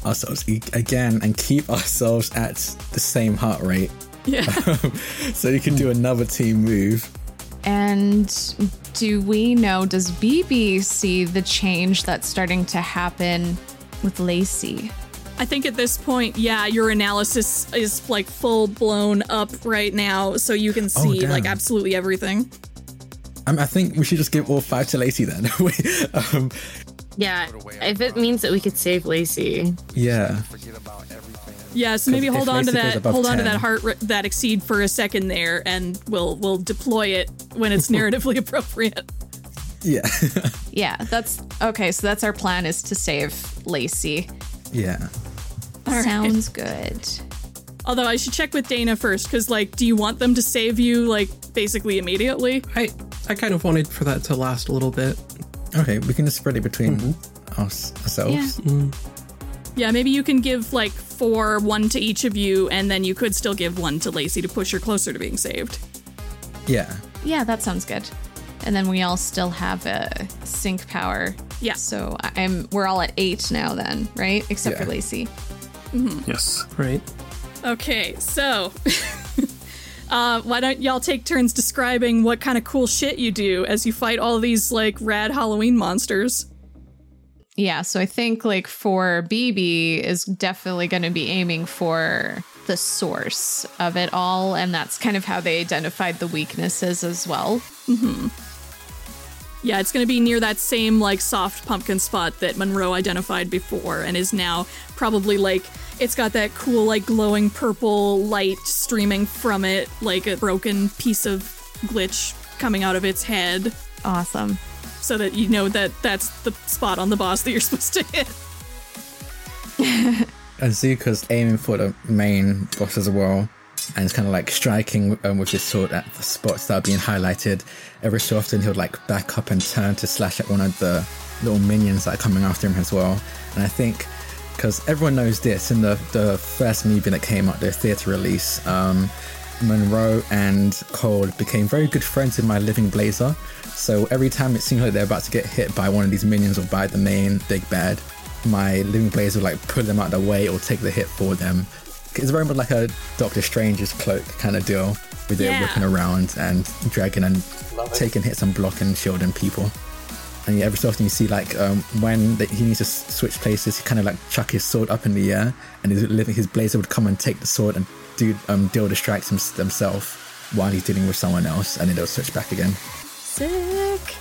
ourselves e- again and keep ourselves at the same heart rate. Yeah. *laughs* so you can do another team move. And do we know, does BB see the change that's starting to happen with Lacey? I think at this point, yeah, your analysis is like full blown up right now, so you can Oh, see damn. like absolutely everything. Um, I think we should just give all five to Lacey then. *laughs* um, Yeah, if it means that we could save Lacey. yeah. Yeah, so maybe hold on to that above hold on to that heart r- that exceed for a second there, and we'll we'll deploy it when it's *laughs* narratively appropriate. Yeah. *laughs* Yeah, that's okay. So that's our plan is to save Lacey. yeah. Sounds good. Although I should check with Dana first, because like, do you want them to save you like basically immediately? I I kind of wanted for that to last a little bit. Okay, we can just spread it between Mm-hmm. us, ourselves. Yeah, maybe you can give like four, one to each of you, and then you could still give one to Lacey to push her closer to being saved. Yeah. Yeah, that sounds good. And then we all still have a sync power. Yeah. So I'm we're all at eight now then, right? Except for Yeah. Lacey. Yes. Right. Okay, so *laughs* uh, why don't y'all take turns describing what kind of cool shit you do as you fight all these like rad Halloween monsters? Yeah, so I think like for BB is definitely going to be aiming for the source of it all, and that's kind of how they identified the weaknesses as well. Mm-hmm. Yeah, it's going to be near that same like soft pumpkin spot that Monroe identified before and is now probably like it's got that cool like glowing purple light streaming from it like a broken piece of glitch coming out of its head Awesome. So that you know that that's the spot on the boss that you're *laughs* supposed to hit. Azuka's aiming for the main boss as well. And it's kind of like striking um, with his sword at the spots that are being highlighted. Every so often, he'll like back up and turn to slash at one of the little minions that are coming after him as well. And I think because everyone knows this in the, the first movie that came out, the theatre release, um, Monroe and Cole became very good friends in my living blazer. So every time it seems like they're about to get hit by one of these minions or by the main big bad, my living blazer would like pull them out of the way or take the hit for them. It's very much like a Doctor Strange's cloak kind of deal, where they're Yeah. whipping around and dragging and taking hits and blocking, shielding people. And yeah, every so often you see like um, when the, he needs to switch places, he kind of like chuck his sword up in the air, and his, living- his blazer would come and take the sword and do um, deal distracts him, himself while he's dealing with someone else, and then they'll switch back again. Sick.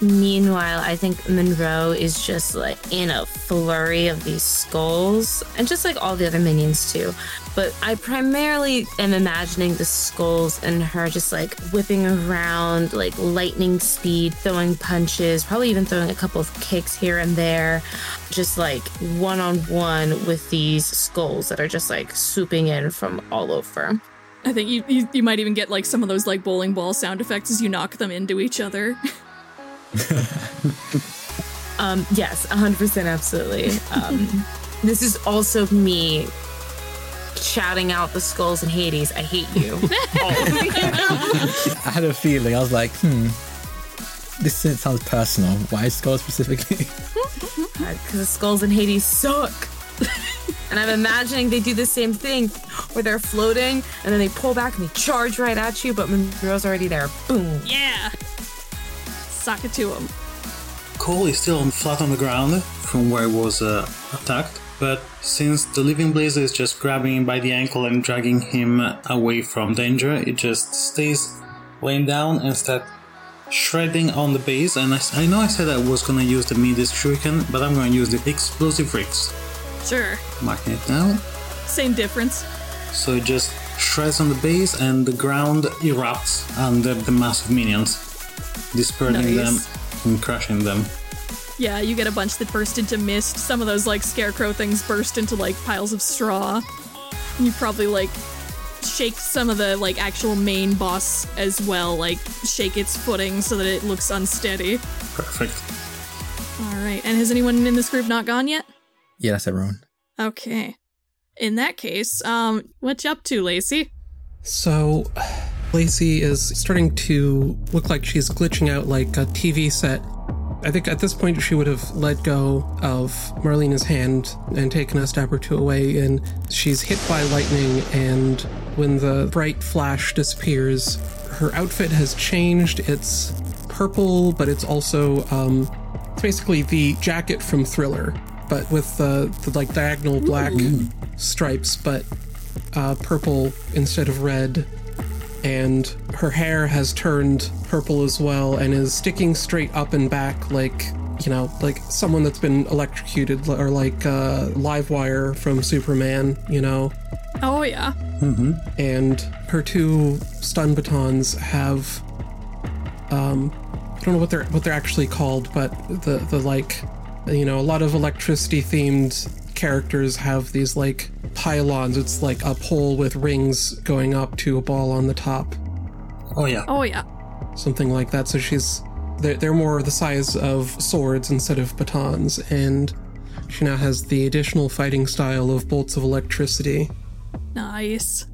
Meanwhile, I think Monroe is just like in a flurry of these skulls, and just like all the other minions too. But I primarily am imagining the skulls and her just like whipping around, like lightning speed, throwing punches, probably even throwing a couple of kicks here and there, just like one on one with these skulls that are just like swooping in from all over. I think you, you you might even get like some of those like bowling ball sound effects as you knock them into each other. *laughs* Um, yes, 100% absolutely. Um, *laughs* this is also me shouting out the skulls in Hades. I hate you. All of you. I had a feeling. I was like, hmm, this sounds personal. Why skulls specifically? *laughs* Because the skulls in Hades suck. and I'm imagining they do the same thing where they're floating and then they pull back and they charge right at you, but Monroe's already there. Boom. yeah. Sock it to him. Cole is still flat on the ground from where he was uh, attacked, but since the Living Blazer is just grabbing him by the ankle and dragging him away from danger, it just stays laying down and starts shredding on the bass. And I, I know I said I was gonna use the Midis Shuriken, but I'm gonna use the Explosive Ricks. Sure. Marking it down. Same difference. So it just shreds on the bass and the ground erupts under the massive minions, dispersing Nice. them and crushing them. Yeah, you get a bunch that burst into mist. Some of those like scarecrow things burst into like piles of straw. You probably like shake some of the like actual main boss as well, like shake its footing so that it looks unsteady. Perfect. All right. And has anyone in this group not gone yet? Yeah, that's everyone. Okay. In that case, um, what you up to, Lacey? So, Lacey is starting to look like she's glitching out like a TV set. I think at this point she would have let go of Marlena's hand and taken a step or two away, and she's hit by lightning. And when the bright flash disappears, her outfit has changed. It's purple, but it's also um, it's basically the jacket from Thriller, but with the, the like diagonal black stripes, but uh, purple instead of red. And her hair has turned purple as well and is sticking straight up and back like, you know, like someone that's been electrocuted or like uh, Livewire from Superman, you know. Oh yeah. Mm-hmm. And her two stun batons have, um, I don't know what they're what they're actually called, but the the like, you know, a lot of electricity themed characters have these like pylons. It's like a pole with rings going up to a ball on the top, Oh yeah. Oh yeah. something like that. So she's they're, they're more the size of swords instead of batons, and she now has the additional fighting style of bolts of electricity. Nice.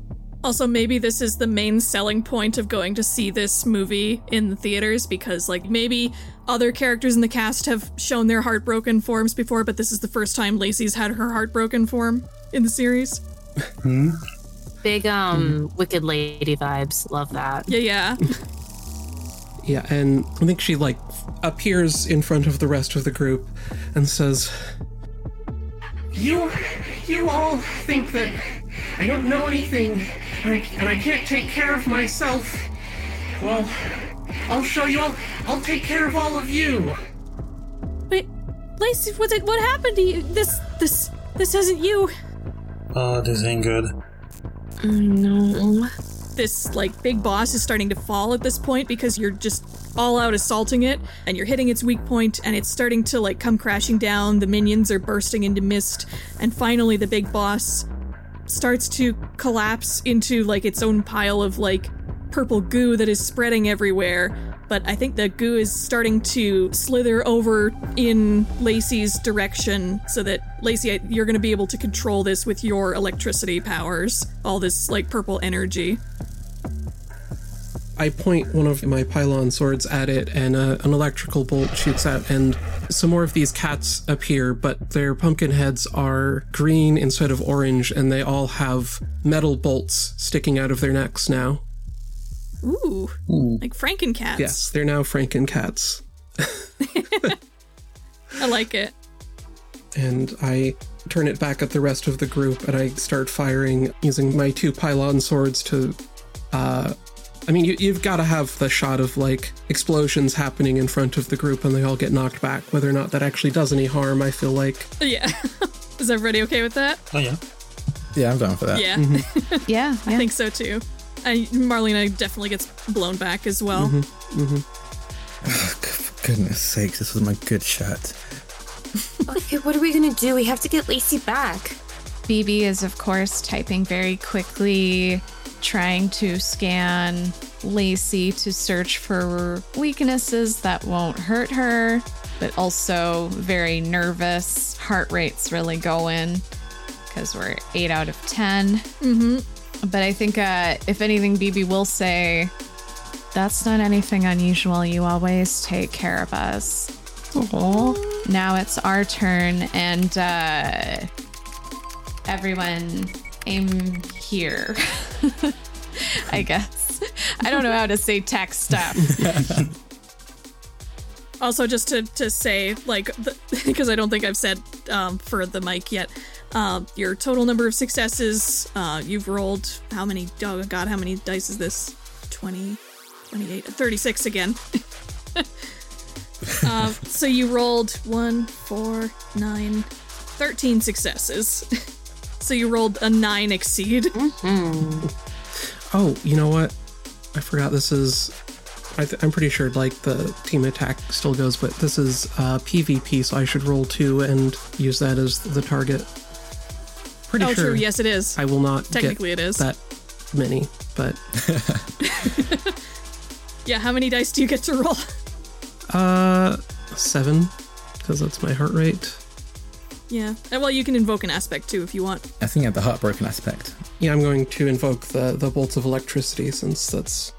Also, maybe this is the main selling point of going to see this movie in the theaters because, like, maybe other characters in the cast have shown their heartbroken forms before, but this is the first time Lacey's had her heartbroken form in the series. Big um wicked lady vibes. Love that. Yeah, yeah. Yeah, and I think she like appears in front of the rest of the group and says, You, you all think that I don't know anything and I, and I can't take care of myself. Well, I'll show you. I'll, I'll take care of all of you. Wait, Lacey, what did, what happened to you? This this this isn't you. Oh, this ain't good. no. This like big boss is starting to fall at this point because you're just all out assaulting it and you're hitting its weak point and it's starting to like come crashing down. The minions are bursting into mist and finally the big boss starts to collapse into like its own pile of like purple goo that is spreading everywhere. But I think the goo is starting to slither over in Lacey's direction so that Lacey, you're going to be able to control this with your electricity powers. All this like purple energy. I point one of my pylon swords at it, and uh, an electrical bolt shoots out, and some more of these cats appear, but their pumpkin heads are green instead of orange, and they all have metal bolts sticking out of their necks now. Ooh, like Frankencats. Yes, they're now Franken cats. *laughs* I like it. and I turn it back at the rest of the group and I start firing using my two pylon swords to uh I mean you, you've got to have the shot of like explosions happening in front of the group and they all get knocked back whether or not that actually does any harm I feel like Yeah. *laughs* is everybody okay with that? Oh yeah. Yeah, I'm down for that. Yeah. *laughs* yeah, I think so too. And Marlena definitely gets blown back as well. Mm-hmm. For goodness sakes, this was my good shot. Okay, what are we gonna do? We have to get Lacey back. BB is, of course, typing very quickly, trying to scan Lacey to search for weaknesses that won't hurt her, but also very nervous. Heart rate's really going because we're 8 out of 10. Mm-hmm. But I think, uh, if anything, BB will say, That's not anything unusual. You always take care of us. Now it's our turn, and uh, everyone aim here. *laughs* I guess. I don't know how to say tech stuff. *laughs* Also, just to, to say, like, because *laughs* I don't think I've said um, for the mic yet, uh, your total number of successes, uh, you've rolled how many? Oh, God, how many dice is this? 20, 28, 36 again. *laughs* uh, so you rolled 1, 4, 9, 13 successes. *laughs* so you rolled a 9 exceed. Oh, you know what? I forgot this is. I th- I'm pretty sure like the team attack still goes, but this is uh, PvP, so I should roll two and use that as the target. Pretty oh, sure. true. Yes, it is. I will not Technically, get it is. that many, but *laughs* Yeah, how many dice do you get to roll? *laughs* uh, seven, because that's my heart rate. Yeah. Uh, Well, you can invoke an aspect too if you want. I think I have the heartbroken aspect. Yeah, I'm going to invoke the the bolts of electricity since that's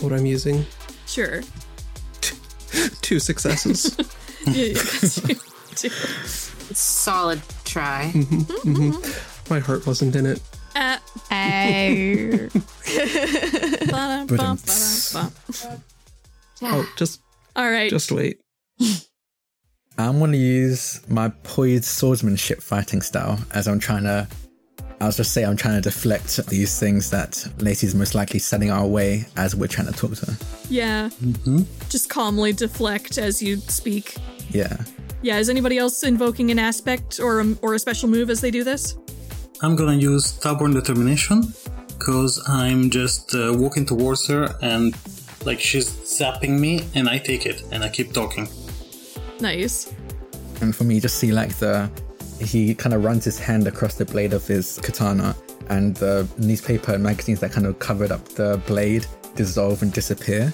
what I'm using. Sure. *laughs* Two successes. yeah, yeah, that's you too. Solid try. Mhm, mhm. My heart wasn't in it. Uh, *laughs* Hey. Oh, just All right. just wait. *laughs* I'm going to use my poised swordsmanship fighting style as I'm trying to. I was just say I'm trying to deflect these things that Lacey's most likely setting our way as we're trying to talk to her. Yeah. Mm-hmm. Just calmly deflect as you speak. Yeah. Yeah. Is anybody else invoking an aspect or a, or a special move as they do this? I'm gonna use stubborn determination because I'm just uh, walking towards her and like she's zapping me and I take it and I keep talking. Nice. And for me, just see like the. He kind of runs his hand across the blade of his katana, and the newspaper and magazines that kind of covered up the blade dissolve and disappear.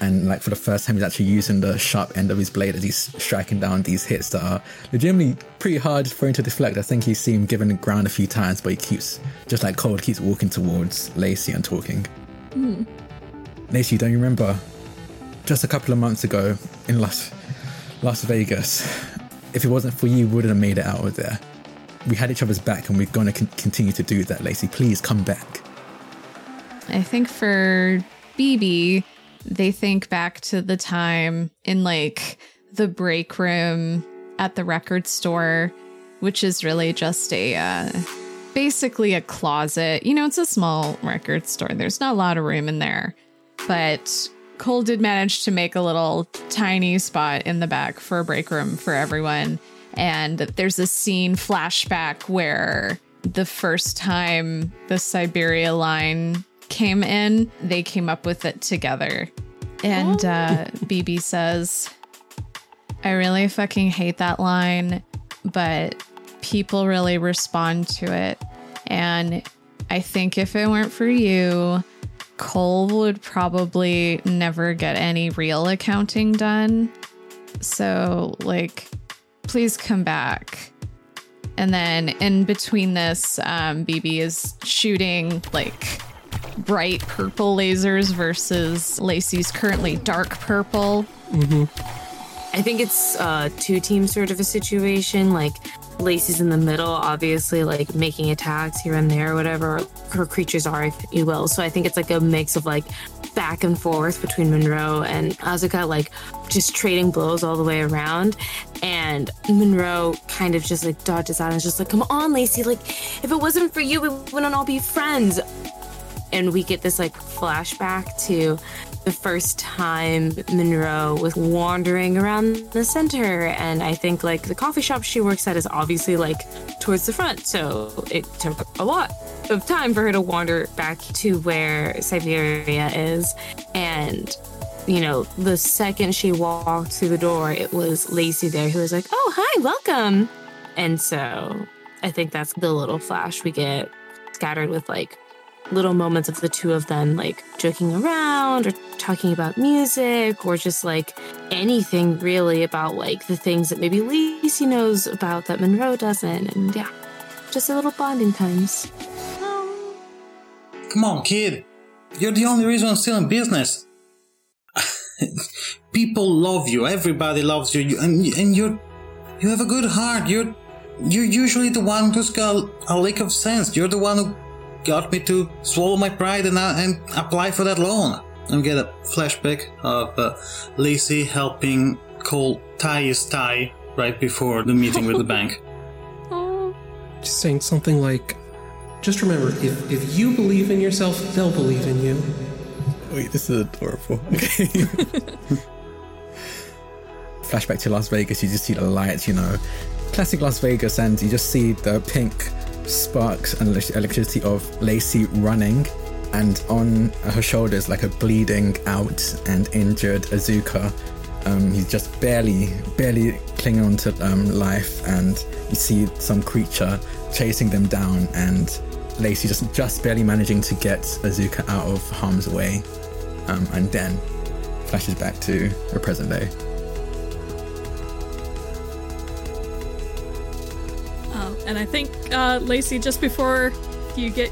And like for the first time, he's actually using the sharp end of his blade as he's striking down these hits that are legitimately pretty hard for him to deflect. I think he's seen him given the ground a few times, but he keeps, just like Cold, keeps walking towards Lacey and talking. Hmm. Lacey, don't you remember? Just a couple of months ago in Las, Las Vegas, if it wasn't for you, we wouldn't have made it out of there. We had each other's back and we're going to con- continue to do that, Lacey. Please come back. I think for BB, they think back to the time in like the break room at the record store, which is really just a uh, basically a closet. You know, it's a small record store. There's not a lot of room in there, but Cole did manage to make a little tiny spot in the back for a break room for everyone. And there's a scene flashback where the first time the Siberia line came in, they came up with it together. And uh, BB says, I really fucking hate that line, but people really respond to it. And I think if it weren't for you, Cole would probably never get any real accounting done. So, like, please come back. And then in between this, um, BB is shooting like bright purple lasers versus Lacey's currently dark purple. Mm-hmm. I think it's a two team sort of a situation. Like Lacey's in the middle, obviously, like making attacks here and there, whatever her creatures are, if you will. So I think it's like a mix of like back and forth between Monroe and Azuka, like just trading blows all the way around. And Monroe kind of just like dodges out and is just like, come on, Lacey, like if it wasn't for you, we wouldn't all be friends. And we get this like flashback to the first time Monroe was wandering around the center. And I think like the coffee shop she works at is obviously like towards the front. So it took a lot of time for her to wander back to where Siberia is. And, you know, the second she walked through the door, it was Lacey there who was like, oh, hi, welcome. And so I think that's the little flash we get scattered with like little moments of the two of them like joking around or talking about music or just like anything really about like the things that maybe Lacey knows about that Monroe doesn't. And yeah, just a little bonding times. Come on, kid. You're the only reason I'm still in business. *laughs* People love you. Everybody loves you. and, and you're, you have a good heart. You're, you're usually the one who's got a lick of sense. You're the one who got me to swallow my pride and, uh, and apply for that loan. And we get a flashback of uh, Lacey helping Cole tie is tie right before the meeting with the *laughs* bank. Just saying something like, just remember, if, if you believe in yourself, they'll believe in you. Wait, this is adorable. Okay. *laughs* Flashback to Las Vegas, you just see the lights, you know, classic Las Vegas, and you just see the pink sparks and electricity of Lacey running, and on her shoulders, like a bleeding out and injured Azuka. Um, he's just barely, barely clinging on to um, life, and you see some creature chasing them down, and Lacey just just barely managing to get Azuka out of harm's way, um, and then flashes back to the present day. And I think, uh, Lacey, just before you get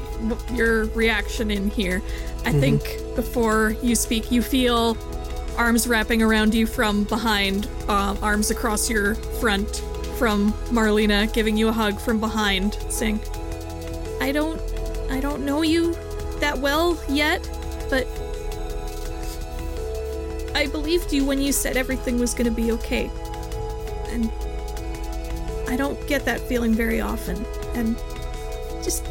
your reaction in here, I Mhm. think before you speak, you feel arms wrapping around you from behind, uh, arms across your front from Marlena, giving you a hug from behind, saying, I don't, I don't know you that well yet, but I believed you when you said everything was gonna be okay. And I don't get that feeling very often. And just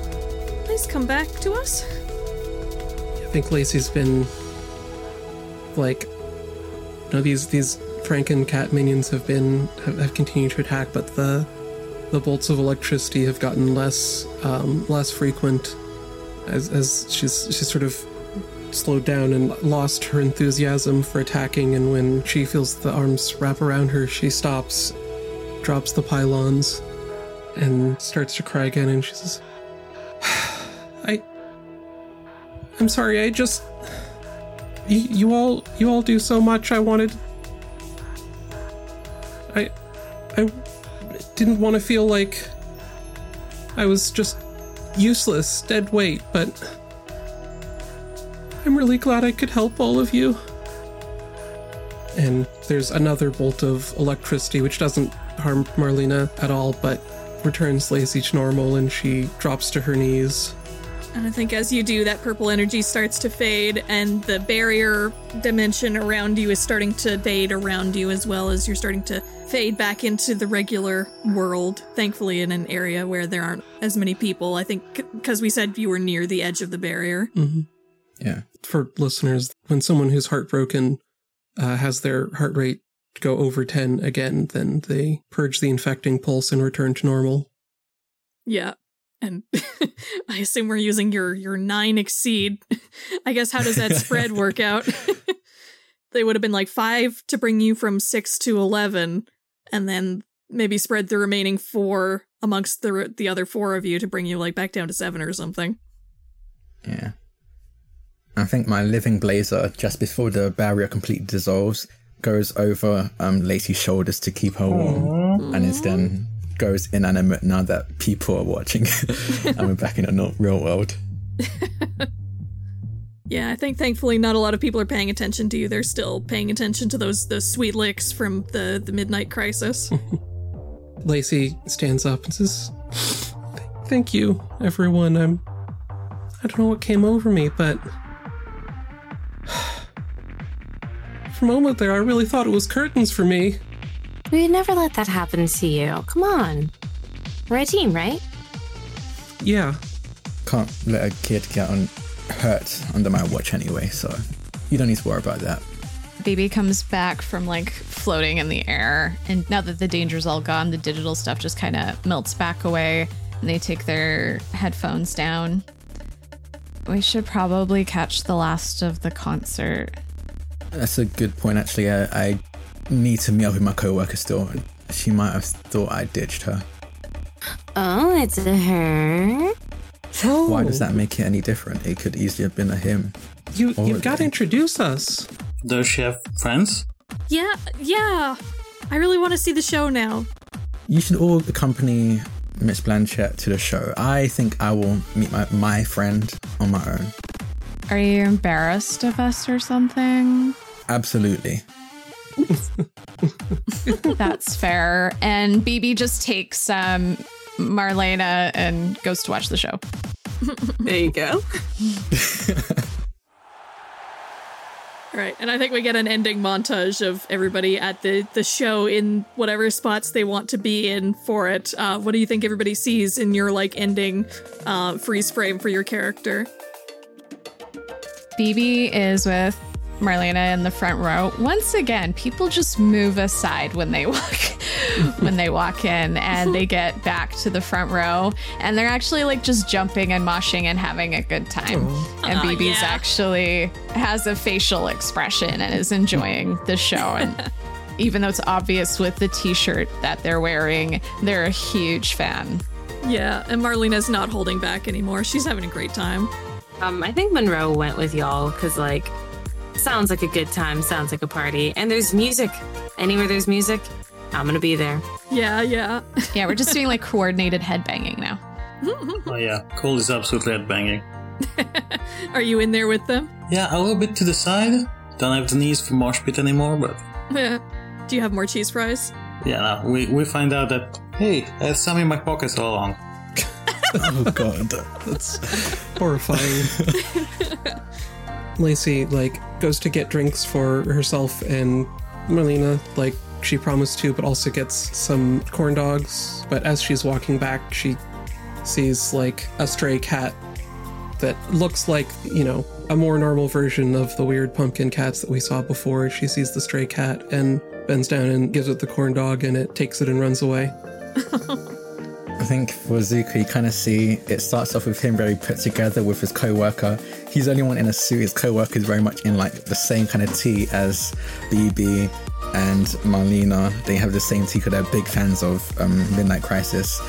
please come back to us. I think Lacey's been like you know these these Franken cat minions have been have, have continued to attack, but the the bolts of electricity have gotten less um, less frequent as as she's she's sort of slowed down and lost her enthusiasm for attacking. And when she feels the arms wrap around her, she stops, drops the pylons, and starts to cry again. And she says, "I I'm sorry. I just you, you all you all do so much. I wanted I I didn't want to feel like I was just useless, dead weight, but I'm really glad I could help all of you. And there's another bolt of electricity which doesn't harm Marlena at all, but returns Lacey to normal and she drops to her knees. And I think as you do, that purple energy starts to fade, and the barrier dimension around you is starting to fade around you as well as you're starting to fade back into the regular world. Thankfully, in an area where there aren't as many people. I think because we said you were near the edge of the barrier. Mm-hmm. Yeah. For listeners, when someone who's heartbroken uh, has their heart rate go over 10 again, then they purge the infecting pulse and return to normal. Yeah. And *laughs* I assume we're using your your nine exceed. *laughs* I guess how does that spread *laughs* work out? they would have been like five to bring you from six to eleven, and then maybe spread the remaining four amongst the the other four of you to bring you like back down to seven or something. Yeah. I think my living blazer, just before the barrier completely dissolves, goes over um, Lacey's shoulders to keep her warm, and is then goes inanimate now that people are watching, *laughs* and we're back in a not real world. *laughs* Yeah, I think thankfully not a lot of people are paying attention to you. They're still paying attention to those those sweet licks from the the midnight crisis. *laughs* Lacey stands up and says, Thank you, everyone. I'm. I don't know what came over me, but. For moment there, I really thought it was curtains for me. We'd never let that happen to you. Come on. We're a team, right? Yeah. Can't let a kid get on hurt under my watch anyway, so you don't need to worry about that. BB comes back from like floating in the air, and now that the danger's all gone, the digital stuff just kind of melts back away, and they take their headphones down. We should probably catch the last of the concert. That's a good point, actually. I, I need to meet up with my coworker still. She might have thought I ditched her. Oh, it's a her. Why does that make it any different? It could easily have been a him. You Or you've got to introduce us. Does she have friends? yeah, yeah. I really want to see the show now. You should all accompany Miss Blanchett to the show. I think I will meet my, my friend on my own. Are you embarrassed of us or something? Absolutely. *laughs* That's fair. And BB just takes um, Marlena and goes to watch the show. There you go. *laughs* All Right, and I think we get an ending montage of everybody at the the show in whatever spots they want to be in for it. Uh, what do you think everybody sees in your like ending uh, freeze frame for your character? BB is with Marlena in the front row. Once again, people just move aside when they *laughs* walk when they walk in and they get back to the front row and they're actually like just jumping and moshing and having a good time. And Aw, BB's yeah. actually has a facial expression and is enjoying the show and *laughs* even though it's obvious with the t-shirt that they're wearing, they're a huge fan. Yeah, and Marlena's not holding back anymore. She's having a great time. Um, I think Monroe went with y'all because, like, sounds like a good time, sounds like a party, and there's music. Anywhere there's music, I'm gonna be there. Yeah, yeah. *laughs* Yeah, we're just doing like coordinated headbanging now. Oh yeah, Cole is absolutely headbanging. *laughs* Are you in there with them? Yeah, a little bit to the side. Don't have the knees for mosh pit anymore, but *laughs* do you have more cheese fries? yeah, no, we, we find out that, hey, I had some in my pockets all along. *laughs* oh god. That's horrifying. Lacey like goes to get drinks for herself and Marlena like she promised to, but also gets some corn dogs. But as she's walking back, she sees like a stray cat that looks like you know a more normal version of the weird pumpkin cats that we saw before. She sees the stray cat and bends down and gives it the corn dog, and it takes it and runs away. *laughs* I think for Azuka, you kind of see it starts off with him very put together with his co-worker. He's the only one in a suit. His co-worker is very much in like the same kind of tee as BB and Marlena. They have the same tee because they're big fans of um, Midnight Crisis.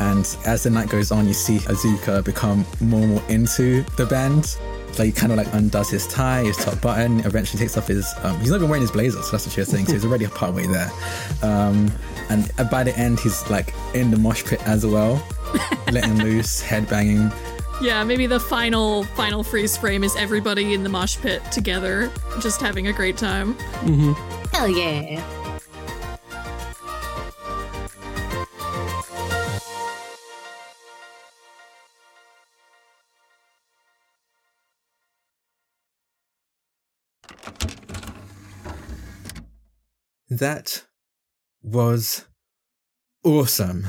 And as the night goes on, you see Azuka become more and more into the band. Like he kind of like undoes his tie, his top button. Eventually takes off his. Um, he's not even wearing his blazer, so that's what you're saying. So he's already a part way there. Um, and by the end, he's like in the mosh pit as well, *laughs* letting loose, head banging. Yeah, maybe the final final freeze frame is everybody in the mosh pit together, just having a great time. Mm-hmm. Hell yeah. That was awesome.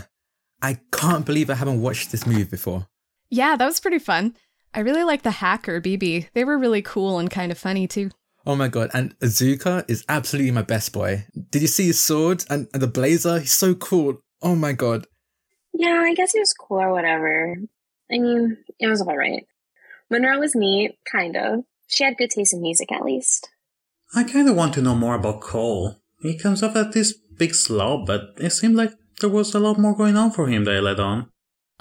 I can't believe I haven't watched this movie before. Yeah, that was pretty fun. I really like the hacker BB. They were really cool and kind of funny too. Oh my god, and Azuka is absolutely my best boy. Did you see his sword and, and the blazer? He's so cool. Oh my god. Yeah, I guess he was cool or whatever. I mean, it was alright. Monroe was neat, kind of. She had good taste in music, at least. I kind of want to know more about Cole. He comes off as this big slob, but it seemed like there was a lot more going on for him that I let on.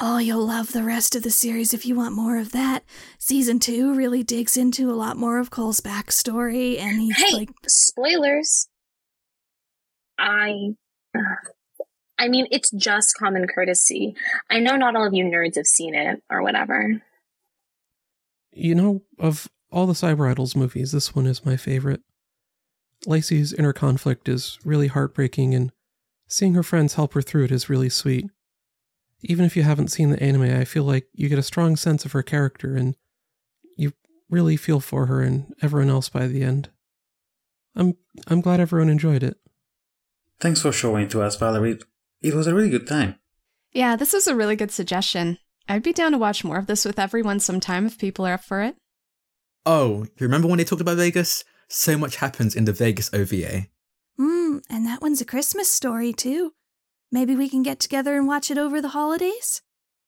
Oh, you'll love the rest of the series if you want more of that. Season two really digs into a lot more of Cole's backstory, and he's Hey, like, spoilers. I. Uh, I mean, it's just common courtesy. I know not all of you nerds have seen it or whatever. You know, of all the Cyber Idols movies, this one is my favorite. Lacey's inner conflict is really heartbreaking, and seeing her friends help her through it is really sweet. Even if you haven't seen the anime, I feel like you get a strong sense of her character, and you really feel for her and everyone else by the end. I'm I'm glad everyone enjoyed it. Thanks for showing it to us, Valerie. It was a really good time. Yeah, this was a really good suggestion. I'd be down to watch more of this with everyone sometime if people are up for it. Oh, you remember when they talked about Vegas? So much happens in the Vegas OVA. hmm, and that one's a Christmas story, too. Maybe we can get together and watch it over the holidays?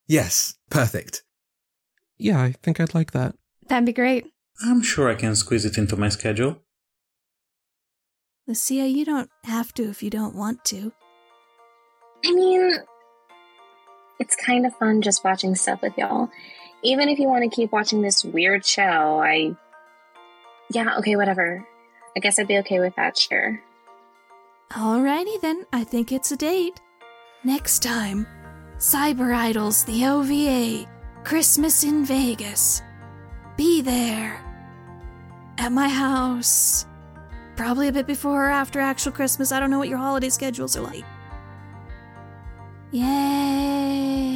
Yes, perfect. Yeah, I think I'd like that. That'd be great. I'm sure I can squeeze it into my schedule. Lucia, you don't have to if you don't want to. I mean, it's kind of fun just watching stuff with y'all. Even if you want to keep watching this weird show, I. Yeah, okay, whatever. I guess I'd be okay with that, sure. Alrighty then, I think it's a date. Next time, Cyber Idols, the OVA, Christmas in Vegas. Be there. At my house. Probably a bit before or after actual Christmas. I don't know what your holiday schedules are like. Yay!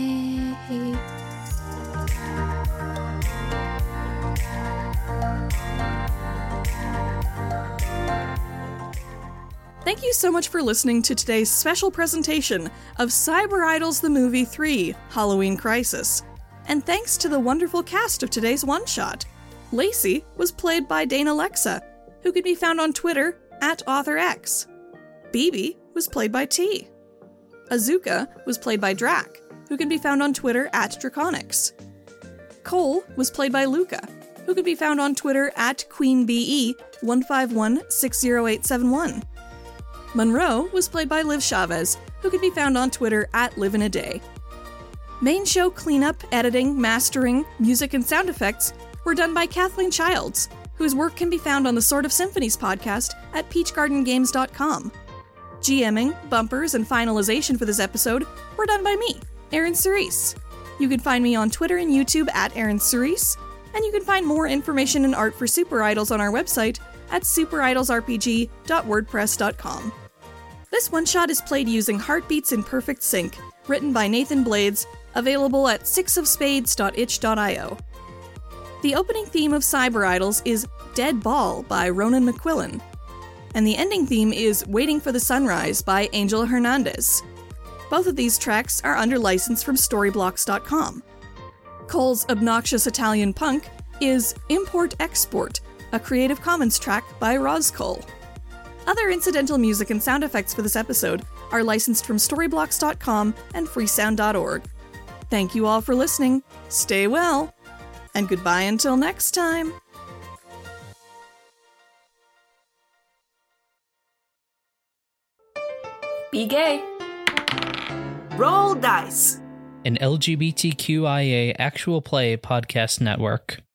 Thank you so much for listening to today's special presentation of Cyber Idols the Movie 3 Halloween Crisis. And thanks to the wonderful cast of today's one shot. Lacey was played by Dana Lexa, who can be found on Twitter at AuthorX. BB was played by T. Azuka was played by Drac, who can be found on Twitter at Draconics. Cole was played by Luca, who can be found on Twitter at QueenBE151-60871. Monroe was played by Liv Chavez, who can be found on Twitter at Live in a Day. Main show cleanup, editing, mastering, music, and sound effects were done by Kathleen Childs, whose work can be found on the Sort of Symphonies podcast at peachgardengames.com. GMing, bumpers, and finalization for this episode were done by me, Aaron Cerise. You can find me on Twitter and YouTube at Aaron Cerise, and you can find more information and art for Cyber Idols on our website at cyberidolsrpg.wordpress.com. This one shot is played using Heartbeats in Perfect Sync, written by Nathan Blades, available at sixofspades.itch.io. The opening theme of Cyber Idols is Dead Ball by Ronan McQuillan, and the ending theme is Waiting for the Sunrise by Angel Hernandez. Both of these tracks are under license from Storyblocks.com. Cole's obnoxious Italian punk is Import Export, a Creative Commons track by Roscole. Other incidental music and sound effects for this episode are licensed from Storyblocks.com and Freesound.org. Thank you all for listening, stay well, and goodbye until next time. Be gay. Roll dice. An LGBTQIA actual play podcast network.